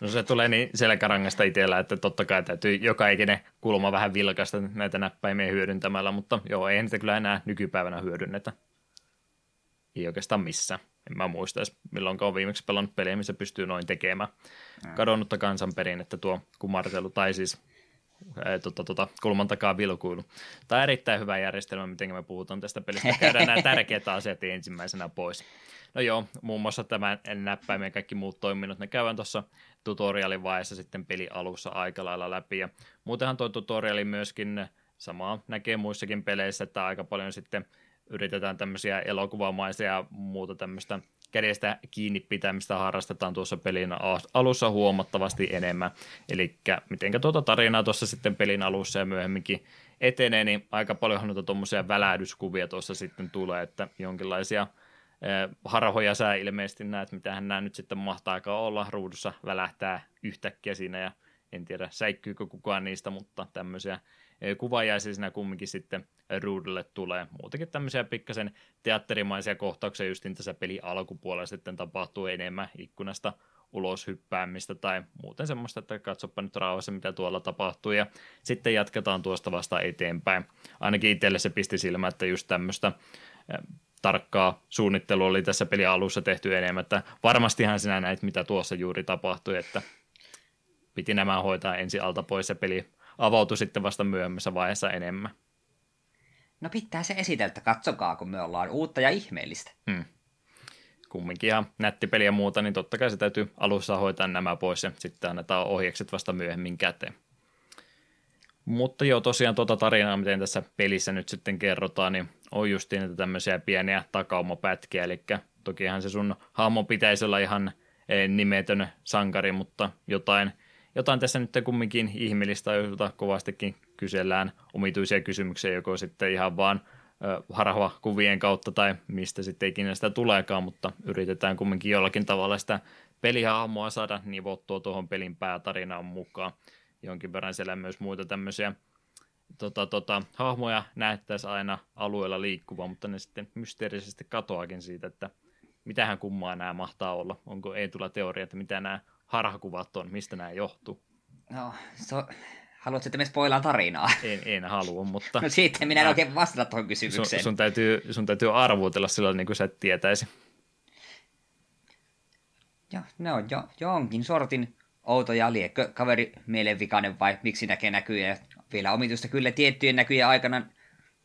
No se tulee niin selkärangasta itsellä, että totta kai täytyy joka ikinen kulma vähän vilkaista näitä näppäimiä hyödyntämällä, mutta joo, ei niitä kyllä enää nykypäivänä hyödynnetä. Ei oikeastaan missään. En mä muista edes, milloin on viimeksi pelannut peliä, missä pystyy noin tekemään. Kadonnutta kansanperinnettä tuo kumartelu, tai siis tota, tota, kulman takaa vilkuilu. Tämä on erittäin hyvä järjestelmä, miten me puhutaan tästä pelistä. Käydään nämä tärkeät asiat ensimmäisenä pois. No joo, muun muassa tämä näppäimien kaikki muut toiminnot, ne käydään tuossa tutorialin vaiheessa sitten peli alussa aika lailla läpi. Ja muutenhan tuo tutoriali myöskin samaa näkee muissakin peleissä, että aika paljon sitten yritetään tämmöisiä elokuvamaisia ja muuta tämmöistä kädestä kiinni pitämistä harrastetaan tuossa pelin alussa huomattavasti enemmän. Eli mitenkä tuota tarinaa tuossa sitten pelin alussa ja myöhemminkin etenee, niin aika paljon noita tuommoisia välähdyskuvia tuossa sitten tulee, että jonkinlaisia harhoja sä ilmeisesti näet, mitähän nämä nyt sitten mahtaa olla ruudussa välähtää yhtäkkiä siinä ja en tiedä säikkyykö kukaan niistä, mutta tämmöisiä kuvaajaisia siinä kumminkin sitten ruudulle tulee. Muutenkin tämmöisiä pikkasen teatterimaisia kohtauksia justin tässä peli alkupuolella sitten tapahtuu enemmän ikkunasta ulos hyppäämistä tai muuten semmoista, että katsoppa nyt rauhassa, mitä tuolla tapahtuu, ja sitten jatketaan tuosta vasta eteenpäin. Ainakin itselle se pisti silmä, että just tämmöistä tarkkaa suunnittelua oli tässä peli alussa tehty enemmän, että varmastihan sinä näit, mitä tuossa juuri tapahtui, että piti nämä hoitaa ensin alta pois ja peli avautui sitten vasta myöhemmässä vaiheessa enemmän. No pitää se esitellä, että katsokaa, kun me ollaan uutta ja ihmeellistä. Hmm. Kumminkin ihan nätti peli ja muuta, niin totta kai se täytyy alussa hoitaa nämä pois ja sitten annetaan ohjekset vasta myöhemmin käteen. Mutta joo, tosiaan tuota tarinaa, miten tässä pelissä nyt sitten kerrotaan, niin on justiin näitä tämmöisiä pieniä takaumapätkiä, eli tokihan se sun hahmo pitäisi olla ihan eh, nimetön sankari, mutta jotain – jotain tässä nyt kumminkin ihmeellistä, jota kovastikin kysellään omituisia kysymyksiä, joko sitten ihan vaan harhava kuvien kautta tai mistä sitten ikinä sitä tuleekaan, mutta yritetään kumminkin jollakin tavalla sitä pelihahmoa saada nivottua tuohon pelin päätarinaan mukaan. Jonkin verran siellä myös muita tämmöisiä tota, tota, hahmoja näyttäisi aina alueella liikkuva, mutta ne sitten mysteerisesti katoakin siitä, että mitähän kummaa nämä mahtaa olla. Onko ei tulla teoria, että mitä nämä harhakuvat on, mistä nämä johtuu? No, so, haluatko, että me spoilaan tarinaa? En, en halua, mutta... No siitä minä en oikein vastata tuohon kysymykseen. Sun, sun, täytyy, sun täytyy arvuutella sillä niin kuin sä et tietäisi. Joo, ne on jo, jonkin sortin outoja, liekkö kaveri mielenvikainen vai miksi näkee näkyjä. Vielä omituista kyllä tiettyjen näkyjen aikana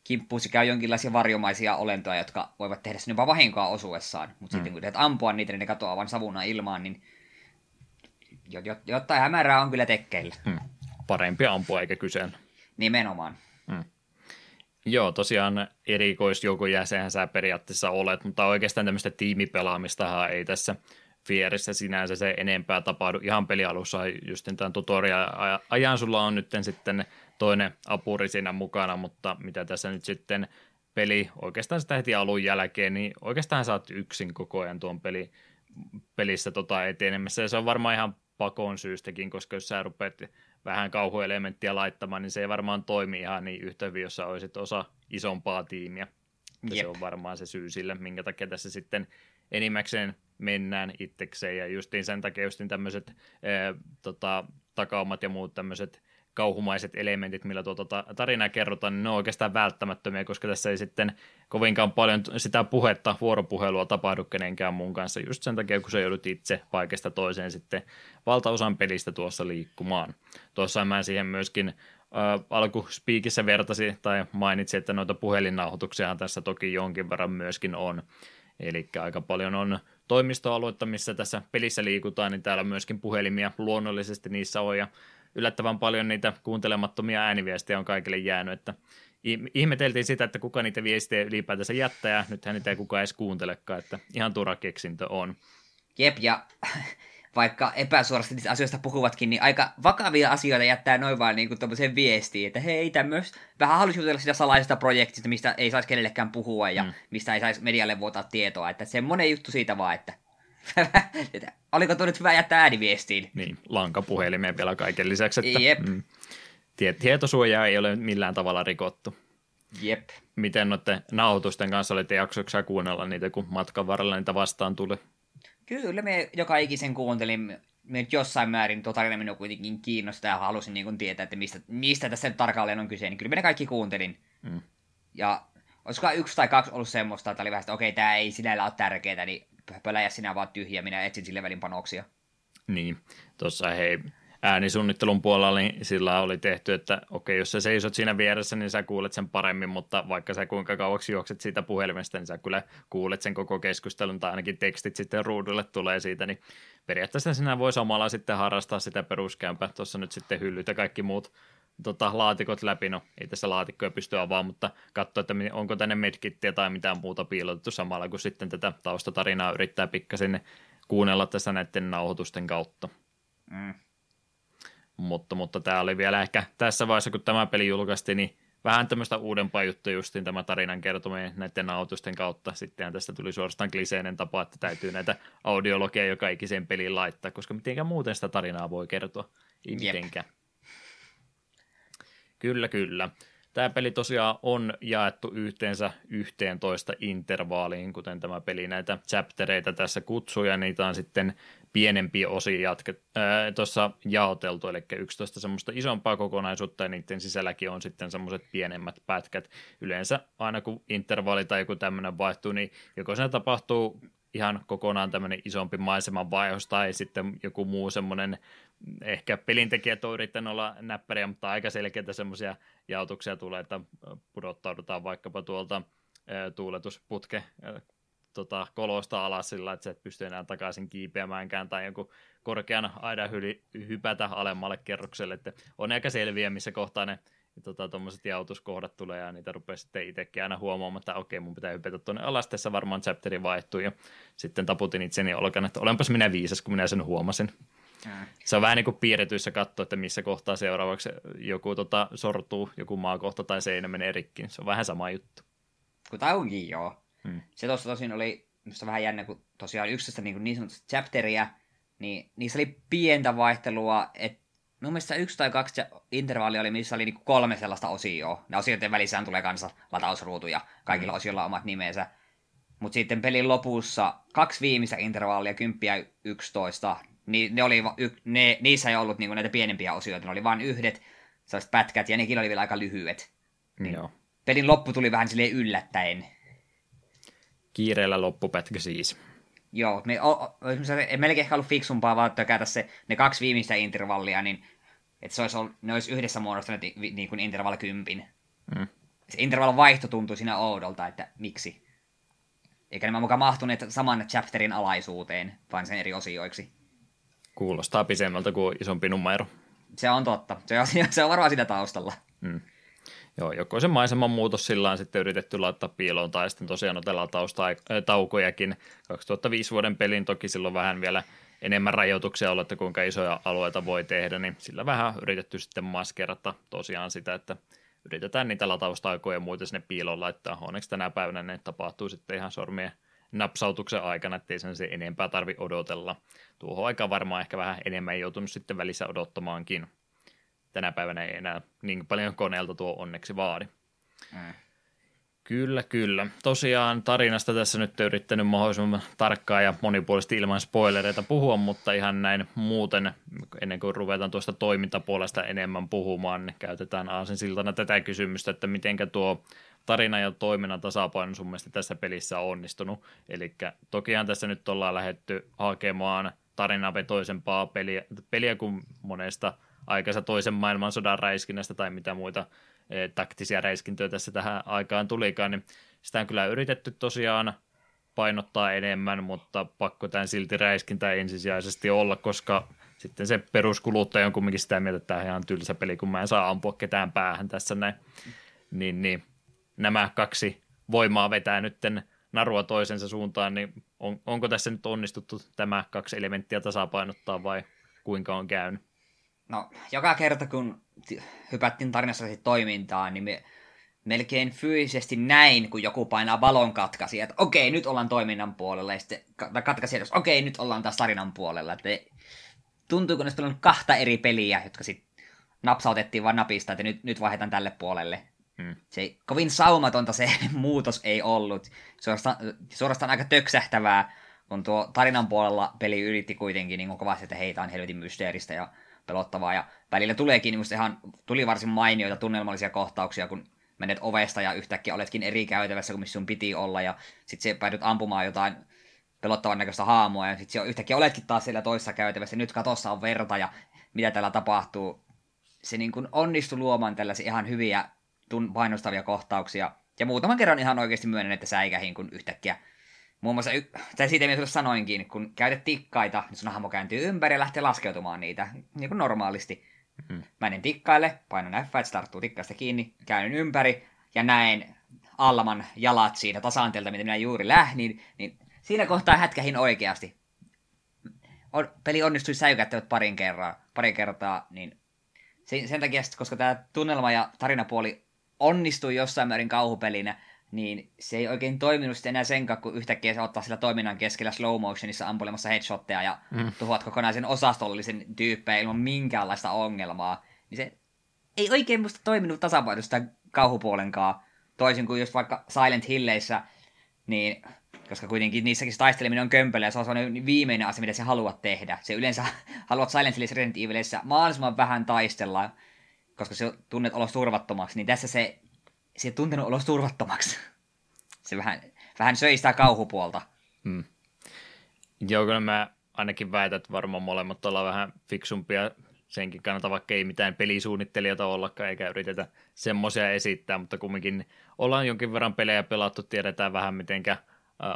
kimppuu sekä jonkinlaisia varjomaisia olentoja, jotka voivat tehdä sinne jopa vahinkoa osuessaan. Mutta mm. sitten kun teet ampua niitä, niin ne katoaa vain savuna ilmaan, niin jotain hämärää on kyllä tekkeillä. Hmm. Parempi ampua eikä kyseen. Nimenomaan. Hmm. Joo, tosiaan erikoisjoukon jäsenhän sä periaatteessa olet, mutta oikeastaan tämmöistä tiimipelaamistahan ei tässä Fierissä sinänsä se enempää tapahdu. Ihan pelialussa just tämän tutorial-ajan sulla on nyt sitten toinen apuri siinä mukana, mutta mitä tässä nyt sitten peli, oikeastaan sitä heti alun jälkeen, niin oikeastaan saat yksin koko ajan tuon peli, pelissä tota etenemässä, ja se on varmaan ihan pakon syystäkin, koska jos sä rupeat vähän kauhuelementtiä laittamaan, niin se ei varmaan toimi ihan niin yhtä hyvin, jos sä olisit osa isompaa tiimiä. Ja se on varmaan se syy sille, minkä takia tässä sitten enimmäkseen mennään itsekseen. Ja justiin sen takia justiin tämmöiset tota, takaumat ja muut tämmöiset kauhumaiset elementit, millä tuota tarinaa kerrotaan, niin ne on oikeastaan välttämättömiä, koska tässä ei sitten kovinkaan paljon sitä puhetta, vuoropuhelua tapahdu kenenkään mun kanssa, just sen takia, kun sä joudut itse paikasta toiseen sitten valtaosan pelistä tuossa liikkumaan. Tuossa mä siihen myöskin äh, alkuspiikissä vertasi tai mainitsi, että noita puhelinnauhoituksia tässä toki jonkin verran myöskin on. Eli aika paljon on toimistoaluetta, missä tässä pelissä liikutaan, niin täällä myöskin puhelimia luonnollisesti niissä on, ja yllättävän paljon niitä kuuntelemattomia ääniviestejä on kaikille jäänyt, että ihmeteltiin sitä, että kuka niitä viestejä ylipäätänsä jättää, ja nythän niitä ei kukaan edes kuuntelekaan, että ihan turha keksintö on. Jep, ja vaikka epäsuorasti niistä asioista puhuvatkin, niin aika vakavia asioita jättää noin vaan niin kuin viestiin, että hei, tämmöistä, vähän halusi jutella sitä salaisesta projektista, mistä ei saisi kenellekään puhua ja mm. mistä ei saisi medialle vuotaa tietoa, että semmoinen juttu siitä vaan, että Oliko tuo nyt hyvä jättää ääniviestiin? Niin, lankapuhelimeen vielä kaiken lisäksi. Että, Jep. Mm, tietosuojaa ei ole millään tavalla rikottu. Jep. Miten noiden nauhoitusten kanssa olette jaksoksi kuunnella niitä, kun matkan varrella niitä vastaan tuli? Kyllä, me joka ikisen kuuntelin. Me jossain määrin tuo tarina minua kuitenkin kiinnostaa ja halusin niin tietää, että mistä, mistä tässä nyt tarkalleen on kyse. Niin kyllä me kaikki kuuntelin. Mm. Ja olisiko yksi tai kaksi ollut semmoista, että oli vähän, että okei, tämä ei sinällä ole tärkeää, niin pöläjä sinä vaan tyhjä, minä etsin sille välin panoksia. Niin, tuossa hei, äänisuunnittelun puolella niin sillä oli tehty, että okei, jos sä seisot siinä vieressä, niin sä kuulet sen paremmin, mutta vaikka sä kuinka kauaksi juokset siitä puhelimesta, niin sä kyllä kuulet sen koko keskustelun, tai ainakin tekstit sitten ruudulle tulee siitä, niin periaatteessa sinä voi samalla sitten harrastaa sitä peruskäympää. Tuossa nyt sitten hyllyt ja kaikki muut tota, laatikot läpi, no ei tässä laatikkoja pysty avaamaan, mutta katsoa, että onko tänne medkittiä tai mitään muuta piilotettu samalla, kun sitten tätä taustatarinaa yrittää pikkasen kuunnella tässä näiden nauhoitusten kautta. Mm. Mutta, mutta tämä oli vielä ehkä tässä vaiheessa, kun tämä peli julkaistiin, niin vähän tämmöistä uudempaa juttua justiin tämä tarinan kertominen näiden nautusten kautta. Sittenhän tästä tuli suorastaan kliseinen tapa, että täytyy näitä audiologeja joka ikiseen peliin laittaa, koska mitenkään muuten sitä tarinaa voi kertoa. Ei mitenkään. Kyllä, kyllä. Tämä peli tosiaan on jaettu yhteensä 11 intervaaliin, kuten tämä peli näitä chaptereita tässä kutsuu, ja niitä on sitten pienempiä osia jatke, tuossa jaoteltu, eli 11 semmoista isompaa kokonaisuutta, ja niiden sisälläkin on sitten semmoiset pienemmät pätkät. Yleensä aina kun intervaali tai joku tämmöinen vaihtuu, niin joko se tapahtuu ihan kokonaan tämmöinen isompi maiseman vaihos tai sitten joku muu semmoinen, ehkä pelintekijät on yrittänyt olla näppäriä, mutta aika selkeitä semmoisia jaotuksia tulee, että pudottaudutaan vaikkapa tuolta tuuletusputke tota, kolosta alas sillä, että sä et pysty enää takaisin kiipeämäänkään tai joku korkean aidan hypätä alemmalle kerrokselle, että on aika selviä, missä kohtaa ne tota, tuommoiset jautuskohdat tulee ja niitä rupeaa sitten itsekin aina huomaamaan, että okei, mun pitää hypätä tuonne alas, tässä varmaan chapteri vaihtuu ja sitten taputin itseni olkan, että olenpas minä viisas, kun minä sen huomasin. Mm. Se on vähän niin kuin piirretyissä katsoa, että missä kohtaa seuraavaksi joku tota, sortuu, joku maakohta tai seinä menee rikki. Se on vähän sama juttu. Kun tämä onkin joo. Hmm. Se tuossa tosin oli minusta vähän jännä, kun tosiaan yksistä niin, niin sanotusta chapteria, niin niissä oli pientä vaihtelua, että mun mielestä yksi tai kaksi intervallia oli, missä oli niin kolme sellaista osioa. Ne osioiden välissään tulee kanssa latausruutu ja kaikilla hmm. osioilla omat nimensä. Mutta sitten pelin lopussa kaksi viimeistä intervallia, 10 ja 11, niin ne oli, ne, niissä ei ollut niinku näitä pienempiä osioita, ne oli vain yhdet sellaiset pätkät, ja nekin oli vielä aika lyhyet. Niin. Joo. Pelin loppu tuli vähän silleen yllättäen. Kiireellä loppupätkä siis. Joo, me, o, o, melkein ehkä ollut fiksumpaa vaan tökätä se, ne kaksi viimeistä intervallia, niin että se olisi ollut, ne olisi yhdessä muodostaneet niin kuin intervalli kympin. Mm. Se intervallin vaihto tuntui siinä oudolta, että miksi. Eikä nämä mukaan mahtuneet saman chapterin alaisuuteen, vaan sen eri osioiksi. Kuulostaa pisemmältä kuin isompi numero. Se on totta. Se on, se on varmaan sitä taustalla. Mm. Joo, joko se maiseman muutos sillä on sitten yritetty laittaa piiloon, tai sitten tosiaan otella taukojakin. 2005 vuoden pelin toki silloin vähän vielä enemmän rajoituksia olla, että kuinka isoja alueita voi tehdä, niin sillä vähän yritetty sitten maskerata tosiaan sitä, että yritetään niitä lataustaikoja ja muuten sinne piiloon laittaa. Onneksi tänä päivänä ne tapahtuu sitten ihan sormien napsautuksen aikana, ettei sen se enempää tarvi odotella. Tuohon aikaan varmaan ehkä vähän enemmän joutunut sitten välissä odottamaankin. Tänä päivänä ei enää niin paljon koneelta tuo onneksi vaadi. Mm. Kyllä, kyllä. Tosiaan tarinasta tässä nyt yrittänyt mahdollisimman tarkkaa ja monipuolisesti ilman spoilereita puhua, mutta ihan näin muuten, ennen kuin ruvetaan tuosta toimintapuolesta enemmän puhumaan, niin käytetään aasin siltana tätä kysymystä, että mitenkä tuo tarina ja toiminnan tasapaino sun mielestä tässä pelissä on onnistunut. Eli tokihan tässä nyt ollaan lähetty hakemaan tarinavetoisempaa peliä, peliä kuin monesta aikaisesta toisen maailmansodan räiskinnästä tai mitä muita e, taktisia räiskintöjä tässä tähän aikaan tulikaan, niin sitä on kyllä yritetty tosiaan painottaa enemmän, mutta pakko tämän silti räiskintä ensisijaisesti olla, koska sitten se peruskuluttaja on kumminkin sitä mieltä, että tämä on ihan tylsä peli, kun mä en saa ampua ketään päähän tässä näin. Niin, niin nämä kaksi voimaa vetää nytten narua toisensa suuntaan, niin on, onko tässä nyt onnistuttu tämä kaksi elementtiä tasapainottaa vai kuinka on käynyt? No, joka kerta kun hypättiin tarinassa toimintaan, niin me melkein fyysisesti näin, kun joku painaa balon katkaisi, että okei, nyt ollaan toiminnan puolella, ja sitten katkaisi edes, okei, nyt ollaan taas tarinan puolella. Että tuntuu, kun olisi kahta eri peliä, jotka sitten napsautettiin vaan napista, että nyt, nyt vaihdetaan tälle puolelle. Hmm. Se ei, kovin saumatonta se muutos ei ollut. Suorastaan, suorastaan aika töksähtävää, kun tuo tarinan puolella peli yritti kuitenkin niin kovasti, että heitä on helvetin mysteeristä ja pelottavaa. Ja välillä tuleekin niin ihan, tuli varsin mainioita tunnelmallisia kohtauksia, kun menet ovesta ja yhtäkkiä oletkin eri käytävässä kuin missä sun piti olla. Ja sitten se päädyt ampumaan jotain pelottavan näköistä haamua, ja sitten yhtäkkiä oletkin taas siellä toisessa käytävässä, nyt katossa on verta, ja mitä täällä tapahtuu. Se niin kuin onnistui luomaan tällaisia ihan hyviä tun- painostavia kohtauksia, ja muutaman kerran ihan oikeasti myönnän, että säikähin, kun yhtäkkiä Muun muassa, y- tai siitä mitä sanoinkin, kun käytet tikkaita, niin sun hahmo kääntyy ympäri ja lähtee laskeutumaan niitä, niin kuin normaalisti. Mm-hmm. Mä menen tikkaille, painan F, että se tarttuu tikkaista kiinni, käyn ympäri ja näen Allaman jalat siinä tasanteelta, mitä minä juuri lähdin, niin siinä kohtaa hätkähin oikeasti. On, peli onnistui säikättävät parin kertaa, parin kertaa, niin sen, sen takia, koska tämä tunnelma ja tarinapuoli onnistui jossain määrin kauhupelinä, niin se ei oikein toiminut sitten enää sen kun yhtäkkiä se ottaa sillä toiminnan keskellä slow motionissa ampulemassa headshotteja ja mm. tuhoat kokonaisen osastollisen tyyppejä ilman minkäänlaista ongelmaa. Niin se ei oikein musta toiminut tasapainosta kauhupuolenkaan, toisin kuin just vaikka Silent Hilleissä, niin koska kuitenkin niissäkin taisteleminen on kömpelö ja se on sellainen viimeinen asia, mitä sä haluat tehdä. Se yleensä haluat Silent Hillissä Resident Evilissä mahdollisimman vähän taistella, koska se tunnet olos turvattomaksi, niin tässä se se tuntenut olos turvattomaksi. Se vähän, vähän söi sitä kauhupuolta. Hmm. Joo, kyllä mä ainakin väitän, että varmaan molemmat ollaan vähän fiksumpia senkin kannalta, vaikka ei mitään pelisuunnittelijoita ollakaan, eikä yritetä semmoisia esittää, mutta kumminkin ollaan jonkin verran pelejä pelattu, tiedetään vähän mitenkä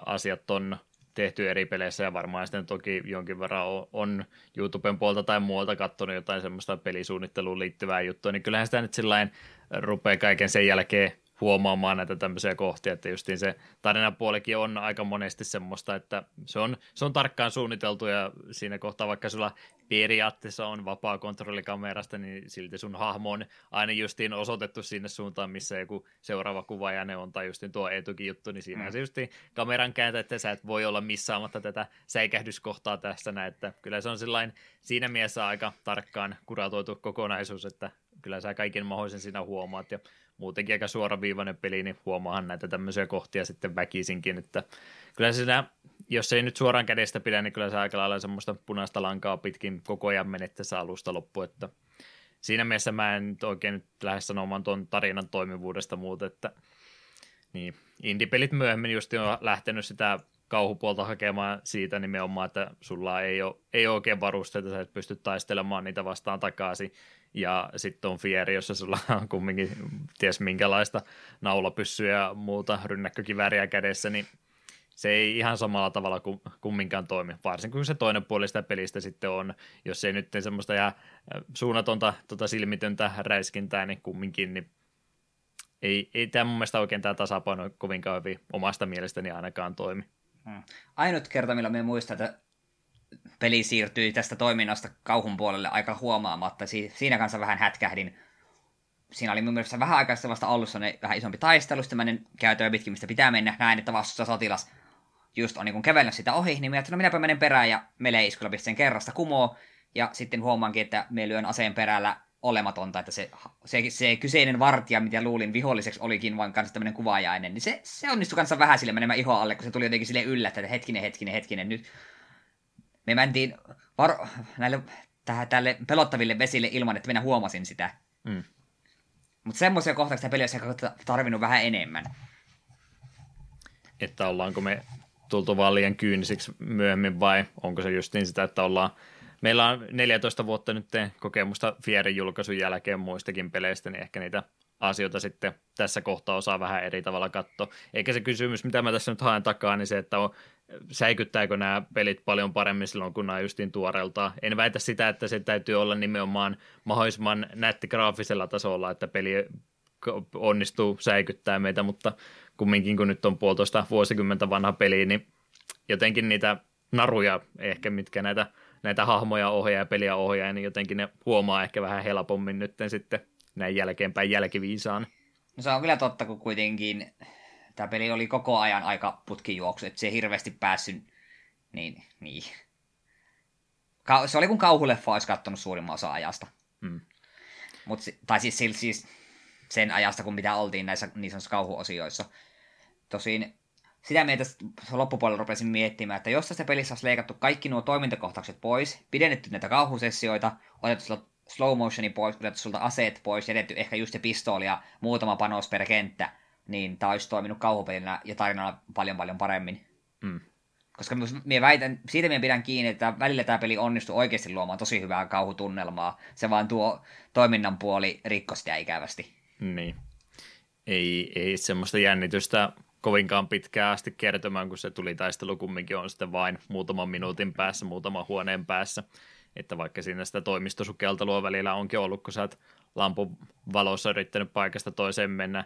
asiat on tehty eri peleissä ja varmaan sitten toki jonkin verran on, on YouTuben puolta tai muualta katsonut jotain semmoista pelisuunnitteluun liittyvää juttua, niin kyllähän sitä nyt sillä rupeaa kaiken sen jälkeen huomaamaan näitä tämmöisiä kohtia, että justiin se tarinapuolikin on aika monesti semmoista, että se on, se on tarkkaan suunniteltu ja siinä kohtaa vaikka sulla periaatteessa on vapaa kontrolli kamerasta, niin silti sun hahmo on aina justiin osoitettu sinne suuntaan, missä joku seuraava kuva ja ne on, tai justiin tuo etukin juttu, niin siinä mm. se justiin kameran kääntä, että sä et voi olla missaamatta tätä säikähdyskohtaa tässä näin, että kyllä se on sillain siinä mielessä aika tarkkaan kuratoitu kokonaisuus, että kyllä sä kaiken mahdollisen siinä huomaat ja muutenkin aika suoraviivainen peli, niin huomaahan näitä tämmöisiä kohtia sitten väkisinkin, että kyllä siinä, jos ei nyt suoraan kädestä pidä, niin kyllä se aika lailla semmoista punaista lankaa pitkin koko ajan menettäessä alusta loppu, että siinä mielessä mä en nyt oikein nyt lähde sanomaan tuon tarinan toimivuudesta muuta, että niin, indie-pelit myöhemmin just on lähtenyt sitä kauhupuolta hakemaan siitä nimenomaan, että sulla ei ole, ei ole oikein varusteita, sä et pysty taistelemaan niitä vastaan takaisin, ja sitten on Fieri, jossa sulla on kumminkin ties minkälaista naulapyssyä ja muuta rynnäkkökivääriä kädessä, niin se ei ihan samalla tavalla kuin kumminkaan toimi, varsinkin kun se toinen puoli sitä pelistä sitten on, jos ei nyt semmoista ihan suunnatonta tota silmitöntä räiskintää, niin kumminkin, niin ei, ei tämä mun mielestä oikein tämä tasapaino kovinkaan hyvin omasta mielestäni ainakaan toimi. Hmm. Ainut kerta, milloin me muistan, että peli siirtyi tästä toiminnasta kauhun puolelle aika huomaamatta. Si- siinä kanssa vähän hätkähdin. Siinä oli mun mielestä vähän aikaa vasta ollut vähän isompi taistelu, mä käytöä pitkin, mistä pitää mennä. Näin, että vastuussa sotilas just on niin kävellyt sitä ohi, niin mä no minäpä menen perään ja melee iskulla sen kerrasta kumoo. Ja sitten huomaankin, että me lyön aseen perällä olematonta, että se, se, se kyseinen vartija, mitä luulin viholliseksi, olikin vain kanssa tämmöinen kuvaajainen, niin se, se onnistui kanssa vähän sille menemään iho alle, kun se tuli jotenkin sille yllättä, että hetkinen, hetkinen, hetkinen, nyt me mentiin var- näille, tähän, tälle pelottaville vesille ilman, että minä huomasin sitä. Mm. Mutta semmoisia kohtauksia pelissä on tarvinnut vähän enemmän. Että ollaanko me tultu vaan liian kyynisiksi myöhemmin vai onko se just niin sitä, että ollaan Meillä on 14 vuotta nyt kokemusta Fierin julkaisun jälkeen muistakin peleistä, niin ehkä niitä asioita sitten tässä kohtaa osaa vähän eri tavalla katsoa. Eikä se kysymys, mitä mä tässä nyt haen takaa, niin se, että on, säikyttääkö nämä pelit paljon paremmin silloin, kun nämä justiin tuoreelta. En väitä sitä, että se täytyy olla nimenomaan mahdollisimman nätti graafisella tasolla, että peli onnistuu säikyttää meitä, mutta kumminkin kun nyt on puolitoista vuosikymmentä vanha peli, niin jotenkin niitä naruja ehkä, mitkä näitä, näitä hahmoja ohjaa ja peliä ohjaa, niin jotenkin ne huomaa ehkä vähän helpommin nyt sitten näin jälkeenpäin jälkiviisaan. No se on kyllä totta, kun kuitenkin tämä peli oli koko ajan aika putkijuoksu, että se ei hirveästi päässyt, niin, niin. Ka- se oli kun kauhuleffa olisi katsonut suurimman osa ajasta. Mm. Mut, tai siis, siis sen ajasta, kun mitä oltiin näissä niin sanotussa kauhuosioissa. Tosin sitä mieltä loppupuolella rupesin miettimään, että jos tästä pelissä olisi leikattu kaikki nuo toimintakohtaukset pois, pidennetty näitä kauhusessioita, otettu slow motioni pois, otettu sulta aseet pois, jätetty ehkä just se pistooli ja muutama panos per kenttä, niin tämä olisi toiminut kauhupelinä ja tarinana paljon paljon paremmin. Mm. koska minä väitän, siitä minä pidän kiinni, että välillä tämä peli onnistuu oikeasti luomaan tosi hyvää kauhutunnelmaa. Se vaan tuo toiminnan puoli rikko sitä ikävästi. Niin. Ei, ei semmoista jännitystä kovinkaan pitkään asti kertomaan, kun se tuli taistelu kumminkin on sitten vain muutaman minuutin päässä, muutaman huoneen päässä. Että vaikka siinä sitä toimistosukeltelua välillä onkin ollut, kun sä oot lampun valossa yrittänyt paikasta toiseen mennä,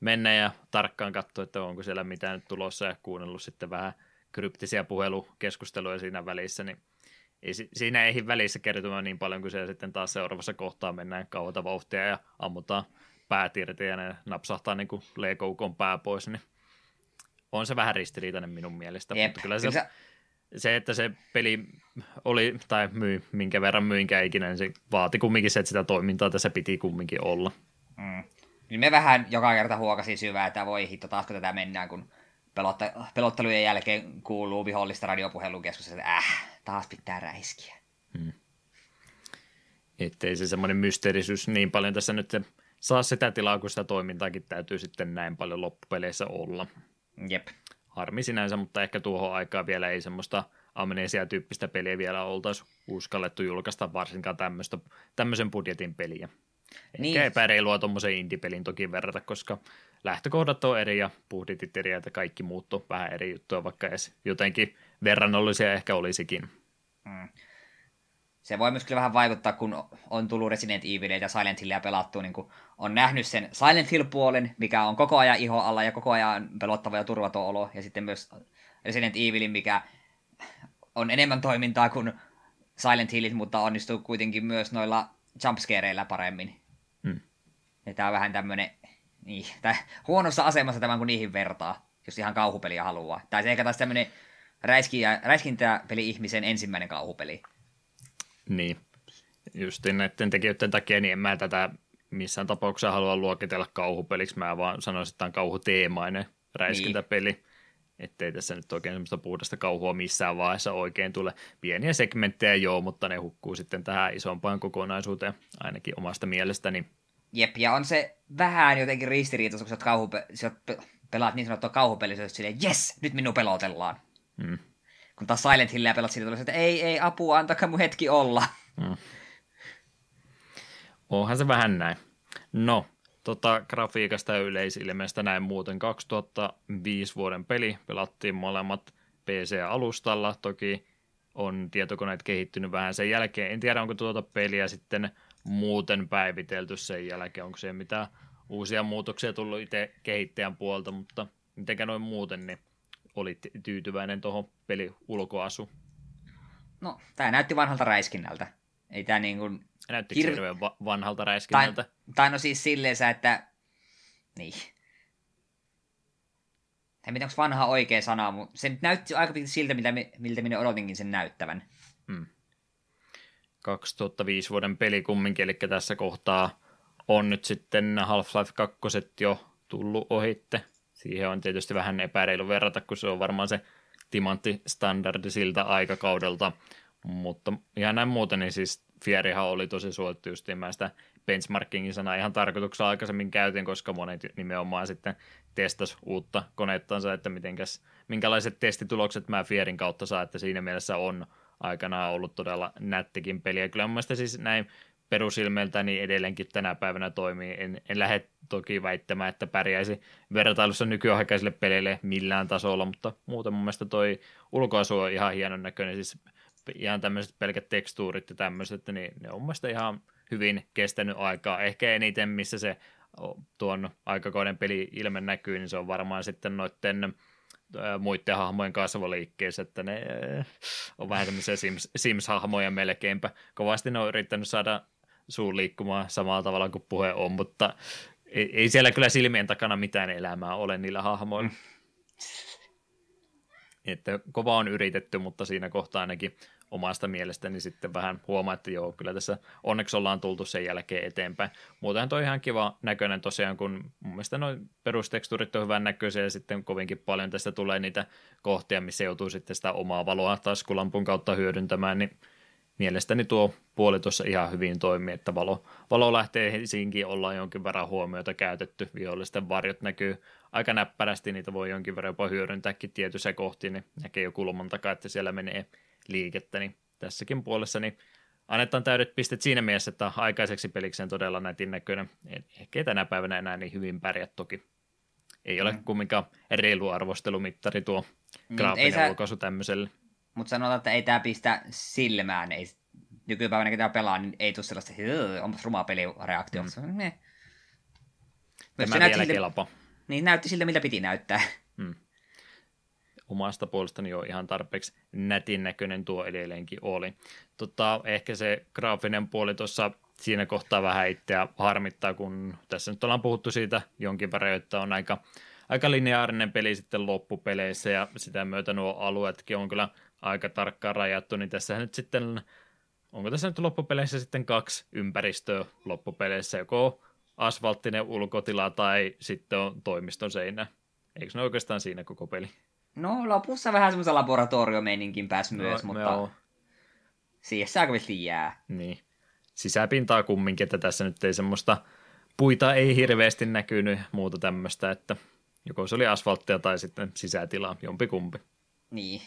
mennä ja tarkkaan katsoa, että onko siellä mitään tulossa ja kuunnellut sitten vähän kryptisiä puhelukeskusteluja siinä välissä, niin ei, siinä ei välissä kertomaan niin paljon kuin se sitten taas seuraavassa kohtaa mennään kauata vauhtia ja ammutaan päät irti ja ne napsahtaa niin kuin pää pois, niin on se vähän ristiriitainen minun mielestä. Jep. Mutta kyllä se, kyllä se, että se peli oli, tai myi, minkä verran myinkä ikinä, niin se vaati kumminkin se, että sitä toimintaa tässä piti kumminkin olla. Mm. Niin me vähän joka kerta huokasin syvää, että voi hitto, taas kun tätä mennään, kun pelotte, pelottelujen jälkeen kuuluu vihollista radiopuhelukeskus, että äh, taas pitää räiskiä. Hmm. Ettei se semmoinen mysteerisyys niin paljon tässä nyt saa sitä tilaa, kun sitä toimintaakin täytyy sitten näin paljon loppupeleissä olla. Jep. Harmi sinänsä, mutta ehkä tuohon aikaan vielä ei semmoista amnesia-tyyppistä peliä vielä oltaisi uskallettu julkaista varsinkaan tämmöistä, tämmöisen budjetin peliä. Niin. Ehkä epäreilua tuommoisen indie-pelin toki verrata, koska lähtökohdat on eri ja budjetit eri ja kaikki muuttuu vähän eri juttuja, vaikka edes jotenkin verrannollisia ehkä olisikin. Hmm. Se voi myös kyllä vähän vaikuttaa, kun on tullut Resident Evil ja Silent Hillia pelattu, niin on nähnyt sen Silent Hill-puolen, mikä on koko ajan iho alla ja koko ajan pelottava ja turvaton olo, ja sitten myös Resident Evilin, mikä on enemmän toimintaa kuin Silent Hillit, mutta onnistuu kuitenkin myös noilla jumpscareilla paremmin. Hmm. Ja tämä on vähän tämmöinen niin, tää, huonossa asemassa tämän kun niihin vertaa, jos ihan kauhupeliä haluaa. Tai se ehkä taas tämmöinen räiskintäpeli-ihmisen ensimmäinen kauhupeli. Niin, just näiden tekijöiden takia, niin en mä tätä missään tapauksessa halua luokitella kauhupeliksi, mä vaan sanoisin, että tämä on kauhuteemainen räiskintäpeli. Niin. Ettei tässä nyt oikein semmoista puhdasta kauhua missään vaiheessa oikein tule. Pieniä segmenttejä joo, mutta ne hukkuu sitten tähän isompaan kokonaisuuteen, ainakin omasta mielestäni. Jep, ja on se vähän jotenkin ristiriitaista, kun sä, kauhupe- sä pelaat niin sanottua kauhupeliä, silleen, yes, nyt minun pelotellaan. Mm. Kun taas Silent Hillia pelat siitä, että ei, ei, apua, antakaa mun hetki olla. Mm. Onhan se vähän näin. No, tota, grafiikasta ja yleisilmeestä näin muuten 2005 vuoden peli. Pelattiin molemmat PC-alustalla. Toki on tietokoneet kehittynyt vähän sen jälkeen. En tiedä, onko tuota peliä sitten muuten päivitelty sen jälkeen. Onko siellä mitään uusia muutoksia tullut itse kehittäjän puolta, mutta mitenkä noin muuten, niin oli tyytyväinen tuohon peli ulkoasu. No, tämä näytti vanhalta räiskinnältä. Ei tämä niin kuin... Näytti hir... hirveän va- vanhalta räiskinnältä. Tai, tai no siis silleen, että... Niin. En tiedä, onko vanha oikea sana, mutta se näytti aika pitkälti siltä, mitä me, miltä minä odotinkin sen näyttävän. Hmm. 2005 vuoden peli kumminkin, eli tässä kohtaa on nyt sitten Half-Life 2 jo tullut ohitte. Siihen on tietysti vähän epäreilu verrata, kun se on varmaan se timanttistandardi siltä aikakaudelta, mutta ihan näin muuten, niin siis Fierihan oli tosi suosittu just, sitä benchmarkingin sana ihan tarkoituksella aikaisemmin käytin, koska monet nimenomaan sitten testas uutta koneettansa, että mitenkäs, minkälaiset testitulokset mä Fierin kautta saa, että siinä mielessä on aikanaan ollut todella nättikin peli. Ja kyllä mun mielestä siis näin perusilmeiltäni edelleenkin tänä päivänä toimii. En, en lähde toki väittämään, että pärjäisi vertailussa nykyaikaisille peleille millään tasolla, mutta muuten mun mielestä toi ulkoasu on ihan hienon näköinen, siis ihan tämmöiset pelkät tekstuurit ja tämmöiset, niin ne on mun mielestä ihan hyvin kestänyt aikaa. Ehkä eniten, missä se tuon aikakauden peli ilme näkyy, niin se on varmaan sitten noiden muiden hahmojen kasvoliikkeessä, että ne on vähän tämmöisiä Sims, Sims-hahmoja melkeinpä. Kovasti ne on yrittänyt saada suun liikkumaan samalla tavalla kuin puhe on, mutta ei, ei siellä kyllä silmien takana mitään elämää ole niillä hahmoilla. Mm. Että kova on yritetty, mutta siinä kohtaa ainakin omasta mielestäni sitten vähän huomaa, että joo, kyllä tässä onneksi ollaan tultu sen jälkeen eteenpäin. Muutenhan toi ihan kiva näköinen tosiaan, kun mun mielestä noin perustekstuurit on hyvän näköisiä ja sitten kovinkin paljon tästä tulee niitä kohtia, missä joutuu sitten sitä omaa valoa taskulampun kautta hyödyntämään, niin mielestäni tuo puoli tuossa ihan hyvin toimii, että valo, valo lähtee siinkin ollaan jonkin verran huomiota käytetty, vihollisten varjot näkyy aika näppärästi, niitä voi jonkin verran jopa hyödyntääkin tietyissä kohti, niin näkee jo kulman takaa, että siellä menee liikettä, niin tässäkin puolessa niin annetaan täydet pistet siinä mielessä, että aikaiseksi pelikseen todella nätin näköinen. Ehkä tänä päivänä enää niin hyvin pärjät toki. Ei ole mm. kumminkaan reilu arvostelumittari tuo niin, graafinen sä... ulkoisu tämmöiselle. Mutta sanotaan, että ei tämä pistä silmään. Ei, nykypäivänä kun tämä pelaa, niin ei tule sellaista, että onpas ruma pelireaktio. Mm. Ne. Tämä vielä siltä, kelpa. Niin näytti siltä, mitä piti näyttää. Mm. Omasta puolestani jo ihan tarpeeksi nätin näköinen tuo edelleenkin oli. Tota, ehkä se graafinen puoli tuossa siinä kohtaa vähän itseä harmittaa, kun tässä nyt ollaan puhuttu siitä jonkin verran, että on aika, aika lineaarinen peli sitten loppupeleissä ja sitä myötä nuo alueetkin on kyllä aika tarkkaan rajattu, niin tässä nyt sitten, onko tässä nyt loppupeleissä sitten kaksi ympäristöä loppupeleissä, joko asfalttinen ulkotila tai sitten on toimiston seinä. Eikö ne oikeastaan siinä koko peli? No lopussa vähän semmoisen laboratoriomeininkin pääsi no, myös, mutta on. siihen se aika jää. Niin. Sisäpintaa kumminkin, että tässä nyt ei semmoista puita ei hirveästi näkynyt muuta tämmöistä, että joko se oli asfalttia tai sitten sisätila, jompi kumpi. Niin.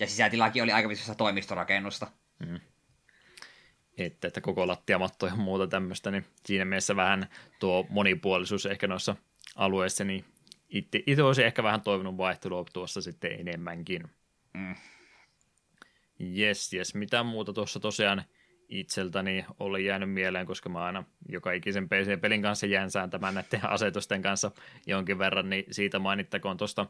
Ja sisätilakin oli aika toimistorakennusta. Mm. Että, että koko lattiamatto ja muuta tämmöistä, niin siinä mielessä vähän tuo monipuolisuus ehkä noissa alueissa, niin itse, itse olisi ehkä vähän toivonut vaihtelua tuossa sitten enemmänkin. Mm. Yes, yes. Mitä muuta tuossa tosiaan itseltäni oli jäänyt mieleen, koska mä aina joka ikisen PC-pelin kanssa jään sääntämään näiden asetusten kanssa jonkin verran, niin siitä mainittakoon tuosta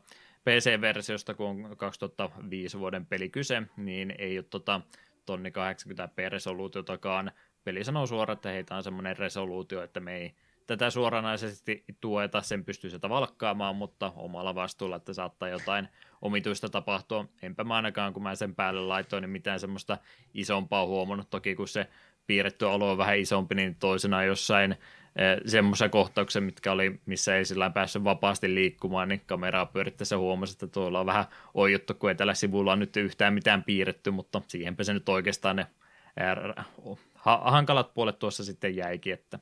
PC-versiosta, kun on 2005 vuoden peli kyse, niin ei ole tota tonni 80p resoluutiotakaan. Peli sanoo suoraan, että heitä on semmoinen resoluutio, että me ei tätä suoranaisesti tueta, sen pystyy sieltä valkkaamaan, mutta omalla vastuulla, että saattaa jotain omituista tapahtua. Enpä mä ainakaan, kun mä sen päälle laitoin, niin mitään semmoista isompaa huomannut. Toki kun se piirretty olo on vähän isompi, niin toisena jossain eh, semmoisen kohtauksen, mitkä oli, missä ei sillä päässyt vapaasti liikkumaan, niin kameraa pyörittäessä huomasi, että tuolla on vähän oijuttu, kun ei tällä sivulla on nyt yhtään mitään piirretty, mutta siihenpä se nyt oikeastaan ne eh, hankalat puolet tuossa sitten jäikin, että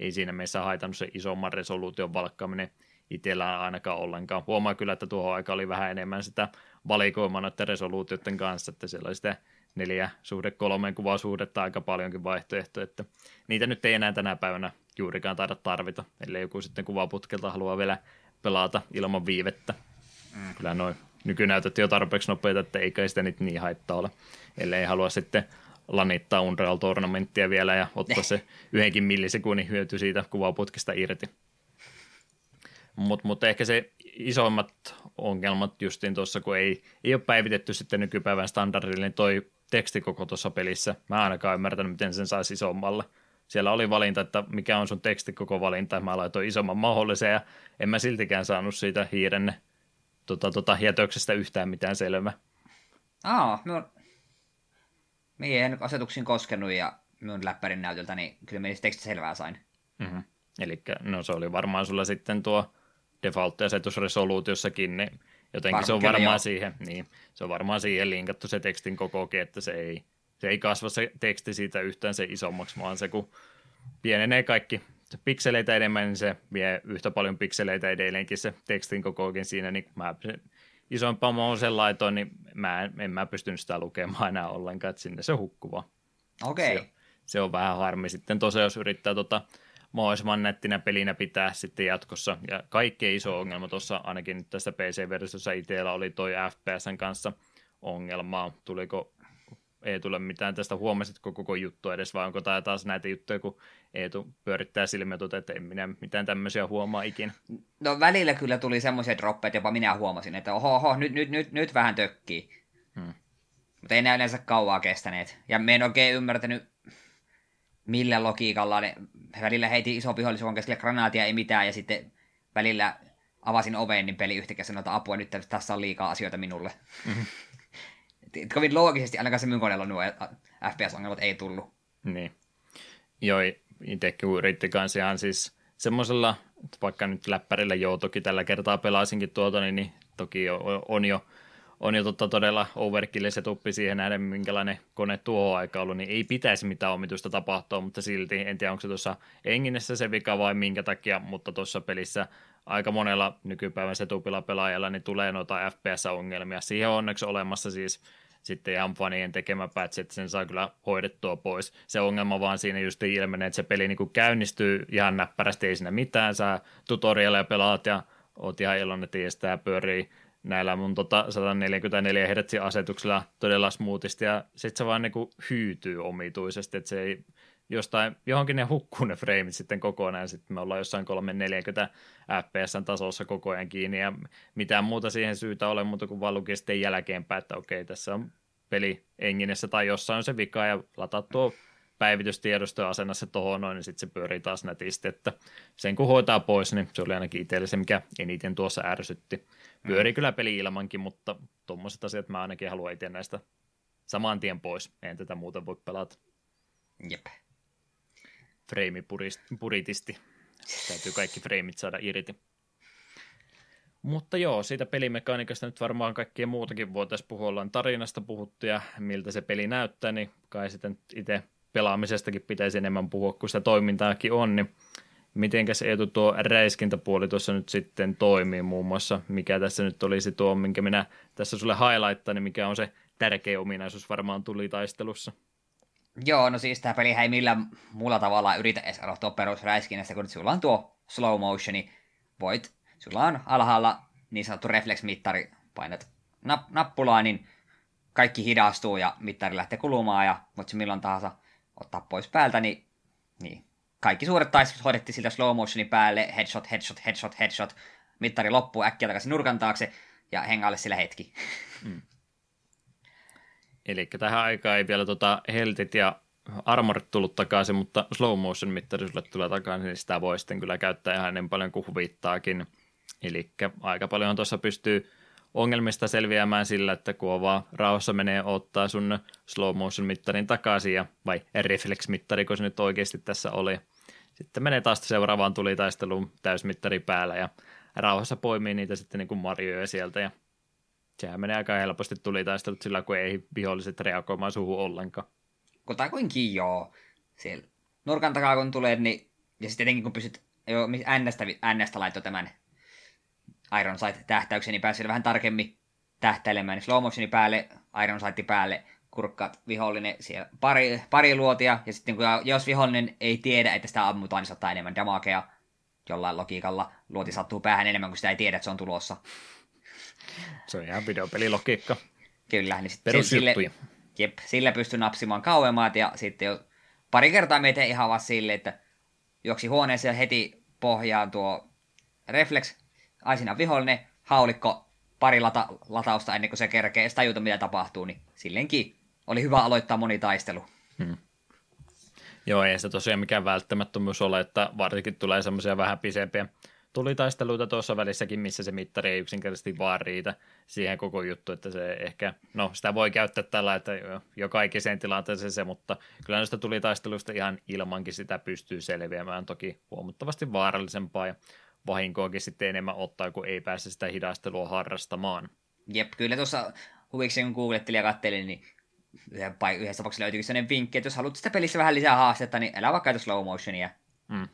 ei siinä meissä haitannut se isomman resoluution valkkaaminen itsellään ainakaan ollenkaan. Huomaa kyllä, että tuohon aika oli vähän enemmän sitä valikoimaa noiden resoluutioiden kanssa, että siellä oli sitä neljä suhde kolmeen kuvasuhdetta aika paljonkin vaihtoehtoja, että niitä nyt ei enää tänä päivänä juurikaan taida tarvita, ellei joku sitten kuvaputkelta haluaa vielä pelata ilman viivettä. Mm. Kyllä noin nykynäytöt jo tarpeeksi nopeita, että ei kai sitä nyt niin haittaa ole, ellei halua sitten lanittaa Unreal Tournamenttia vielä ja ottaa se yhdenkin millisekunnin hyöty siitä kuvaputkista irti. Mutta mut ehkä se isoimmat ongelmat justiin tuossa, kun ei, ei ole päivitetty sitten nykypäivän standardille, niin toi teksti koko tuossa pelissä. Mä ainakaan ymmärtänyt, miten sen saisi isommalle. Siellä oli valinta, että mikä on sun teksti koko valinta, mä laitoin isomman mahdollisen ja en mä siltikään saanut siitä hiiren tota, tota, jätöksestä yhtään mitään selvää. Aa, no, Mie en asetuksiin koskenut ja minun läppärin näytöltä, niin kyllä minä teksti selvää sain. Mm-hmm. Eli no se oli varmaan sulla sitten tuo default-asetusresoluutiossakin, niin jotenkin Varm, se on varmaan jo. siihen, niin, se on varmaan siihen linkattu se tekstin kokokin, että se ei, se ei kasva se teksti siitä yhtään se isommaksi, vaan se kun pienenee kaikki se pikseleitä enemmän, niin se vie yhtä paljon pikseleitä edelleenkin se tekstin kokokin siinä, niin mä isompaa sen laitoin, niin mä en, en mä pystynyt sitä lukemaan enää ollenkaan, että sinne se hukkuva. Okei. Okay. Se, se, on vähän harmi sitten tosiaan, jos yrittää tota, mahdollisimman nettinä pelinä pitää sitten jatkossa. Ja kaikkein iso ongelma tuossa ainakin nyt tässä PC-versiossa itsellä oli toi FPSn kanssa ongelmaa. Tuliko ei tule mitään tästä, huomasitko koko juttu edes, vai onko tämä taas näitä juttuja, kun Eetu pyörittää silmiä, että en minä mitään tämmöisiä huomaa ikinä. No välillä kyllä tuli semmoisia droppeja, jopa minä huomasin, että oho, oho nyt, nyt, nyt, nyt vähän tökkii. Hmm. Mutta ei ne yleensä kauaa kestäneet. Ja me en oikein ymmärtänyt, millä logiikalla ne välillä heiti iso vihollisuuden keskelle granaatia, ei mitään, ja sitten välillä avasin oven, niin peli yhtäkkiä sanoi, että apua, nyt tässä on liikaa asioita minulle. Mm-hmm kovin loogisesti ainakaan se minun koneella nuo FPS-ongelmat ei tullut. Niin. Joo, itsekin yritti kanssa ihan siis semmoisella, vaikka nyt läppärillä joo, toki tällä kertaa pelasinkin tuota, niin, niin toki on jo on jo totta todella overkill setuppi siihen nähden, minkälainen kone tuo aika ollut, niin ei pitäisi mitään omituista tapahtua, mutta silti, en tiedä onko se tuossa Enginessä se vika vai minkä takia, mutta tuossa pelissä aika monella nykypäivän setupilla pelaajalla niin tulee noita FPS-ongelmia. Siihen on onneksi olemassa siis sitten ihan fanien tekemä patch, että sen saa kyllä hoidettua pois. Se ongelma vaan siinä just ilmenee, että se peli niin käynnistyy ihan näppärästi, ei siinä mitään, sä tutorialia pelaat ja oot ihan iloinen, että tämä pyörii näillä mun tota 144 Hz asetuksella todella smoothisti ja sitten se vaan niinku hyytyy omituisesti, että se ei jostain, johonkin ne hukkuu ne frameit sitten kokonaan, sitten me ollaan jossain 340 fps tasossa koko ajan kiinni, ja mitään muuta siihen syytä ole muuta kuin vaan lukee sitten jälkeenpäin, että okei, tässä on peli enginessä tai jossain on se vika, ja lataa tuo päivitystiedosto ja asenna se tuohon noin, niin sitten se pyörii taas nätisti, että sen kun hoitaa pois, niin se oli ainakin itselle se, mikä eniten tuossa ärsytti. Pyörii mm. kyllä peli ilmankin, mutta tuommoiset asiat mä ainakin haluan itse näistä saman tien pois. En tätä muuten voi pelata. Jep. Frame puritisti. Täytyy kaikki freimit saada irti. Mutta joo, siitä pelimekaniikasta nyt varmaan kaikkien muutakin voitaisiin puhua. Ollaan tarinasta puhuttu ja miltä se peli näyttää, niin kai sitten itse pelaamisestakin pitäisi enemmän puhua, kun sitä toimintaakin on, niin mitenkäs Eetu tuo räiskintäpuoli tuossa nyt sitten toimii muun muassa, mikä tässä nyt olisi tuo, minkä minä tässä sulle highlighttaan, niin mikä on se tärkeä ominaisuus varmaan tuli taistelussa. Joo, no siis tämä peli ei millään muulla tavalla yritä edes aloittaa perusräiskinnästä, kun sulla on tuo slow motioni, voit, sulla on alhaalla niin sanottu reflex-mittari, painat nap- nappulaa, niin kaikki hidastuu ja mittari lähtee kulumaan ja voit se milloin tahansa ottaa pois päältä, niin, niin kaikki suuret taistelut hoidettiin sillä slow motionin päälle, headshot, headshot, headshot, headshot, mittari loppuu äkkiä takaisin nurkan taakse ja hengaalle sillä hetki. Mm. Eli tähän aikaan ei vielä tota heltit ja armorit tullut takaisin, mutta slow motion mittari sulle tulee takaisin, niin sitä voi sitten kyllä käyttää ihan niin paljon kuin huvittaakin. Eli aika paljon tuossa pystyy ongelmista selviämään sillä, että kun on vaan rauhassa menee ottaa sun slow motion mittarin takaisin, ja, vai reflex mittari, kun se nyt oikeasti tässä oli. Sitten menee taas seuraavaan tulitaisteluun täysmittari päällä ja rauhassa poimii niitä sitten niin kuin marjoja sieltä ja sehän menee aika helposti tulitaistelut sillä, kun ei viholliset reagoimaan suhun ollenkaan. Kutakuinkin joo. Siellä nurkan takaa kun tulee, niin ja sitten tietenkin kun pysyt jo äänestä, äänestä laittoi tämän Iron Sight-tähtäyksen, niin pääsee vähän tarkemmin tähtäilemään. Niin slow motioni päälle, Iron Sight päälle, kurkkaat vihollinen siellä pari, pari luotia, ja sitten kun, jos vihollinen ei tiedä, että sitä ammutaan, niin se ottaa enemmän damakea. Jollain logiikalla luoti sattuu päähän enemmän, kuin sitä ei tiedä, että se on tulossa. Se on ihan videopelilogiikka. Kyllä, niin sitten sille, jep, sillä pystyy napsimaan kauemmat, ja sitten jo pari kertaa me ihan vaan silleen, että juoksi huoneeseen heti pohjaan tuo reflex, aisina vihollinen, haulikko, pari lata, latausta ennen kuin se kerkee edes tajuta, mitä tapahtuu, niin silleenkin oli hyvä aloittaa moni taistelu. Hmm. Joo, ei se tosiaan mikään välttämättömyys ole, että varsinkin tulee semmoisia vähän pisempiä tulitaisteluita tuossa välissäkin, missä se mittari ei yksinkertaisesti vaan riitä siihen koko juttu, että se ehkä, no sitä voi käyttää tällä, että jo, kaikiseen tilanteeseen se, mutta kyllä noista tulitaisteluista ihan ilmankin sitä pystyy selviämään, toki huomattavasti vaarallisempaa ja vahinkoakin sitten enemmän ottaa, kun ei pääse sitä hidastelua harrastamaan. Jep, kyllä tuossa huviksi kun googlettelin ja kattelin, niin yhdessä tapauksessa löytyykin sellainen vinkki, että jos haluat sitä pelissä vähän lisää haastetta, niin älä vaikka slow motionia. Mm.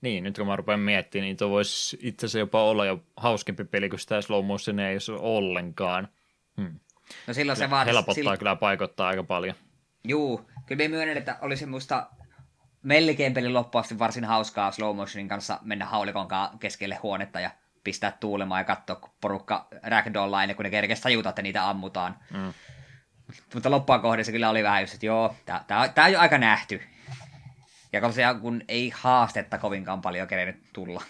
Niin, nyt kun mä rupean miettimään, niin tuo voisi itse asiassa jopa olla jo hauskempi peli, kun sitä slow motionia ei ole ollenkaan. Hmm. No silloin se vaatii... Helpottaa sillä... kyllä paikottaa aika paljon. Juu, kyllä me myönnän, että olisi musta melkein pelin loppuasti varsin hauskaa slow motionin kanssa mennä haulikon keskelle huonetta ja pistää tuulemaan ja katsoa, kun porukka ragdollaa ennen kuin ne kerkesi tajuta, että niitä ammutaan. Mm. Mutta loppua kohdassa kyllä oli vähän just, että joo, tämä on jo aika nähty. Ja tosiaan kun ei haastetta kovinkaan paljon kerennyt tulla.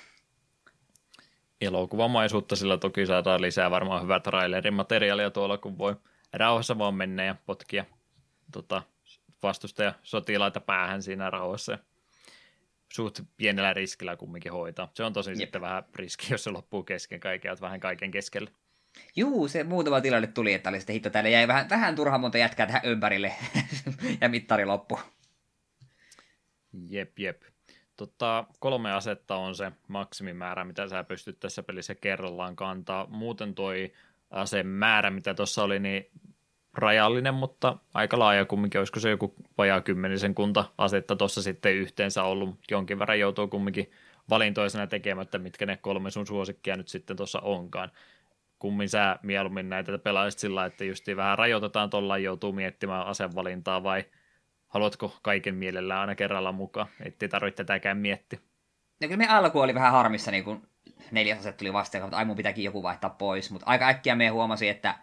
Elokuvamaisuutta sillä toki saadaan lisää varmaan hyvää trailerin materiaalia tuolla, kun voi rauhassa vaan mennä ja potkia tota, vastustaja sotilaita päähän siinä rauhassa. Suht pienellä riskillä kumminkin hoitaa. Se on tosi Jep. sitten vähän riski, jos se loppuu kesken kaiken, vähän kaiken keskellä. Juu, se muutama tilanne tuli, että oli sitten hitto täällä jäi vähän, vähän turha monta jätkää tähän ympärille ja mittari loppu. Jep, jep. Tota, kolme asetta on se maksimimäärä, mitä sä pystyt tässä pelissä kerrallaan kantaa. Muuten toi aseen määrä, mitä tuossa oli, niin rajallinen, mutta aika laaja kumminkin, olisiko se joku vajaa kymmenisen kunta asetta tuossa sitten yhteensä ollut, jonkin verran joutuu kumminkin valintoisena tekemättä, mitkä ne kolme sun suosikkia nyt sitten tuossa onkaan. Kummin sä mieluummin näitä pelaisit sillä, että justiin vähän rajoitetaan tuolla, joutuu miettimään asevalintaa vai haluatko kaiken mielellään aina kerralla mukaan, ettei tarvitse tätäkään miettiä. No kyllä me alku oli vähän harmissa, niin kun neljäs ase tuli vastaan, että ai mun pitääkin joku vaihtaa pois, mutta aika äkkiä me huomasi, että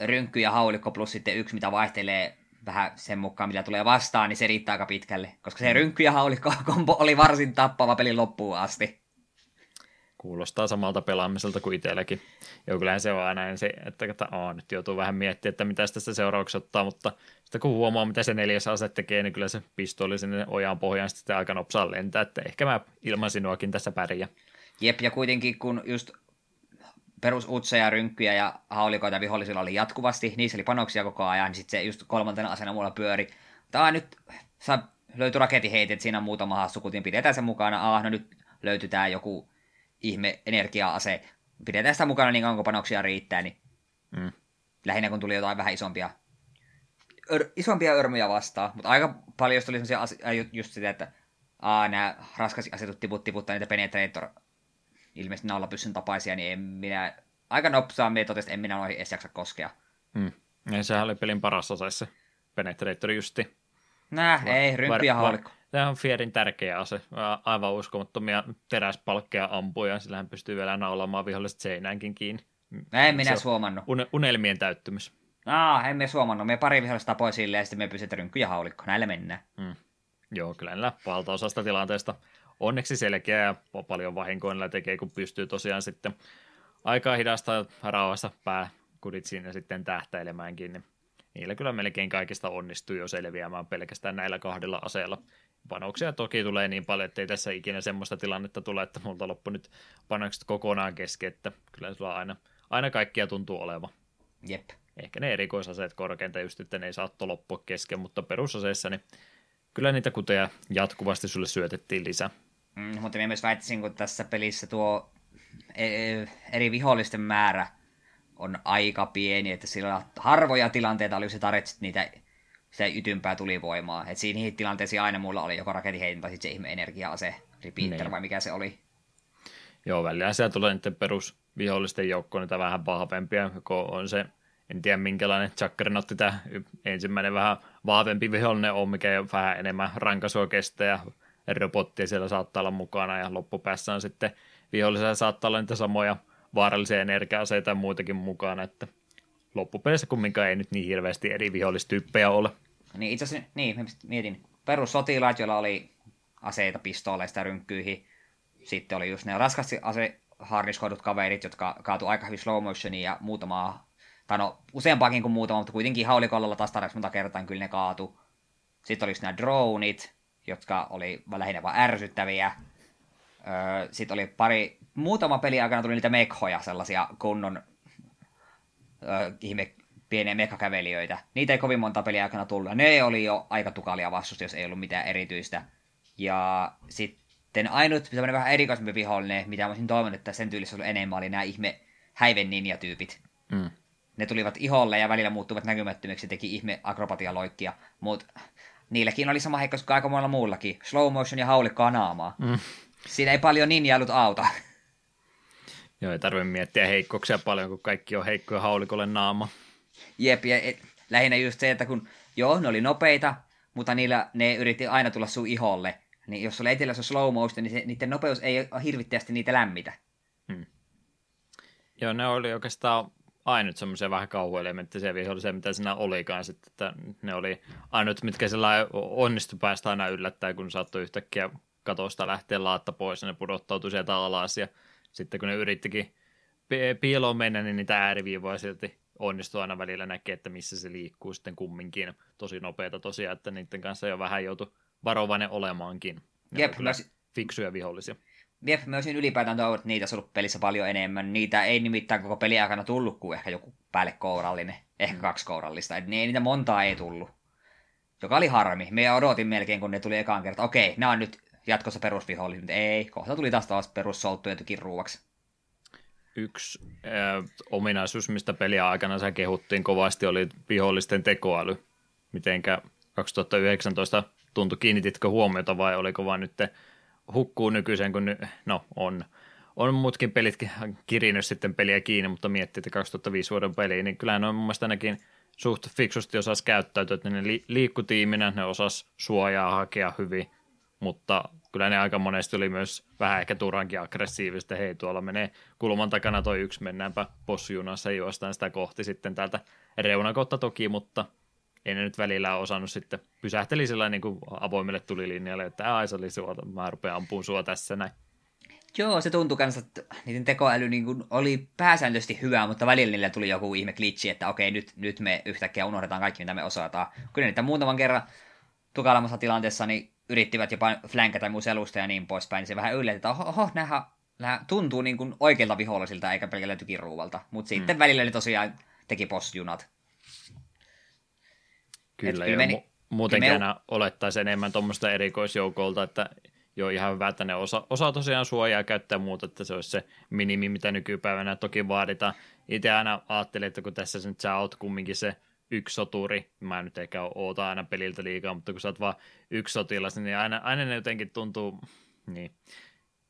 rynkky ja haulikko plus sitten yksi, mitä vaihtelee vähän sen mukaan, mitä tulee vastaan, niin se riittää aika pitkälle. Koska se mm. rynkky ja haulikko kombo oli varsin tappava pelin loppuun asti. Kuulostaa samalta pelaamiselta kuin itselläkin. Joo, kyllähän se on aina se, että, että oh, nyt joutuu vähän miettimään, että mitä tästä seuraavaksi ottaa, mutta sitten kun huomaa, mitä se neljäs ase tekee, niin kyllä se pistooli sinne ojaan pohjaan sitten aika nopsaan lentää, että ehkä mä ilman sinuakin tässä pärjää. Jep, ja kuitenkin kun just perus utseja, rynkkyjä ja haulikoita vihollisilla oli jatkuvasti, niissä oli panoksia koko ajan, niin sitten se just kolmantena asena mulla pyöri. Tää nyt saa, löytyi raketiheitet, siinä on muutama hassu, kutin pidetään sen mukana. Ah, no nyt löytyy tää joku ihme energia-ase. Pidetään sitä mukana niin kauan kuin panoksia riittää, niin mm. lähinnä kun tuli jotain vähän isompia, ör, isompia örmyjä vastaan. Mutta aika paljon tuli sellaisia asioita, just sitä, että aa, nämä raskas asetut tiput tiputtaa niitä penetrator ilmeisesti naulapyssyn tapaisia, niin en minä, aika nopsaa me totesin, en minä noihin edes jaksa koskea. Hmm. Ja sehän oli pelin paras osa se Penetrator justi. Nää, Va- ei, rymppi ja haulikko. Tämä on Fierin tärkeä ase. Aivan uskomattomia teräspalkkeja ampuja. Sillähän pystyy vielä naulaamaan viholliset seinäänkin kiinni. En minä huomannut. Un- unelmien täyttymys. Aa, emme huomannut. Me pari vihollista tapoi silleen ja sitten me pysytään rynkky ja haulikko. Näillä mennään. Hmm. Joo, kyllä näillä valtaosasta tilanteesta onneksi selkeä ja paljon vahinkoilla tekee, kun pystyy tosiaan sitten aikaa hidasta rauhassa pääkudit siinä sitten tähtäilemäänkin, niin niillä kyllä melkein kaikista onnistuu jo selviämään pelkästään näillä kahdella aseella. Panoksia toki tulee niin paljon, että ei tässä ikinä semmoista tilannetta tule, että multa loppu nyt panokset kokonaan kesken, että kyllä sulla aina, aina kaikkia tuntuu oleva. Jep. Ehkä ne erikoisaseet korkeinta just, että ne ei saa loppua kesken, mutta perusaseissa niin kyllä niitä kuteja jatkuvasti sulle syötettiin lisää. Mm, mutta minä myös väittäisin, kun tässä pelissä tuo e, e, eri vihollisten määrä on aika pieni, että sillä harvoja tilanteita oli, se tarvitsit niitä sitä ytympää tulivoimaa. Et siinä niihin tilanteisiin aina mulla oli joko raketiheitin tai sitten se ihme energia-ase, repeater niin. vai mikä se oli. Joo, välillä siellä tulee niiden perusvihollisten joukkoon niitä vähän vahvempia, kun on se, en tiedä minkälainen Juggernotti tämä ensimmäinen vähän vahvempi vihollinen on, mikä vähän enemmän rankasua kestää ja robottia siellä saattaa olla mukana ja loppupäässä on sitten vihollisella saattaa olla niitä samoja vaarallisia energia-aseita ja muitakin mukana, että loppupeleissä kumminkaan ei nyt niin hirveästi eri vihollistyyppejä ole. Niin itse asiassa, niin, mietin, perussotilaat, joilla oli aseita pistooleista rynkkyihin, sitten oli just ne raskasti ase harniskoidut kaverit, jotka kaatu aika hyvin slow motioniin ja muutamaa, tai no useampaakin kuin muutama, mutta kuitenkin haulikolla taas tarvitsi monta kertaa, niin kyllä ne kaatu. Sitten oli nämä droneit, jotka oli lähinnä vain ärsyttäviä. Öö, Sitten oli pari, muutama peli aikana tuli niitä mekhoja, sellaisia kunnon öö, ihme pieniä mekkakävelijöitä. Niitä ei kovin monta peliä aikana tullut. Ne oli jo aika tukalia vastusta, jos ei ollut mitään erityistä. Ja sitten ainut semmoinen vähän erikoisempi vihollinen, mitä mä olisin toivonut, että sen tyylissä ollut enemmän, oli nämä ihme häiven ninja-tyypit. Mm. Ne tulivat iholle ja välillä muuttuvat näkymättömiksi, teki ihme akrobatialoikkia, mutta niilläkin oli sama heikko kuin aika monella muullakin. Slow motion ja haulikkoa naamaa. Mm. Siinä ei paljon ninjailut auta. Joo, ei tarvitse miettiä heikkouksia paljon, kun kaikki on heikkoja haulikolle naama. Jep, ja et, lähinnä just se, että kun joo, ne oli nopeita, mutta niillä ne yritti aina tulla sun iholle. Niin jos oli etelässä slow motion, niin se, niiden nopeus ei hirvittävästi niitä lämmitä. Hmm. Joo, ne oli oikeastaan ainut semmoisia vähän kauhuelementtisiä vihollisia, mitä siinä olikaan sitten, että ne oli ainut, mitkä sillä onnistu päästä aina yllättää, kun saattoi yhtäkkiä katosta lähteä laatta pois ja ne pudottautui sieltä alas ja sitten kun ne yrittikin piiloon mennä, niin niitä ääriviivoja silti onnistui aina välillä näkee, että missä se liikkuu sitten kumminkin. Tosi nopeita tosiaan, että niiden kanssa jo vähän joutui varovainen olemaankin. Ne Jep, kyllä fiksuja vihollisia. Jep, myös ylipäätään toivon, että niitä on ollut pelissä paljon enemmän. Niitä ei nimittäin koko peli aikana tullut kuin ehkä joku päälle kourallinen, ehkä mm. kaksi kourallista. Et niin, niitä montaa ei tullut. Joka oli harmi. Me odotin melkein, kun ne tuli ekaan kertaa. Okei, nämä on nyt jatkossa perusvihollisia, mutta ei. Kohta tuli taas taas perussolttu ja tykin ruuaksi. yksi äh, ominaisuus, mistä peliä aikana sä kehuttiin kovasti, oli vihollisten tekoäly. Mitenkä 2019 tuntui, kiinnititkö huomiota vai oliko vain nyt hukkuu nykyisen, kun ny, no on, on muutkin pelit kirinyt sitten peliä kiinni, mutta miettii, että 2005 vuoden peli, niin kyllä ne on mun mielestä ainakin suht fiksusti osas käyttäytyä, että ne li- liikkutiiminä, ne osas suojaa hakea hyvin, mutta kyllä ne aika monesti oli myös vähän ehkä turhankin aggressiivista, hei tuolla menee kulman takana toi yksi, mennäänpä possujunassa juostaan sitä kohti sitten täältä reunakotta toki, mutta ei ne nyt välillä osannut sitten, pysähteli sillä niin kuin avoimelle tulilinjalle, että ai se oli sua, mä rupean ampuun sua tässä näin. Joo, se tuntui kanssa, että niiden tekoäly niin kuin oli pääsääntöisesti hyvä, mutta välillä niillä tuli joku ihme glitchi, että okei, nyt, nyt me yhtäkkiä unohdetaan kaikki, mitä me osataan. Kyllä niitä muutaman kerran tukalammassa tilanteessa niin yrittivät jopa flankata mun selusta ja niin poispäin, niin se vähän yllätti, että oho, oho nämä, nämä tuntuu niin kuin oikeilta vihollisilta eikä pelkällä tykiruuvalta. Mutta sitten hmm. välillä ne tosiaan teki postjunat. Kyllä, ja meni, mu- muutenkin me... olettaisi enemmän tuommoista erikoisjoukolta, että jo ihan hyvä, että ne osa, osaa tosiaan suojaa käyttää muuta, että se olisi se minimi, mitä nykypäivänä toki vaaditaan. Itse aina ajattelin, että kun tässä nyt sä oot kumminkin se yksi soturi, mä nyt ehkä oota aina peliltä liikaa, mutta kun sä oot vaan yksi sotilas, niin aina, aina ne jotenkin tuntuu, niin,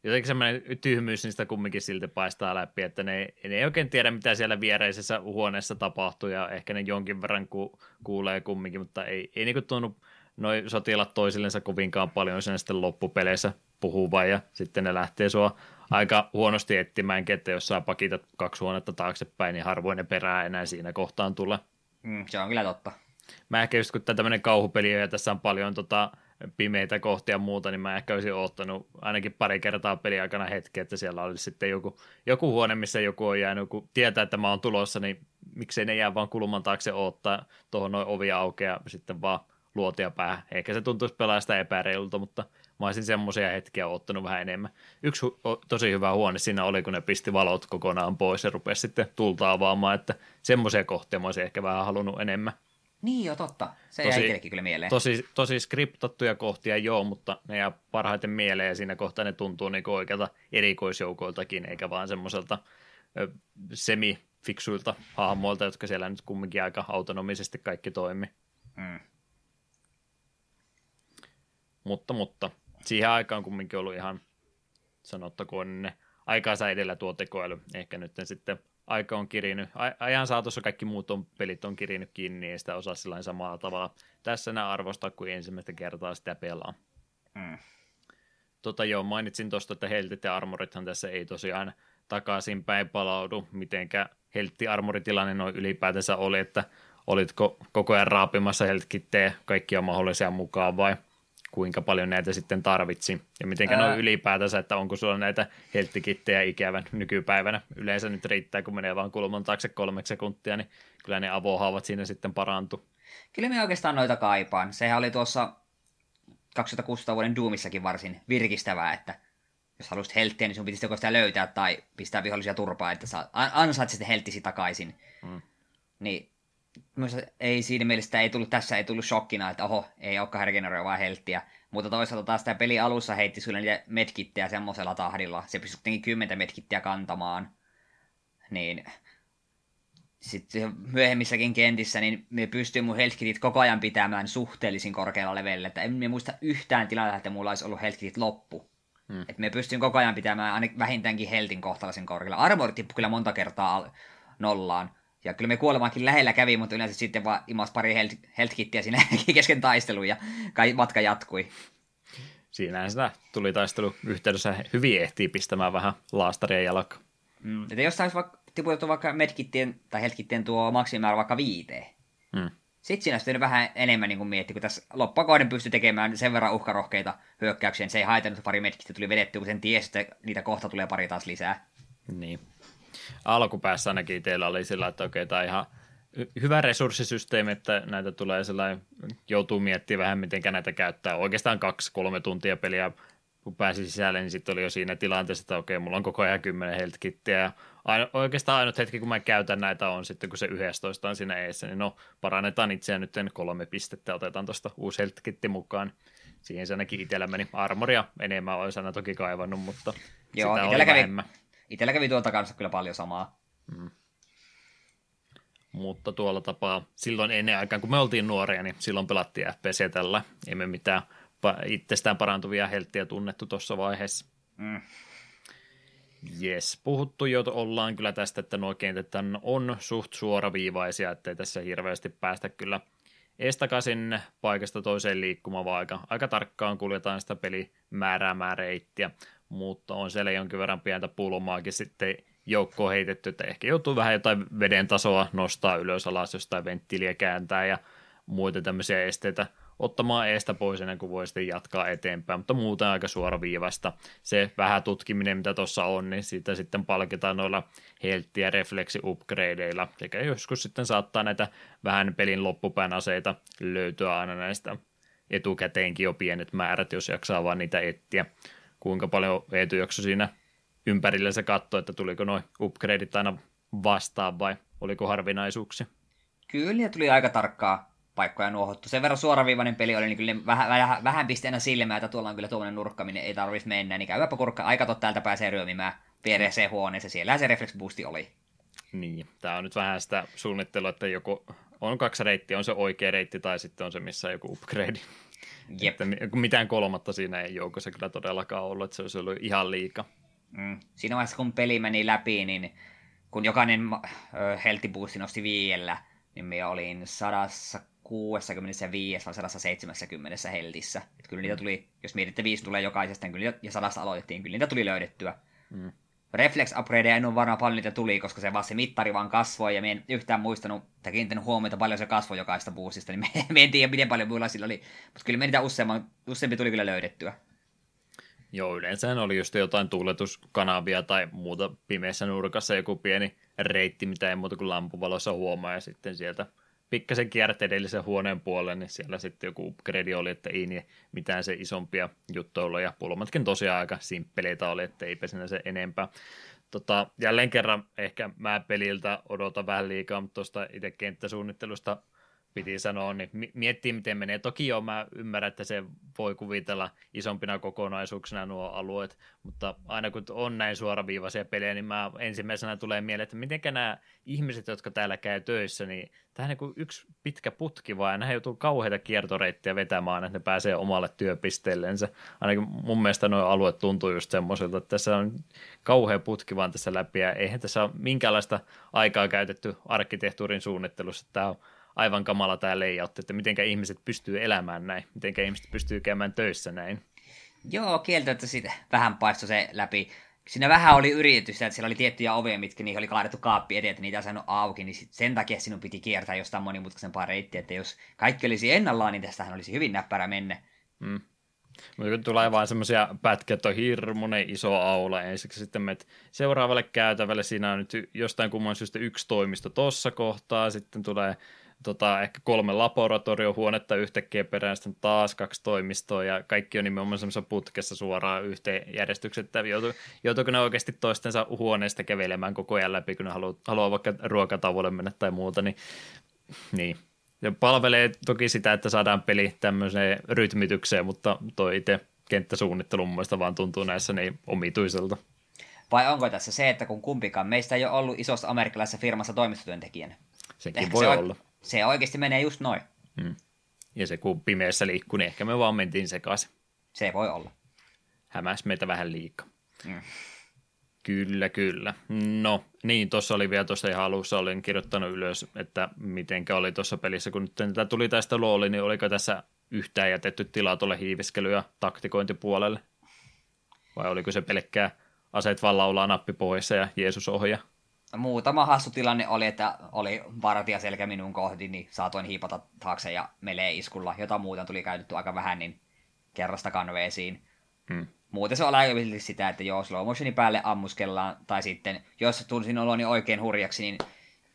jotenkin semmoinen tyhmyys niistä kumminkin silti paistaa läpi, että ne, ne ei oikein tiedä, mitä siellä viereisessä huoneessa tapahtuu, ja ehkä ne jonkin verran ku, kuulee kumminkin, mutta ei, ei niin tunnu noin sotilat toisillensa kovinkaan paljon sen sitten loppupeleissä puhuva, ja sitten ne lähtee sua aika huonosti etsimään, että jos sä pakitat kaksi huonetta taaksepäin, niin harvoin ne perää enää siinä kohtaan tulla. Mm, se on kyllä totta. Mä ehkä just kun tämmöinen kauhupeli ja tässä on paljon tota, pimeitä kohtia ja muuta, niin mä ehkä olisin ottanut ainakin pari kertaa peliaikana hetki, että siellä olisi sitten joku, joku huone, missä joku on jäänyt, kun tietää, että mä oon tulossa, niin miksei ne jää vaan kulman taakse ottaa tuohon noin ovi aukeaa sitten vaan luotia päähän. Ehkä se tuntuisi pelaa sitä epäreilulta, mutta mä olisin semmoisia hetkiä ottanut vähän enemmän. Yksi hu- tosi hyvä huone siinä oli, kun ne pisti valot kokonaan pois ja rupesi sitten tulta avaamaan, että semmoisia kohtia mä olisin ehkä vähän halunnut enemmän. Niin jo, totta. Se tosi, jäi kyllä mieleen. Tosi, tosi skriptattuja kohtia joo, mutta ne jää parhaiten mieleen ja siinä kohtaa ne tuntuu niin oikealta erikoisjoukoiltakin, eikä vaan semmoiselta semifiksuilta hahmoilta, jotka siellä nyt kumminkin aika autonomisesti kaikki toimi. Mm. Mutta, mutta siihen aikaan kumminkin ollut ihan, sanottakoon ne aikaansa edellä tuo tekoäly. Ehkä nyt sitten aika on kirinyt, ajan saatossa kaikki muut on, pelit on kirinyt kiinni, niin ei sitä osaa sillä samalla tavalla tässä enää arvostaa, kuin ensimmäistä kertaa sitä pelaa. Mm. Tota joo, mainitsin tuosta, että heltit ja armorithan tässä ei tosiaan takaisinpäin palaudu, mitenkä heltti-armoritilanne noin ylipäätänsä oli, että olitko koko ajan raapimassa heltkittejä kaikkia mahdollisia mukaan vai – kuinka paljon näitä sitten tarvitsi. Ja miten ne on ylipäätänsä, että onko sulla näitä helttikittejä ikävän nykypäivänä. Yleensä nyt riittää, kun menee vaan kulman taakse kolmeksi sekuntia, niin kyllä ne avohaavat siinä sitten parantu. Kyllä me oikeastaan noita kaipaan. Sehän oli tuossa 2016 vuoden Doomissakin varsin virkistävää, että jos haluaisit helttiä, niin sun pitäisi joko sitä löytää tai pistää vihollisia turpaa, että sä ansaat sitten helttisi takaisin. Hmm. Niin myös ei siinä mielessä ei tullut, tässä ei tullut shokkina, että oho, ei olekaan regeneroivaa helttiä. Mutta toisaalta taas tämä peli alussa heitti sulle niitä medkittejä semmoisella tahdilla. Se pystyi kuitenkin kymmentä medkittiä kantamaan. Niin sitten myöhemmissäkin kentissä, niin me pystyy mun healthkitit koko ajan pitämään suhteellisin korkealla levellä. Että en me muista yhtään tilannetta, että mulla olisi ollut healthkitit loppu. Hmm. Että me pystyn koko ajan pitämään ainakin vähintäänkin heltin kohtalaisen korkealla. Armor tippui kyllä monta kertaa nollaan. Ja kyllä me kuolemaankin lähellä kävi, mutta yleensä sitten vaan imas pari health, health siinä kesken taistelun ja kai matka jatkui. Siinähän sitä tuli taistelu yhteydessä hyvin ehtii pistämään vähän laastaria jalka. Mm. Että jos olisi vaikka tiputettu vaikka medkittien tai healthkittien tuo maksimimäärä vaikka viiteen. Mm. Sitten siinä olisi vähän enemmän niin miettiä, kun tässä loppukauden pystyi tekemään sen verran uhkarohkeita hyökkäyksiä, niin se ei haitannut, pari medkittiä tuli vedettyä, kun sen tiesi, että niitä kohta tulee pari taas lisää. Niin alkupäässä ainakin teillä oli sillä, että okei, tämä on ihan hyvä resurssisysteemi, että näitä tulee sellainen, joutuu miettimään vähän, miten näitä käyttää. Oikeastaan kaksi-kolme tuntia peliä, kun pääsi sisälle, niin sitten oli jo siinä tilanteessa, että okei, mulla on koko ajan kymmenen health kittiä, ja aino, oikeastaan ainut hetki, kun mä käytän näitä on sitten, kun se 11 on siinä eessä, niin no, parannetaan itseään nyt kolme pistettä, otetaan tuosta uusi health kitti mukaan. Siihen se ainakin itsellä meni armoria enemmän, olisi aina toki kaivannut, mutta Joo, sitä oli kävi, vähemmän Itellä kävi tuolta kanssa kyllä paljon samaa. Mm. Mutta tuolla tapaa, silloin ennen aikaan, kun me oltiin nuoria, niin silloin pelattiin FPC tällä. Emme mitään itsestään parantuvia helttiä tunnettu tuossa vaiheessa. Mm. Puhuttu jo ollaan kyllä tästä, että nuo kentät on suht suoraviivaisia, ettei tässä hirveästi päästä kyllä estakaisin paikasta toiseen liikkumaan, vaan aika, aika tarkkaan kuljetaan sitä pelimääräämää reittiä, mutta on siellä jonkin verran pientä pulmaakin sitten joukkoon heitetty, että ehkä joutuu vähän jotain veden tasoa nostaa ylös alas, jostain venttiiliä kääntää ja muita tämmöisiä esteitä ottamaan eestä pois ennen kuin voi sitten jatkaa eteenpäin, mutta muuten aika suoraviivasta. Se vähän tutkiminen, mitä tuossa on, niin siitä sitten palkitaan noilla heltti- ja refleksi-upgradeilla, sekä joskus sitten saattaa näitä vähän pelin loppupään aseita löytyä aina näistä etukäteenkin jo pienet määrät, jos jaksaa vaan niitä etsiä. Kuinka paljon Eetu jakso siinä ympärillä se katsoi, että tuliko noin upgradeit aina vastaan vai oliko harvinaisuuksia? Kyllä, tuli aika tarkkaa paikkoja nuohottu. Sen verran suoraviivainen peli oli, niin kyllä vähän, vähän, vähän pisteenä silmää, että tuolla on kyllä tuommoinen nurkkaminen, ei tarvitsisi mennä, niin käyväpä kurkka, aika täältä pääsee ryömimään PRC huoneessa, siellä se reflex boosti oli. Niin, tämä on nyt vähän sitä suunnittelua, että joko on kaksi reittiä, on se oikea reitti tai sitten on se, missä on joku upgrade. Jep. Että mitään kolmatta siinä ei joukossa kyllä todellakaan ollut, että se olisi ollut ihan liika. Mm. Siinä vaiheessa, kun peli meni läpi, niin kun jokainen helttibuusti nosti viiellä, niin me olin 165 vai 170 heltissä. Että kyllä niitä tuli, jos mietitte viisi tulee jokaisesta, niin kyllä, ja sadasta aloitettiin, kyllä niitä tuli löydettyä. Mm. Reflex upgradeja en ole varmaan paljon niitä tuli, koska se vaan se mittari vaan kasvoi, ja me en yhtään muistanut, tai kiinnittänyt huomiota paljon se kasvoi jokaista boostista, niin me, me en tiedä, miten paljon muilla sillä oli, mutta kyllä me niitä useamman, useampi tuli kyllä löydettyä. Joo, yleensä oli just jotain tuuletuskanavia tai muuta pimeässä nurkassa joku pieni reitti, mitä ei muuta kuin lampuvalossa huomaa, ja sitten sieltä pikkasen kiertä edellisen huoneen puolelle, niin siellä sitten joku upgrade oli, että ei niin mitään se isompia juttuja ollut, ja pulmatkin tosiaan aika simppeleitä oli, että eipä sinä se enempää. Tota, jälleen kerran ehkä mä peliltä odotan vähän liikaa, mutta tuosta itse kenttäsuunnittelusta piti sanoa, niin miettii miten menee. Toki joo, mä ymmärrän, että se voi kuvitella isompina kokonaisuuksina nuo alueet, mutta aina kun on näin suoraviivaisia pelejä, niin mä ensimmäisenä tulee mieleen, että miten nämä ihmiset, jotka täällä käy töissä, niin tämä on niin yksi pitkä putki vaan, ja joutuu kauheita kiertoreittiä vetämään, että ne pääsee omalle työpisteellensä. Ainakin mun mielestä nuo alueet tuntuu just semmoiselta, että tässä on kauhea putki vaan tässä läpi, ja eihän tässä ole minkäänlaista aikaa käytetty arkkitehtuurin suunnittelussa. Tämä on aivan kamala tämä layout, että miten ihmiset pystyy elämään näin, miten ihmiset pystyy käymään töissä näin. Joo, kieltämättä siitä vähän paistoi se läpi. Siinä vähän oli yritystä, että siellä oli tiettyjä ovia, mitkä niihin oli kaadettu kaappi eteen, että niitä ei saanut auki, niin sen takia sinun piti kiertää jostain monimutkaisempaa reittiä, että jos kaikki olisi ennallaan, niin tästähän olisi hyvin näppärä mennä. Mm. Mutta kun tulee vain semmoisia pätkiä, että on hirmuinen iso aula ensiksi, sitten menet seuraavalle käytävälle, siinä on nyt jostain kumman syystä yksi toimisto tuossa kohtaa, sitten tulee tota, ehkä kolme laboratoriohuonetta yhtäkkiä perään, sitten taas kaksi toimistoa ja kaikki on nimenomaan semmoisessa putkessa suoraan yhteen järjestykset, että joutuu, joutuuko ne oikeasti toistensa huoneesta kävelemään koko ajan läpi, kun ne haluaa, haluaa vaikka ruokatauolle mennä tai muuta, niin, niin. Ja palvelee toki sitä, että saadaan peli tämmöiseen rytmitykseen, mutta toi itse kenttäsuunnittelu mun mielestä vaan tuntuu näissä niin omituiselta. Vai onko tässä se, että kun kumpikaan meistä ei ole ollut isossa amerikkalaisessa firmassa toimistotyöntekijänä? Sekin Ehkä voi se olla se oikeasti menee just noin. Hmm. Ja se kun pimeässä liikkuu, niin ehkä me vaan mentiin sekaisin. Se voi olla. Hämäs meitä vähän liikaa. Hmm. Kyllä, kyllä. No, niin, tuossa oli vielä tuossa ihan alussa, olin kirjoittanut ylös, että mitenkä oli tuossa pelissä, kun nyt tätä tuli tästä looli, niin oliko tässä yhtään jätetty tilaa tuolle hiiviskely- ja taktikointipuolelle? Vai oliko se pelkkää aseet vaan laulaa nappi poissa ja Jeesus ohjaa? Muutama hassu tilanne oli, että oli vartija selkä minun kohti, niin saatoin hiipata taakse ja melee iskulla. Jota muuten tuli käytetty aika vähän, niin kerrasta kanveesiin. Hmm. Muuten se on aika sitä, että joo, slow motionin päälle ammuskellaan, tai sitten, jos tunsin oloni oikein hurjaksi, niin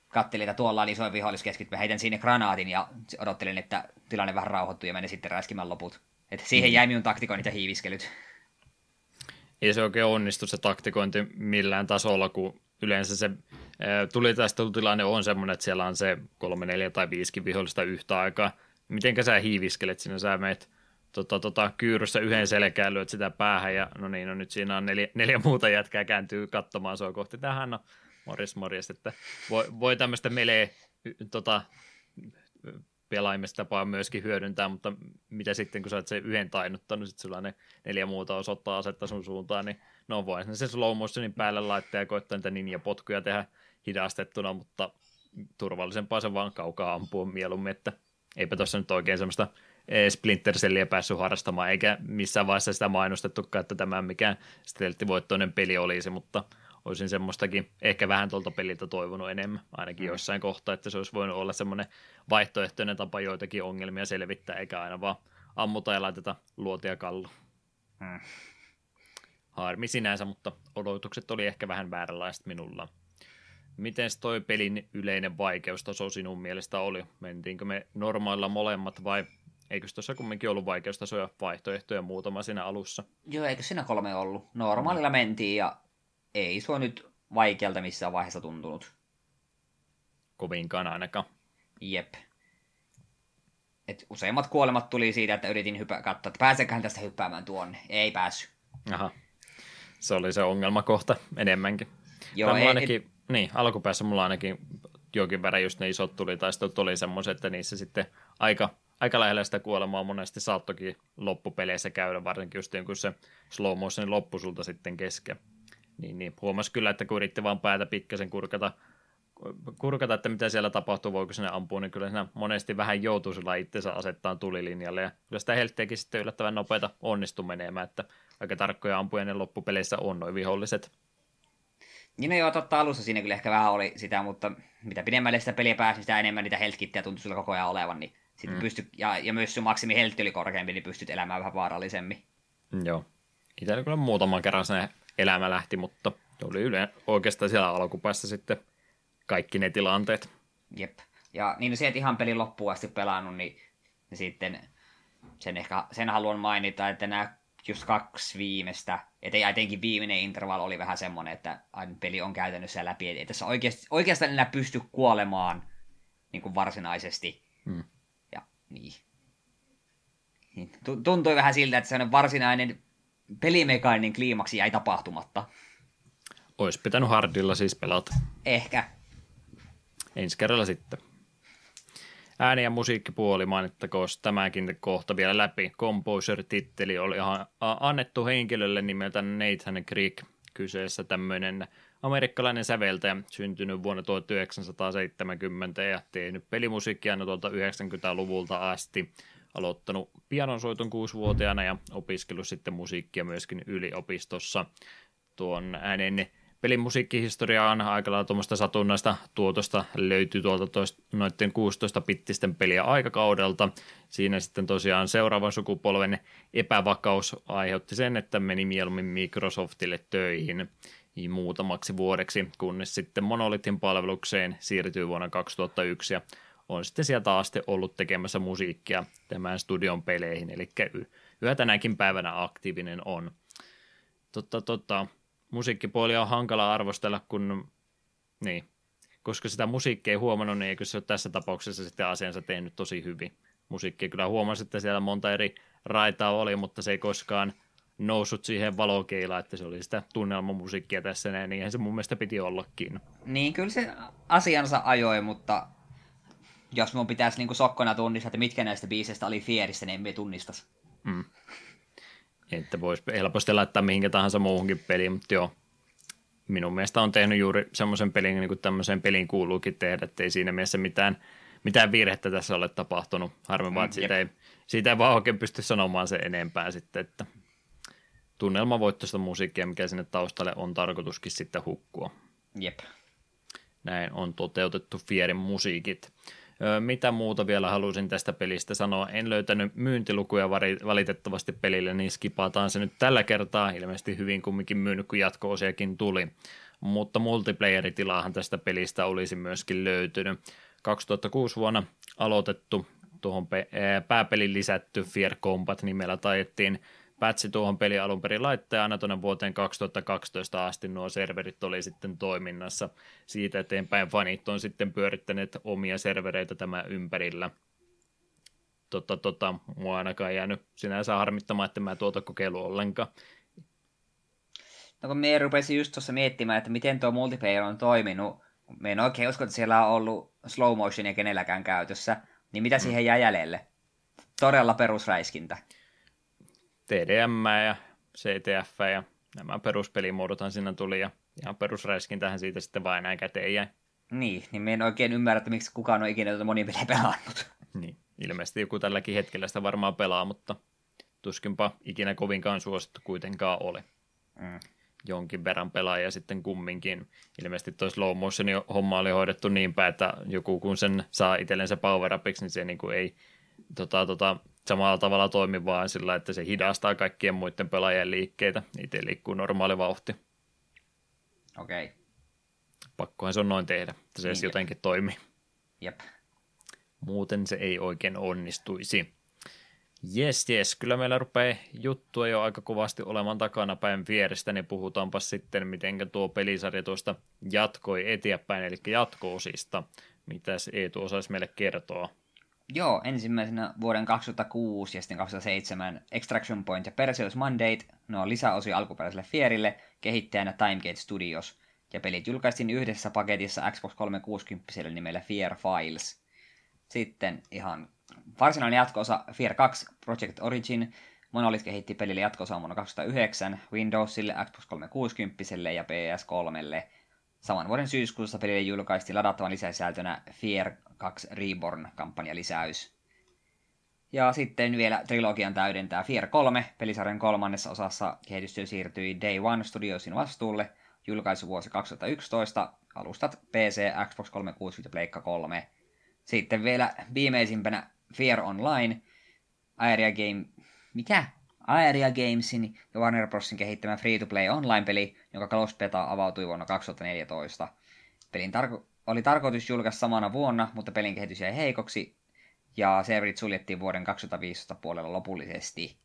kattelin, että tuolla on isoin vihollis keskittyä, heitän sinne granaatin ja odottelin, että tilanne vähän rauhoittuu ja menin sitten räiskimään loput. Että siihen hmm. jäi minun taktikoinnit ja hiiviskelyt. Ei se oikein onnistu se taktikointi millään tasolla, kun yleensä se tuli tästä tilanne on semmoinen, että siellä on se kolme, neljä tai viisikin vihollista yhtä aikaa. Mitenkä sä hiiviskelet sinä, sä meet tota, tota, kyyryssä yhden selkään, lyöt sitä päähän ja no niin, no nyt siinä on neljä, neljä muuta jätkää kääntyy katsomaan sua kohti. Tähän no, morjes morjes, että voi, voi tämmöistä melee tota, pelaimista tapaa myöskin hyödyntää, mutta mitä sitten, kun sä oot sen yhden tainnuttanut, sitten sulla ne neljä muuta osoittaa asetta sun suuntaan, niin no voi se slow motionin päälle laittaa ja koittaa niitä ninja-potkuja tehdä hidastettuna, mutta turvallisempaa se vaan kaukaa ampua mieluummin, että eipä tuossa nyt oikein semmoista Splinter Cellia päässyt harrastamaan, eikä missään vaiheessa sitä mainostettukaan, että tämä mikään stelttivoittoinen peli olisi, mutta olisin semmoistakin ehkä vähän tuolta peliltä toivonut enemmän, ainakin mm. jossain kohtaa, että se olisi voinut olla semmoinen vaihtoehtoinen tapa joitakin ongelmia selvittää, eikä aina vaan ammuta ja laiteta luotia kallu. Mm. Harmi sinänsä, mutta odotukset oli ehkä vähän vääränlaiset minulla. Miten toi pelin yleinen vaikeustaso sinun mielestä oli? Mentiinkö me normailla molemmat vai eikö tuossa kumminkin ollut vaikeustasoja vaihtoehtoja muutama siinä alussa? Joo, eikö siinä kolme ollut? Normaalilla mentiin ja ei se nyt vaikealta missään vaiheessa tuntunut. Kovinkaan ainakaan. Jep. Et useimmat kuolemat tuli siitä, että yritin hypä, katsoa, että pääseköhän tästä hyppäämään tuonne. Ei päässyt. Aha. Se oli se ongelmakohta enemmänkin. Joo, ei, ainakin, et... niin, alkupäässä mulla ainakin jokin verran just ne isot tuli, tai sitten tuli semmoiset, että niissä sitten aika, aika lähellä sitä kuolemaa monesti saattokin loppupeleissä käydä, varsinkin just kun se slow motion loppu sulta sitten kesken. Niin, niin huomasi kyllä, että kun yritti vaan päätä pikkasen kurkata, kurkata, että mitä siellä tapahtuu, voiko sinne ampua, niin kyllä siinä monesti vähän joutuu sillä itsensä asettaa tulilinjalle, ja kyllä sitä heltteekin sitten yllättävän nopeita onnistu menemään, että aika tarkkoja ampuja ne loppupeleissä on noin viholliset. Niin no joo, totta alussa siinä kyllä ehkä vähän oli sitä, mutta mitä pidemmälle sitä peliä pääsi, sitä enemmän niitä heltkittejä tuntui sulla koko ajan olevan, niin sitten mm. pystyt, ja, ja myös sun maksimi heltti oli korkeampi, niin pystyt elämään vähän vaarallisemmin. Joo. Itsellä kyllä muutaman kerran se elämä lähti, mutta oli yle, oikeastaan siellä alkupäässä sitten kaikki ne tilanteet. Jep. Ja niin se, että ihan pelin loppuun asti pelannut, niin, niin sitten sen ehkä sen haluan mainita, että nämä just kaksi viimeistä, että etenkin viimeinen interval oli vähän semmoinen, että aina peli on käytännössä läpi, ei tässä oikeasti, oikeastaan enää pysty kuolemaan niin kuin varsinaisesti. Hmm. Ja niin. niin tuntui vähän siltä, että se varsinainen pelimekaaninen kliimaksi jäi tapahtumatta. Ois pitänyt hardilla siis pelata. Ehkä. Ensi kerralla sitten. Ääni- ja musiikkipuoli mainittakoon tämäkin kohta vielä läpi. Composer-titteli oli ihan annettu henkilölle nimeltä Nathan Creek. Kyseessä tämmöinen amerikkalainen säveltäjä, syntynyt vuonna 1970 ja tehnyt pelimusiikkia aina tuolta 90-luvulta asti aloittanut pianonsoiton kuusivuotiaana ja opiskellut sitten musiikkia myöskin yliopistossa. Tuon äänen pelimusiikkihistoria on aika lailla tuommoista satunnaista tuotosta löytyy tuolta toist, noiden 16-pittisten peliä aikakaudelta. Siinä sitten tosiaan seuraavan sukupolven epävakaus aiheutti sen, että meni mieluummin Microsoftille töihin muutamaksi vuodeksi, kunnes sitten Monolithin palvelukseen siirtyi vuonna 2001 ja on sitten sieltä asti ollut tekemässä musiikkia tämän studion peleihin, eli yhä tänäkin päivänä aktiivinen on. Totta, totta, musiikkipuoli on hankala arvostella, kun niin, koska sitä musiikkia ei huomannut, niin eikö se ole tässä tapauksessa sitten asiansa tehnyt tosi hyvin. Musiikki kyllä huomasi, että siellä monta eri raitaa oli, mutta se ei koskaan noussut siihen valokeilaan, että se oli sitä tunnelmamusiikkia tässä näin, niin se mun mielestä piti ollakin. Niin, kyllä se asiansa ajoi, mutta jos mun pitäisi niin sokkona tunnistaa, että mitkä näistä biiseistä oli Fierissä, niin emme tunnistaisi. Mm. Että voisi helposti laittaa mihinkä tahansa muuhunkin peliin, mutta joo, minun mielestä on tehnyt juuri semmoisen pelin, niin kuin tämmöiseen peliin kuuluukin tehdä, että ei siinä mielessä mitään, mitään virhettä tässä ole tapahtunut. Harmi vaan, että siitä ei, siitä ei vaan oikein pysty sanomaan se enempää sitten, että tunnelmavoittoista musiikkia, mikä sinne taustalle on tarkoituskin sitten hukkua. Jep. Näin on toteutettu Fierin musiikit. Mitä muuta vielä halusin tästä pelistä sanoa? En löytänyt myyntilukuja valitettavasti pelille, niin skipataan se nyt tällä kertaa. Ilmeisesti hyvin kumminkin myynyt, kun jatko-osiakin tuli. Mutta multiplayer-tilaahan tästä pelistä olisi myöskin löytynyt. 2006 vuonna aloitettu tuohon pääpelin lisätty Fear Combat nimellä taidettiin pätsi tuohon peli alun perin laittaa aina tuonne vuoteen 2012 asti nuo serverit oli sitten toiminnassa. Siitä eteenpäin fanit on sitten pyörittäneet omia servereitä tämän ympärillä. tota, tota, mua ainakaan jäänyt sinänsä harmittamaan, että mä tuota kokeilu ollenkaan. No kun me rupesin just tuossa miettimään, että miten tuo multiplayer on toiminut, me en oikein usko, että siellä on ollut slow motionia kenelläkään käytössä, niin mitä mm. siihen jää jäljelle? Todella perusräiskintä. TDM ja CTF ja nämä peruspelimuodothan siinä tuli ja ihan perusräiskintähän siitä sitten vain näin käteen jäi. Niin, niin me en oikein ymmärrä, että miksi kukaan on ikinä tätä monipeliä pelannut. Niin, ilmeisesti joku tälläkin hetkellä sitä varmaan pelaa, mutta tuskinpa ikinä kovinkaan suosittu kuitenkaan oli. Mm. Jonkin verran pelaajia sitten kumminkin. Ilmeisesti tuo slow motion homma oli hoidettu niin päin, että joku kun sen saa itsellensä power upiksi, niin se niin kuin ei tota, tota, samalla tavalla toimi vaan sillä, että se hidastaa kaikkien muiden pelaajien liikkeitä. Itse liikkuu normaali vauhti. Okei. Okay. Pakkohan se on noin tehdä, että se niin, jotenkin toimii. Jep. Muuten se ei oikein onnistuisi. Jes, jes, kyllä meillä rupeaa juttua jo aika kovasti olemaan takana päin vierestä, niin puhutaanpa sitten, miten tuo pelisarja tuosta jatkoi eteenpäin, eli jatko-osista. Mitäs Eetu osaisi meille kertoa? Joo, ensimmäisenä vuoden 2006 ja sitten 2007 Extraction Point ja Perseus Mandate, ne on lisäosia alkuperäiselle Fierille, kehittäjänä Timegate Studios. Ja pelit julkaistiin yhdessä paketissa Xbox 360 nimellä Fear Files. Sitten ihan varsinainen jatkoosa Fear 2 Project Origin. Monolith kehitti pelille jatkoosa vuonna 2009 Windowsille, Xbox 360 ja PS3. Saman vuoden syyskuussa pelille julkaistiin ladattavan lisäsisältönä Fear 2 Reborn-kampanjalisäys. Ja sitten vielä trilogian täydentää Fear 3, pelisarjan kolmannessa osassa kehitystyö siirtyi Day One Studiosin vastuulle, julkaisuvuosi 2011, alustat PC, Xbox 360 ja Pleikka 3. Sitten vielä viimeisimpänä Fear Online, Aeria Game... Mikä? Aeria Gamesin ja Warner Brosin kehittämä free-to-play online-peli, jonka kaluspeta avautui vuonna 2014. Pelin tarko- oli tarkoitus julkaista samana vuonna, mutta pelin kehitys jäi heikoksi, ja serverit suljettiin vuoden 2015 puolella lopullisesti.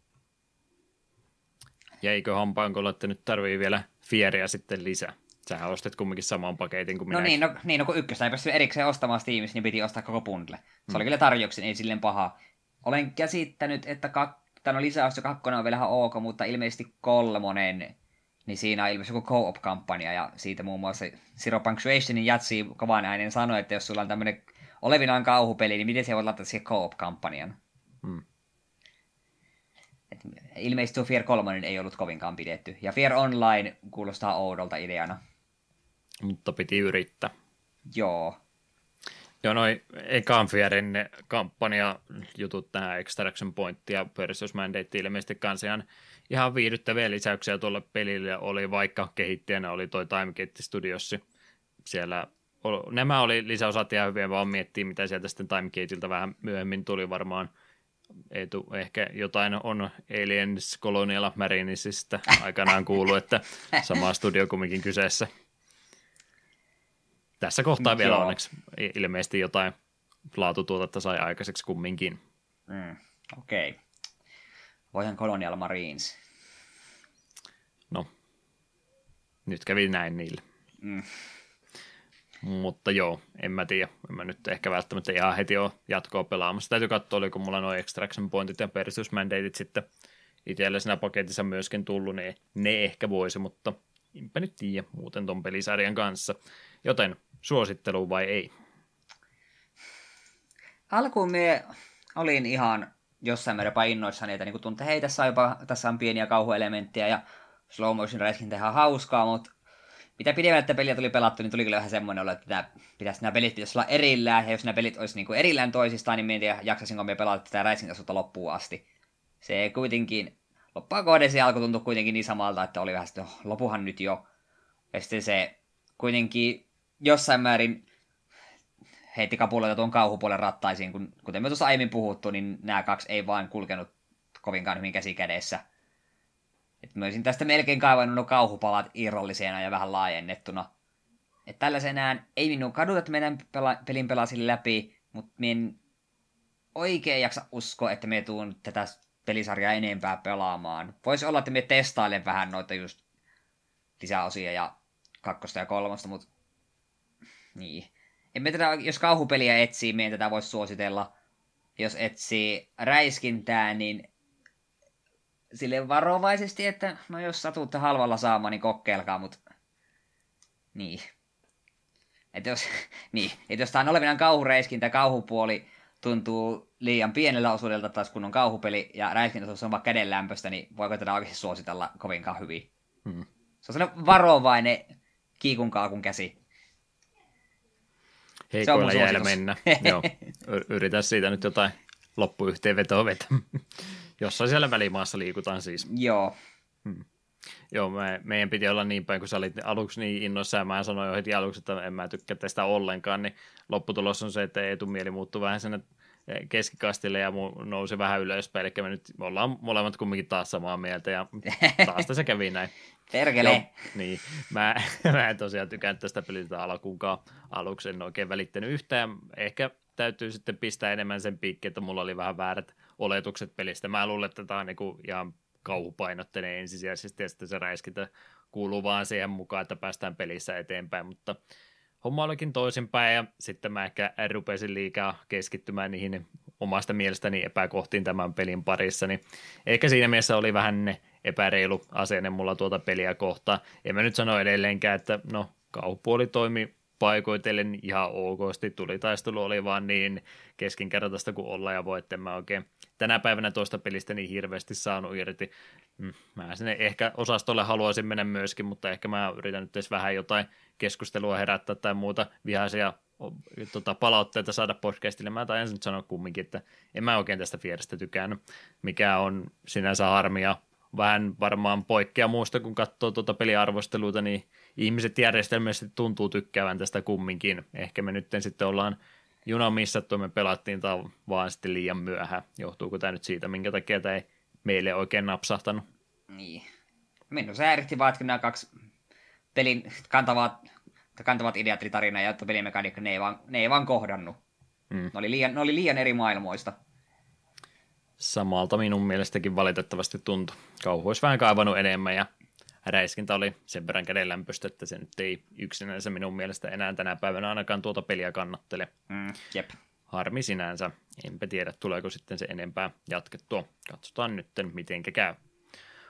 Jäikö hampaankolla, että nyt tarvii vielä Fieria sitten lisää? Sähän ostit kumminkin saman paketin kuin minä. No niin, no, niin, no kun ykköstä ei pysty erikseen ostamaan Steamissa, niin piti ostaa koko bundle. Se hmm. oli kyllä tarjouksen, ei silleen paha. Olen käsittänyt, että kak... Tämä lisäys kakkonen on vielä ihan ok, mutta ilmeisesti kolmonen, niin siinä on ilmeisesti joku co-op-kampanja, ja siitä muun muassa Zero Punctuationin jatsi kovan äänen sanoi, että jos sulla on tämmöinen olevinaan kauhupeli, niin miten se voit laittaa siihen co-op-kampanjan? Hmm. Et ilmeisesti tuo Fear 3 ei ollut kovinkaan pidetty. Ja Fear Online kuulostaa oudolta ideana. Mutta piti yrittää. Joo. Joo, noin ekan Fearin kampanja jutut tähän Extraction Point ja Perseus Mandate ilmeisesti kanssa ihan, ihan viihdyttäviä lisäyksiä tuolle pelille oli, vaikka kehittäjänä oli toi Timegate Studiossi. Siellä nämä oli lisäosat ihan hyviä, vaan miettii, mitä sieltä sitten Timegateilta vähän myöhemmin tuli varmaan – ei tu, ehkä jotain on Aliens Colonial Marinesista aikanaan kuulu, että sama studio kumminkin kyseessä. Tässä kohtaa vielä onneksi ilmeisesti jotain laatutuotetta sai aikaiseksi kumminkin. Mm, Okei. Okay. Voihan Colonial Marines. No, nyt kävi näin niille. Mm. Mutta joo, en mä tiedä. En mä nyt ehkä välttämättä ihan heti ole jatkoa pelaamassa. Täytyy katsoa, oliko mulla nuo extraction pointit ja Perseus Mandateit sitten itselle siinä paketissa myöskin tullut, niin ne ehkä voisi, mutta enpä nyt tiedä muuten ton pelisarjan kanssa. Joten suosittelu vai ei? Alkuun me olin ihan jossain määrin jopa innoissani, että niin tuntuu, että hei, tässä on, jopa, tässä on pieniä kauhuelementtejä ja slow motion räiskintä ihan hauskaa, mutta mitä pidemmän että peliä tuli pelattu, niin tuli kyllä vähän semmoinen olo, että tämä, pitäisi, nämä pelit pitäisi olla erillään, ja jos nämä pelit olisi niin kuin erillään toisistaan, niin mietin, jaksaisinko me pelata tätä räiskintäsuutta loppuun asti. Se kuitenkin, loppua se alkoi tuntua kuitenkin niin samalta, että oli vähän sitten, lopuhan nyt jo. Ja sitten se kuitenkin jossain määrin heitti kapuloita tuon kauhupuolen rattaisiin, kun, kuten me tuossa aiemmin puhuttu, niin nämä kaksi ei vaan kulkenut kovinkaan hyvin käsi kädessä. Et mä olisin tästä melkein kaivannut nuo kauhupalat irrallisena ja vähän laajennettuna. Että tällaisenään ei minun kaduta, että meidän pela- pelin pelasin läpi, mutta en oikein jaksa uskoa, että me tuun tätä pelisarjaa enempää pelaamaan. Voisi olla, että me testailen vähän noita just lisäosia ja kakkosta ja kolmosta, mutta niin. En me tätä, jos kauhupeliä etsii, meidän tätä voisi suositella. jos etsii räiskintää, niin sille varovaisesti, että no jos satutte halvalla saamaan, niin kokeilkaa, mutta niin. Että jos, niin, että jos tämä on olevinaan kauhureiskintä, kauhupuoli tuntuu liian pienellä osuudelta taas kun on kauhupeli ja räiskintäosuus on vaikka kädenlämpöstä, niin voiko tätä oikeasti suositella kovinkaan hyvin. Hmm. Se on sellainen varovainen kiikun kaakun käsi. Heikoilla jäällä mennä. Joo. Yritän siitä nyt jotain loppuyhteenvetoa vetä. Jossain siellä välimaassa liikutaan siis. Joo. Hmm. Joo, me, meidän piti olla niin päin, kun sä olit aluksi niin innoissa ja mä sanoin jo heti aluksi, että en mä tykkää tästä ollenkaan, niin lopputulos on se, että etumieli muuttuu vähän sinne keskikastille ja nousi vähän ylöspäin, eli me nyt me ollaan molemmat kumminkin taas samaa mieltä ja taas se kävi näin. Perkele. Joo, niin, mä, mä en tosiaan tykännyt tästä pelistä alkuunkaan. Aluksi en oikein välittänyt yhtään. Ehkä täytyy sitten pistää enemmän sen piikki, että mulla oli vähän väärät oletukset pelistä. Mä luulen, että tämä on niinku ihan kauhupainotteinen ensisijaisesti ja sitten se räiskintä kuuluu vaan siihen mukaan, että päästään pelissä eteenpäin, mutta homma olikin toisinpäin ja sitten mä ehkä rupesin liikaa keskittymään niihin omasta mielestäni epäkohtiin tämän pelin parissa, niin ehkä siinä mielessä oli vähän epäreilu asenne mulla tuota peliä kohtaan. En mä nyt sano edelleenkään, että no kauhupuoli toimi paikoitellen ihan okosti. Tulitaistelu oli vaan niin keskinkertaista kuin olla ja voi, että mä oikein tänä päivänä toista pelistä niin hirveästi saanut irti. Mm, mä sinne ehkä osastolle haluaisin mennä myöskin, mutta ehkä mä yritän nyt edes vähän jotain keskustelua herättää tai muuta vihaisia tota, palautteita saada podcastille. Mä taidan nyt sanoa kumminkin, että en mä oikein tästä Fierestä tykännyt, mikä on sinänsä harmia. Vähän varmaan poikkea muusta, kun katsoo tuota peliarvosteluita, niin ihmiset järjestelmästi tuntuu tykkäävän tästä kumminkin. Ehkä me nyt sitten ollaan juna missattu, me pelattiin tai vaan sitten liian myöhään. Johtuuko tämä nyt siitä, minkä takia tämä ei meille oikein napsahtanut? Niin. Minun se ääritti vaan, että nämä kaksi pelin kantavat, kantavat ideat, eli tarina ja pelimekaniikka, ne ei vaan, ne ei vaan kohdannut. Mm. Ne, oli liian, ne oli liian eri maailmoista. Samalta minun mielestäkin valitettavasti tuntui. Kauhu olisi vähän kaivannut enemmän ja räiskintä oli sen verran kädenlämpöistä, että se nyt ei yksinänsä minun mielestä enää tänä päivänä ainakaan tuota peliä kannattele. Mm, jep. Harmi sinänsä. Enpä tiedä, tuleeko sitten se enempää jatkettua. Katsotaan nyt, miten käy.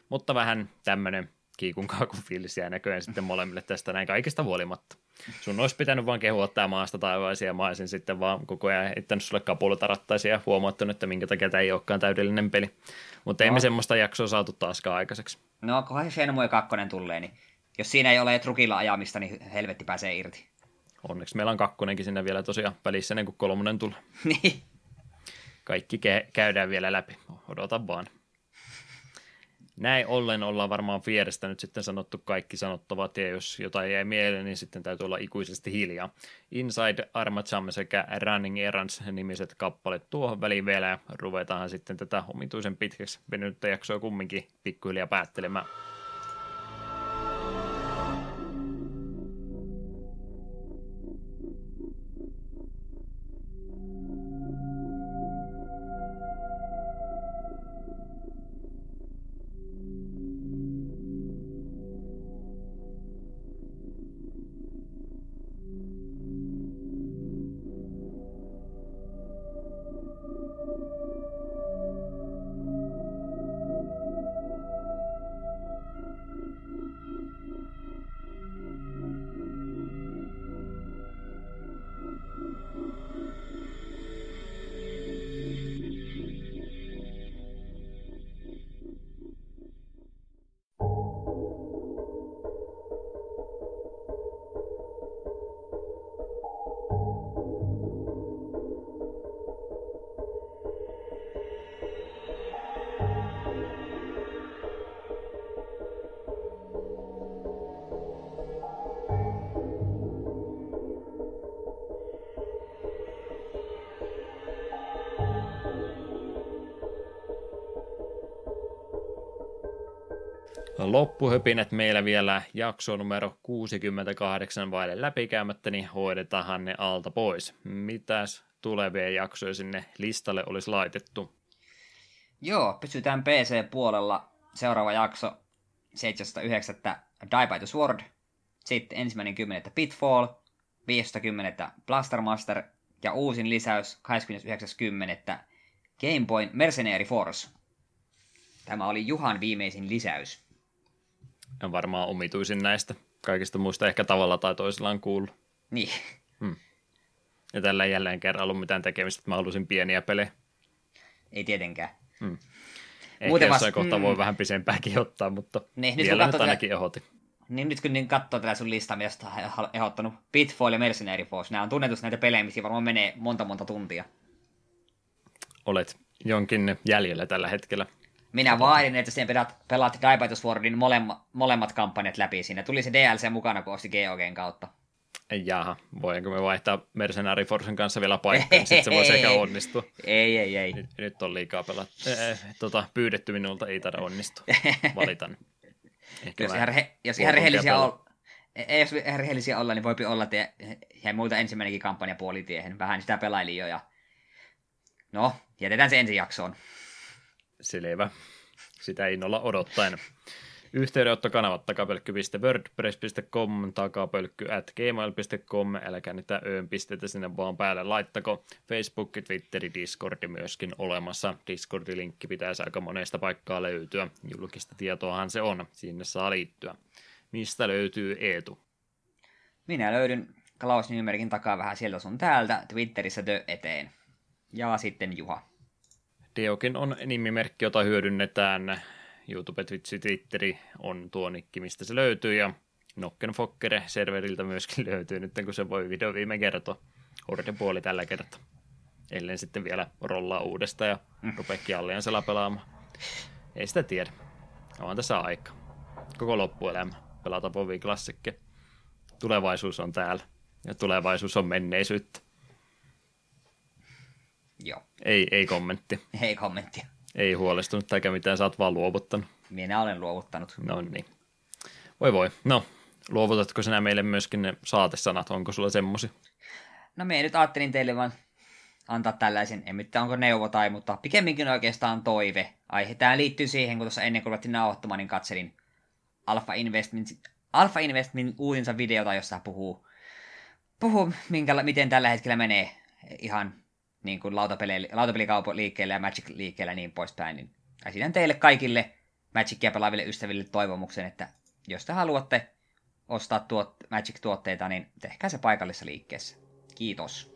Mutta vähän tämmöinen kiikun kaakun fiilis jää näköjään sitten molemmille tästä näin kaikista huolimatta. Sun olisi pitänyt vaan kehua tämä maasta taivaisia ja mä olisin sitten vaan koko ajan heittänyt sulle kapulota rattaisia ja huomauttanut, että minkä takia tämä ei olekaan täydellinen peli. Mutta no. emme semmoista jaksoa saatu taaskaan aikaiseksi. No, kunhan Shenmue 2 tulee, niin jos siinä ei ole trukilla ajamista, niin helvetti pääsee irti. Onneksi meillä on kakkonenkin sinne vielä tosiaan välissä ennen kuin kolmonen tulee. niin. Kaikki ke- käydään vielä läpi. Odota vaan. Näin ollen ollaan varmaan Fierestä nyt sitten sanottu kaikki sanottavat, ja jos jotain jäi mieleen, niin sitten täytyy olla ikuisesti hiljaa. Inside Arma Jam sekä Running Errands nimiset kappaleet tuohon väliin vielä, ja ruvetaanhan sitten tätä omituisen pitkäksi venynyttä jaksoa kumminkin pikkuhiljaa päättelemään. Loppuhöpinät meillä vielä jakso numero 68 vaille läpikäymättä, niin hoidetaan ne alta pois. Mitäs tulevia jaksoja sinne listalle olisi laitettu? Joo, pysytään PC-puolella. Seuraava jakso 7.9. Die by the Sword. Sitten ensimmäinen kymmenettä Pitfall. 5.10. Blaster Master. Ja uusin lisäys 29.10. Game Boy Mercenary Force. Tämä oli Juhan viimeisin lisäys. On varmaan omituisin näistä. Kaikista muista ehkä tavalla tai toisella on kuullut. Niin. Ja tällä ei jälleen kerran ollut mitään tekemistä, että mä halusin pieniä pelejä. Ei tietenkään. Ehkä Muuten jossain kohtaa mm. voi vähän pisempäänkin ottaa, mutta Niin, nyt vielä nyt ainakin ehoti. Niin nyt kun niin katsoo tätä sun listaa, sä oot ehdottanut, Pitfall ja Mercenary Force, nämä on tunnetus näitä pelejä, missä varmaan menee monta monta tuntia. Olet jonkin jäljellä tällä hetkellä. Minä vaadin, että sen pelaat, pelaat Die by the Swordin molemmat, molemmat kampanjat läpi. Siinä tuli se DLC mukana, kun osti GOGn kautta. Jaha, voinko me vaihtaa Mercenary Forcen kanssa vielä paikkaa, niin sitten se voisi ehkä onnistua. Ei, ei, ei. Nyt, nyt on liikaa pelat. Äh, tota, pyydetty minulta, ei taida onnistua. Valitan. Ehkä Jos ihan, re, jos voi ihan tuntia rehellisiä, pelaa. ol, ei, jos ihan rehellisiä olla, niin voipi olla, että jäi muuta ensimmäinenkin kampanja puolitiehen. Vähän sitä pelailin jo ja... No, jätetään se ensi jaksoon. Selvä. Sitä innolla odottaen. Yhteydenottokanavat takapölkky.wordpress.com, takapölkky at gmail.com, älkää niitä öön pistetä sinne vaan päälle laittako. Facebook, Twitteri, Discordi myöskin olemassa. Discordi-linkki pitäisi aika monesta paikkaa löytyä. Julkista tietoahan se on, sinne saa liittyä. Mistä löytyy Eetu? Minä löydyn Klaus Nymerkin takaa vähän sieltä sun täältä, Twitterissä Dö eteen. Ja sitten Juha. Deokin on nimimerkki, jota hyödynnetään. YouTube, Twitch, Twitteri on tuo nikki, mistä se löytyy, ja Nokken Fokkere serveriltä myöskin löytyy nyt, kun se voi video viime kertoa. Horde puoli tällä kertaa. Ellen sitten vielä rollaa uudesta ja rupeekin Alliansella pelaamaan. Ei sitä tiedä. On tässä aika. Koko loppuelämä. Pelata Povi klassikki. Tulevaisuus on täällä. Ja tulevaisuus on menneisyyttä. Joo, Ei, ei kommentti. ei kommenttia. Ei huolestunut eikä mitään, sä oot vaan luovuttanut. Minä olen luovuttanut. No niin. Voi voi. No, luovutatko sinä meille myöskin ne saatesanat? Onko sulla semmosi? No me nyt ajattelin teille vaan antaa tällaisen, en mitään onko neuvo tai, mutta pikemminkin oikeastaan toive. Aihe tämä liittyy siihen, kun tuossa ennen kuin ruvettiin nauhoittamaan, niin katselin Alpha Investment, Alpha Investment uusinsa videota, jossa puhuu, puhuu minkä, miten tällä hetkellä menee ihan niin kuin lautapeli, lautapelikaupan-liikkeellä ja Magic-liikkeellä ja niin poispäin. Niin esitän teille kaikille Magicia pelaaville ystäville toivomuksen, että jos te haluatte ostaa tuot, Magic-tuotteita, niin tehkää se paikallisessa liikkeessä. Kiitos.